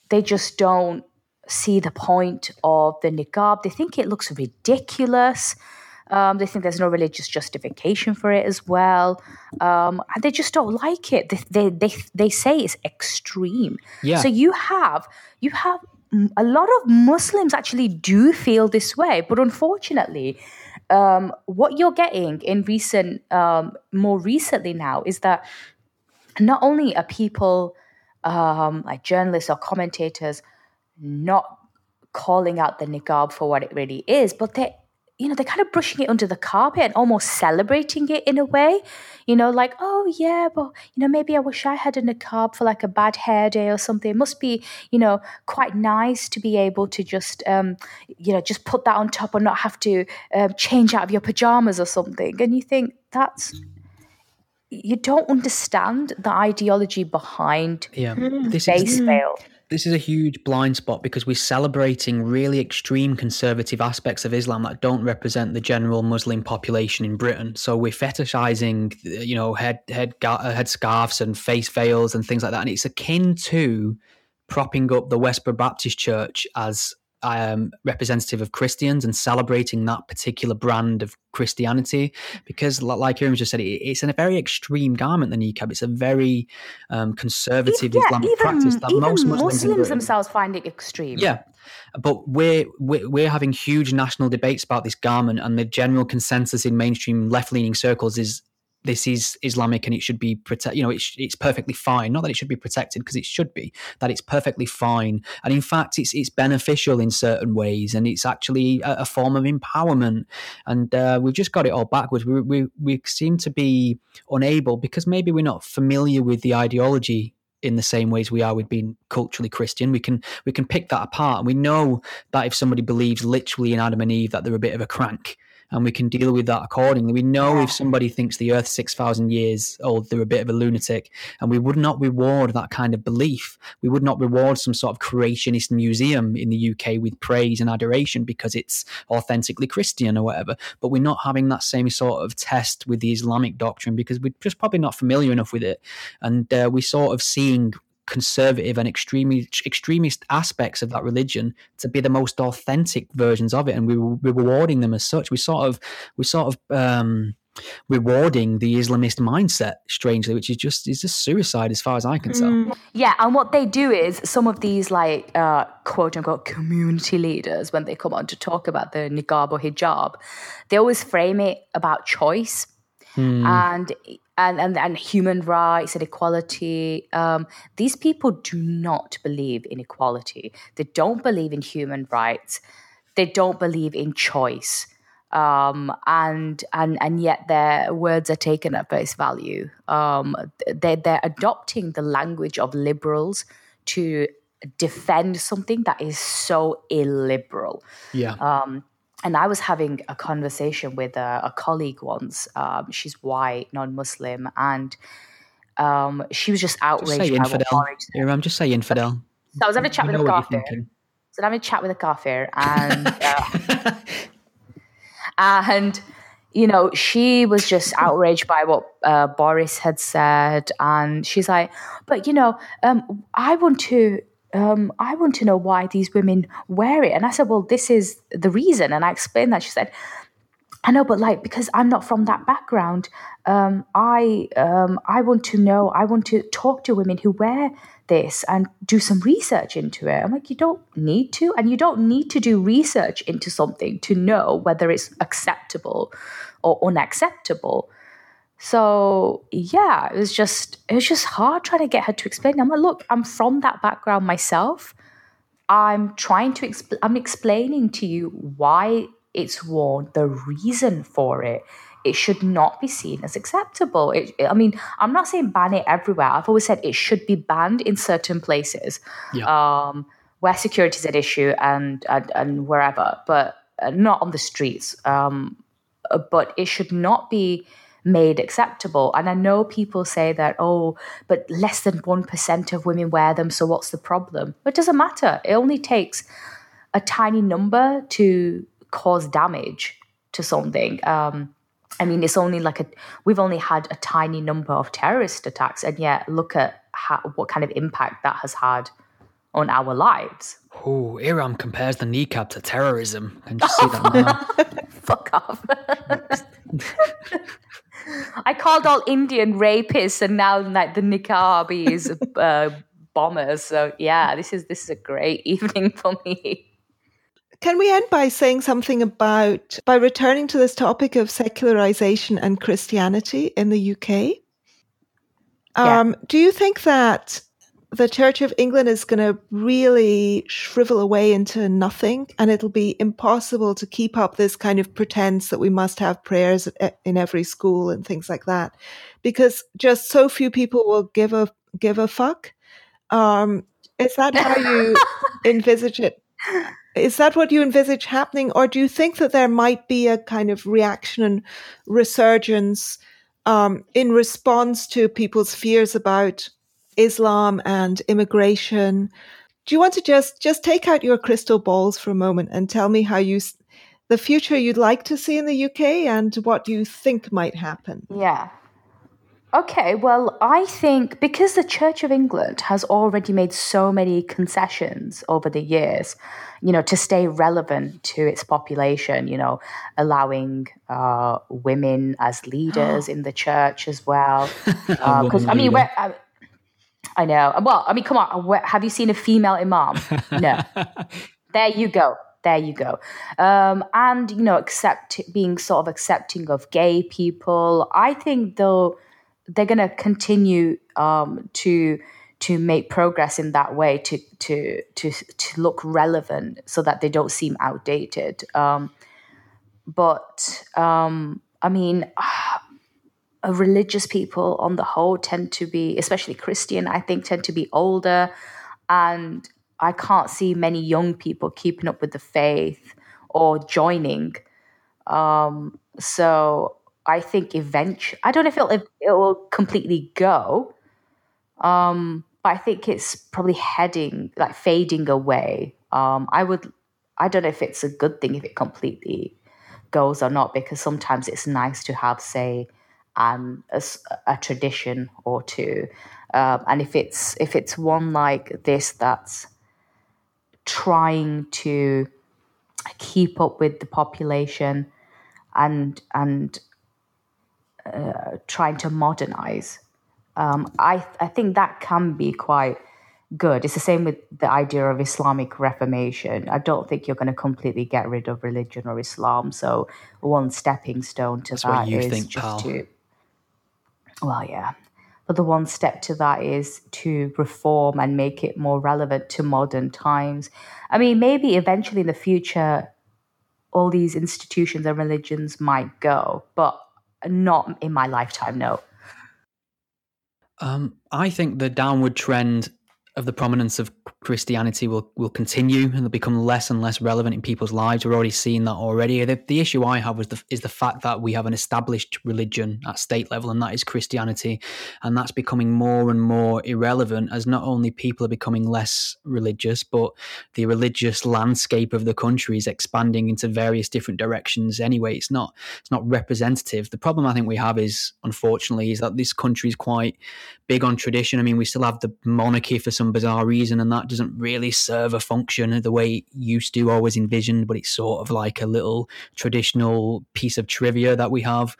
they just don't see the point of the niqab. They think it looks ridiculous. Um, they think there's no religious justification for it as well, um, and they just don't like it. They, they they they say it's extreme. Yeah. So you have you have a lot of Muslims actually do feel this way, but unfortunately, um, what you're getting in recent, um, more recently now, is that not only are people um, like journalists or commentators not calling out the niqab for what it really is, but they you know, they're kind of brushing it under the carpet and almost celebrating it in a way. You know, like, oh yeah, but you know, maybe I wish I had a niqab for like a bad hair day or something. It must be, you know, quite nice to be able to just, um, you know, just put that on top and not have to um, change out of your pajamas or something. And you think that's you don't understand the ideology behind yeah. Hmm. this base veil. This is a huge blind spot because we're celebrating really extreme conservative aspects of Islam that don't represent the general Muslim population in Britain. So we're fetishizing, you know, head head uh, head scarves and face veils and things like that, and it's akin to propping up the Westboro Baptist Church as um, representative of Christians and celebrating that particular brand of Christianity. Because, like Iram just said, it's in a very extreme garment, the niqab. It's a very um, conservative yeah, Islamic even, practice that most Muslims, Muslims themselves find it extreme. Yeah. But we're, we're, we're having huge national debates about this garment, and the general consensus in mainstream left leaning circles is this is Islamic and it should be protect. You know, it's it's perfectly fine. Not that it should be protected because it should be. That it's perfectly fine, and in fact, it's it's beneficial in certain ways, and it's actually a, a form of empowerment. And uh, we've just got it all backwards. We, we we seem to be unable because maybe we're not familiar with the ideology in the same ways we are with being culturally Christian. We can we can pick that apart, and we know that if somebody believes literally in Adam and Eve that they're a bit of a crank and we can deal with that accordingly. We know if somebody thinks the Earth's 6,000 years old, they're a bit of a lunatic, and we would not reward that kind of belief. We would not reward some sort of creationist museum in the UK with praise and adoration because it's authentically Christian or whatever. But we're not having that same sort of test with the Islamic doctrine because we're just probably not familiar enough with it. And uh, we sort of seeing conservative and extremist extremist aspects of that religion to be the most authentic versions of it, and we were rewarding them as such. We sort of we sort of um, rewarding the Islamist mindset, strangely, which is just is just suicide as far as I can tell. Mm. Yeah, and what they do is some of these like uh, quote unquote community leaders, when they come on to talk about the niqab or hijab, they always frame it about choice. Mm. And and, and, and human rights and equality. Um, these people do not believe in equality. They don't believe in human rights. They don't believe in choice. Um, and and and yet their words are taken at face value. Um, they they're adopting the language of liberals to defend something that is so illiberal. Yeah. Um, and I was having a conversation with a, a colleague once. Um, she's white, non-Muslim, and um, she was just outraged. Just say infidel. Yeah, I'm just saying infidel. So I was having a chat with a kafir. So I'm having a chat with a kafir, and uh, and you know she was just outraged by what uh, Boris had said, and she's like, "But you know, um, I want to um, I want to know why these women wear it. And I said, well, this is the reason. And I explained that. She said, I know, but like because I'm not from that background, um, I um, I want to know. I want to talk to women who wear this and do some research into it. I'm like, you don't need to, and you don't need to do research into something to know whether it's acceptable or unacceptable. So yeah, it was just it was just hard trying to get her to explain. I'm like, look, I'm from that background myself. I'm trying to exp- I'm explaining to you why it's worn, the reason for it. It should not be seen as acceptable. It, I mean, I'm not saying ban it everywhere. I've always said it should be banned in certain places yeah. um, where security is an issue and, and, and wherever, but uh, not on the streets. Um, but it should not be made acceptable. And I know people say that, oh, but less than 1% of women wear them, so what's the problem? It doesn't matter. It only takes a tiny number to cause damage to something. Um, I mean, it's only like a, we've only had a tiny number of terrorist attacks, and yet look at how, what kind of impact that has had on our lives. Oh, Iram compares the kneecap to terrorism. Can you see that now? Fuck off. I called all Indian rapists, and now like the niqab is uh, bombers. So yeah, this is this is a great evening for me. Can we end by saying something about by returning to this topic of secularization and Christianity in the UK? Um, yeah. Do you think that the Church of England is going to really shrivel away into nothing, and it'll be impossible to keep up this kind of pretense that we must have prayers in every school and things like that, because just so few people will give a give a fuck. Um, is that how you envisage it? Is that what you envisage happening, or do you think that there might be a kind of reaction and resurgence um, in response to people's fears about Islam and immigration. Do you want to just just take out your crystal balls for a moment and tell me how you the future you'd like to see in the UK and what you think might happen? Yeah. Okay, well, I think because the Church of England has already made so many concessions over the years, you know, to stay relevant to its population, you know, allowing uh, women as leaders in the church as well. Because, uh, I mean, uh, I know. Well, I mean, come on. Have you seen a female imam? No. there you go. There you go. Um, and, you know, accept being sort of accepting of gay people. I think, though, they're going to continue um, to to make progress in that way to to to to look relevant so that they don't seem outdated um, but um, i mean religious people on the whole tend to be, especially Christian, I think, tend to be older. And I can't see many young people keeping up with the faith or joining Um, so I think eventually, I don't know if it'll, if it will completely go, um, but I think it's probably heading, like fading away. Um, I would, I don't know if it's a good thing if it completely goes or not, because sometimes it's nice to have, say, um, a, a tradition or two. Um, and if it's if it's one like this that's trying to keep up with the population and and uh, trying to modernize, um, I I think that can be quite good. It's the same with the idea of Islamic Reformation. I don't think you're going to completely get rid of religion or Islam. So one stepping stone to That's that is think, just pal. to well, yeah. But the one step to that is to reform and make it more relevant to modern times. I mean, maybe eventually in the future, all these institutions and religions might go, but not in my lifetime, no. Um, I think the downward trend of the prominence of Christianity will will continue and will become less and less relevant in people's lives. We're already seeing that already. The, the issue I have was the, is the fact that we have an established religion at state level, and that is Christianity, and that's becoming more and more irrelevant as not only people are becoming less religious, but the religious landscape of the country is expanding into various different directions. Anyway, it's not it's not representative. The problem I think we have is, unfortunately, is that this country is quite big on tradition. I mean, we still have the monarchy for some bizarre reason, and that doesn't really serve a function the way it used to, always envisioned, but it's sort of like a little traditional piece of trivia that we have.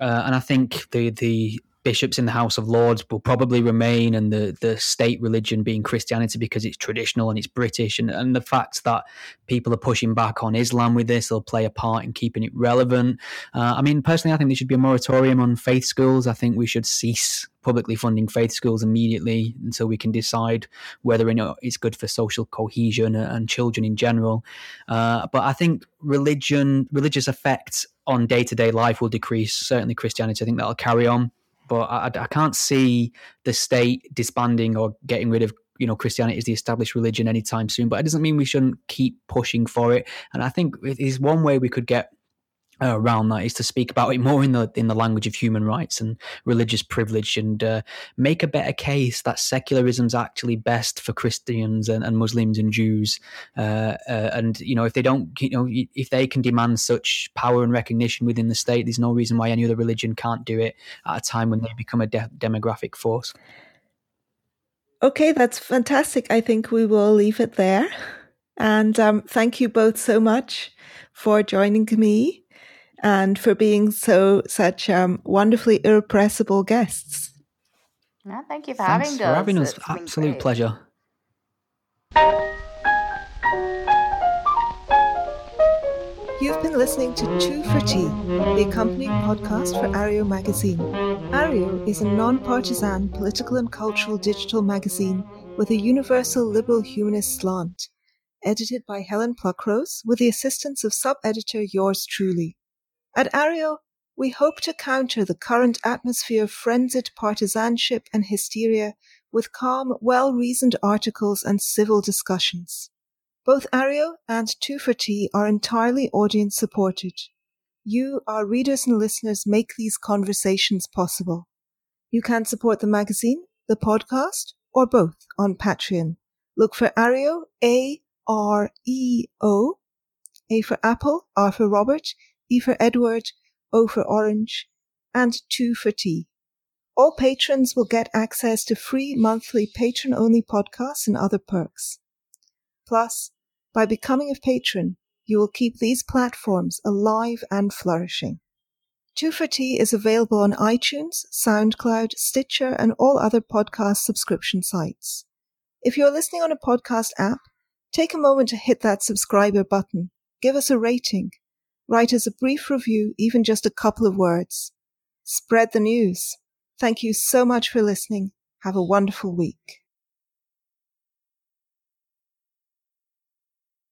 Uh, and I think the the bishops in the House of Lords will probably remain, and the, the state religion being Christianity because it's traditional and it's British. And, and the fact that people are pushing back on Islam with this, will play a part in keeping it relevant. Uh, I mean, personally, I think there should be a moratorium on faith schools. I think we should cease publicly funding faith schools immediately until we can decide whether or not it's good for social cohesion and children in general. Uh, but I think religion, religious effects on day to day life will decrease. Certainly, Christianity, I think that'll carry on but I, I can't see the state disbanding or getting rid of you know Christianity as the established religion anytime soon. But it doesn't mean we shouldn't keep pushing for it. And I think it is one way we could get uh, around that is to speak about it more in the in the language of human rights and religious privilege and uh, make a better case that secularism is actually best for Christians and, and Muslims and Jews. Uh, uh, and you know if they don't you know if they can demand such power and recognition within the state there's no reason why any other religion can't do it at a time when they become a de- demographic force. Okay that's fantastic. I think we will leave it there. And um, thank you both so much for joining me and for being so such um, wonderfully irrepressible guests. Yeah, thank you for Thanks having for us. having us. It's been Absolute pleasure. You've been listening to Two for Tea, the accompanying podcast for Areo Magazine. Areo is a non partisan political and cultural digital magazine with a universal liberal humanist slant, edited by Helen Pluckrose with the assistance of sub editor yours truly. At Areo, we hope to counter the current atmosphere of frenzied partisanship and hysteria with calm, well reasoned articles and civil discussions. Both Areo and Two for Tea are entirely audience supported. You, our readers and listeners, make these conversations possible. You can support the magazine, the podcast, or both on Patreon. Look for Areo, A R E O, A for Apple, R for Robert, E for Edward, O for Orange, and Two for Tea. All patrons will get access to free monthly patron only podcasts and other perks. Plus, by becoming a patron, you will keep these platforms alive and flourishing. Two for Tea is available on iTunes, SoundCloud, Stitcher, and all other podcast subscription sites. If you're listening on a podcast app, take a moment to hit that subscriber button. Give us a rating. Write us a brief review, even just a couple of words. Spread the news. Thank you so much for listening. Have a wonderful week.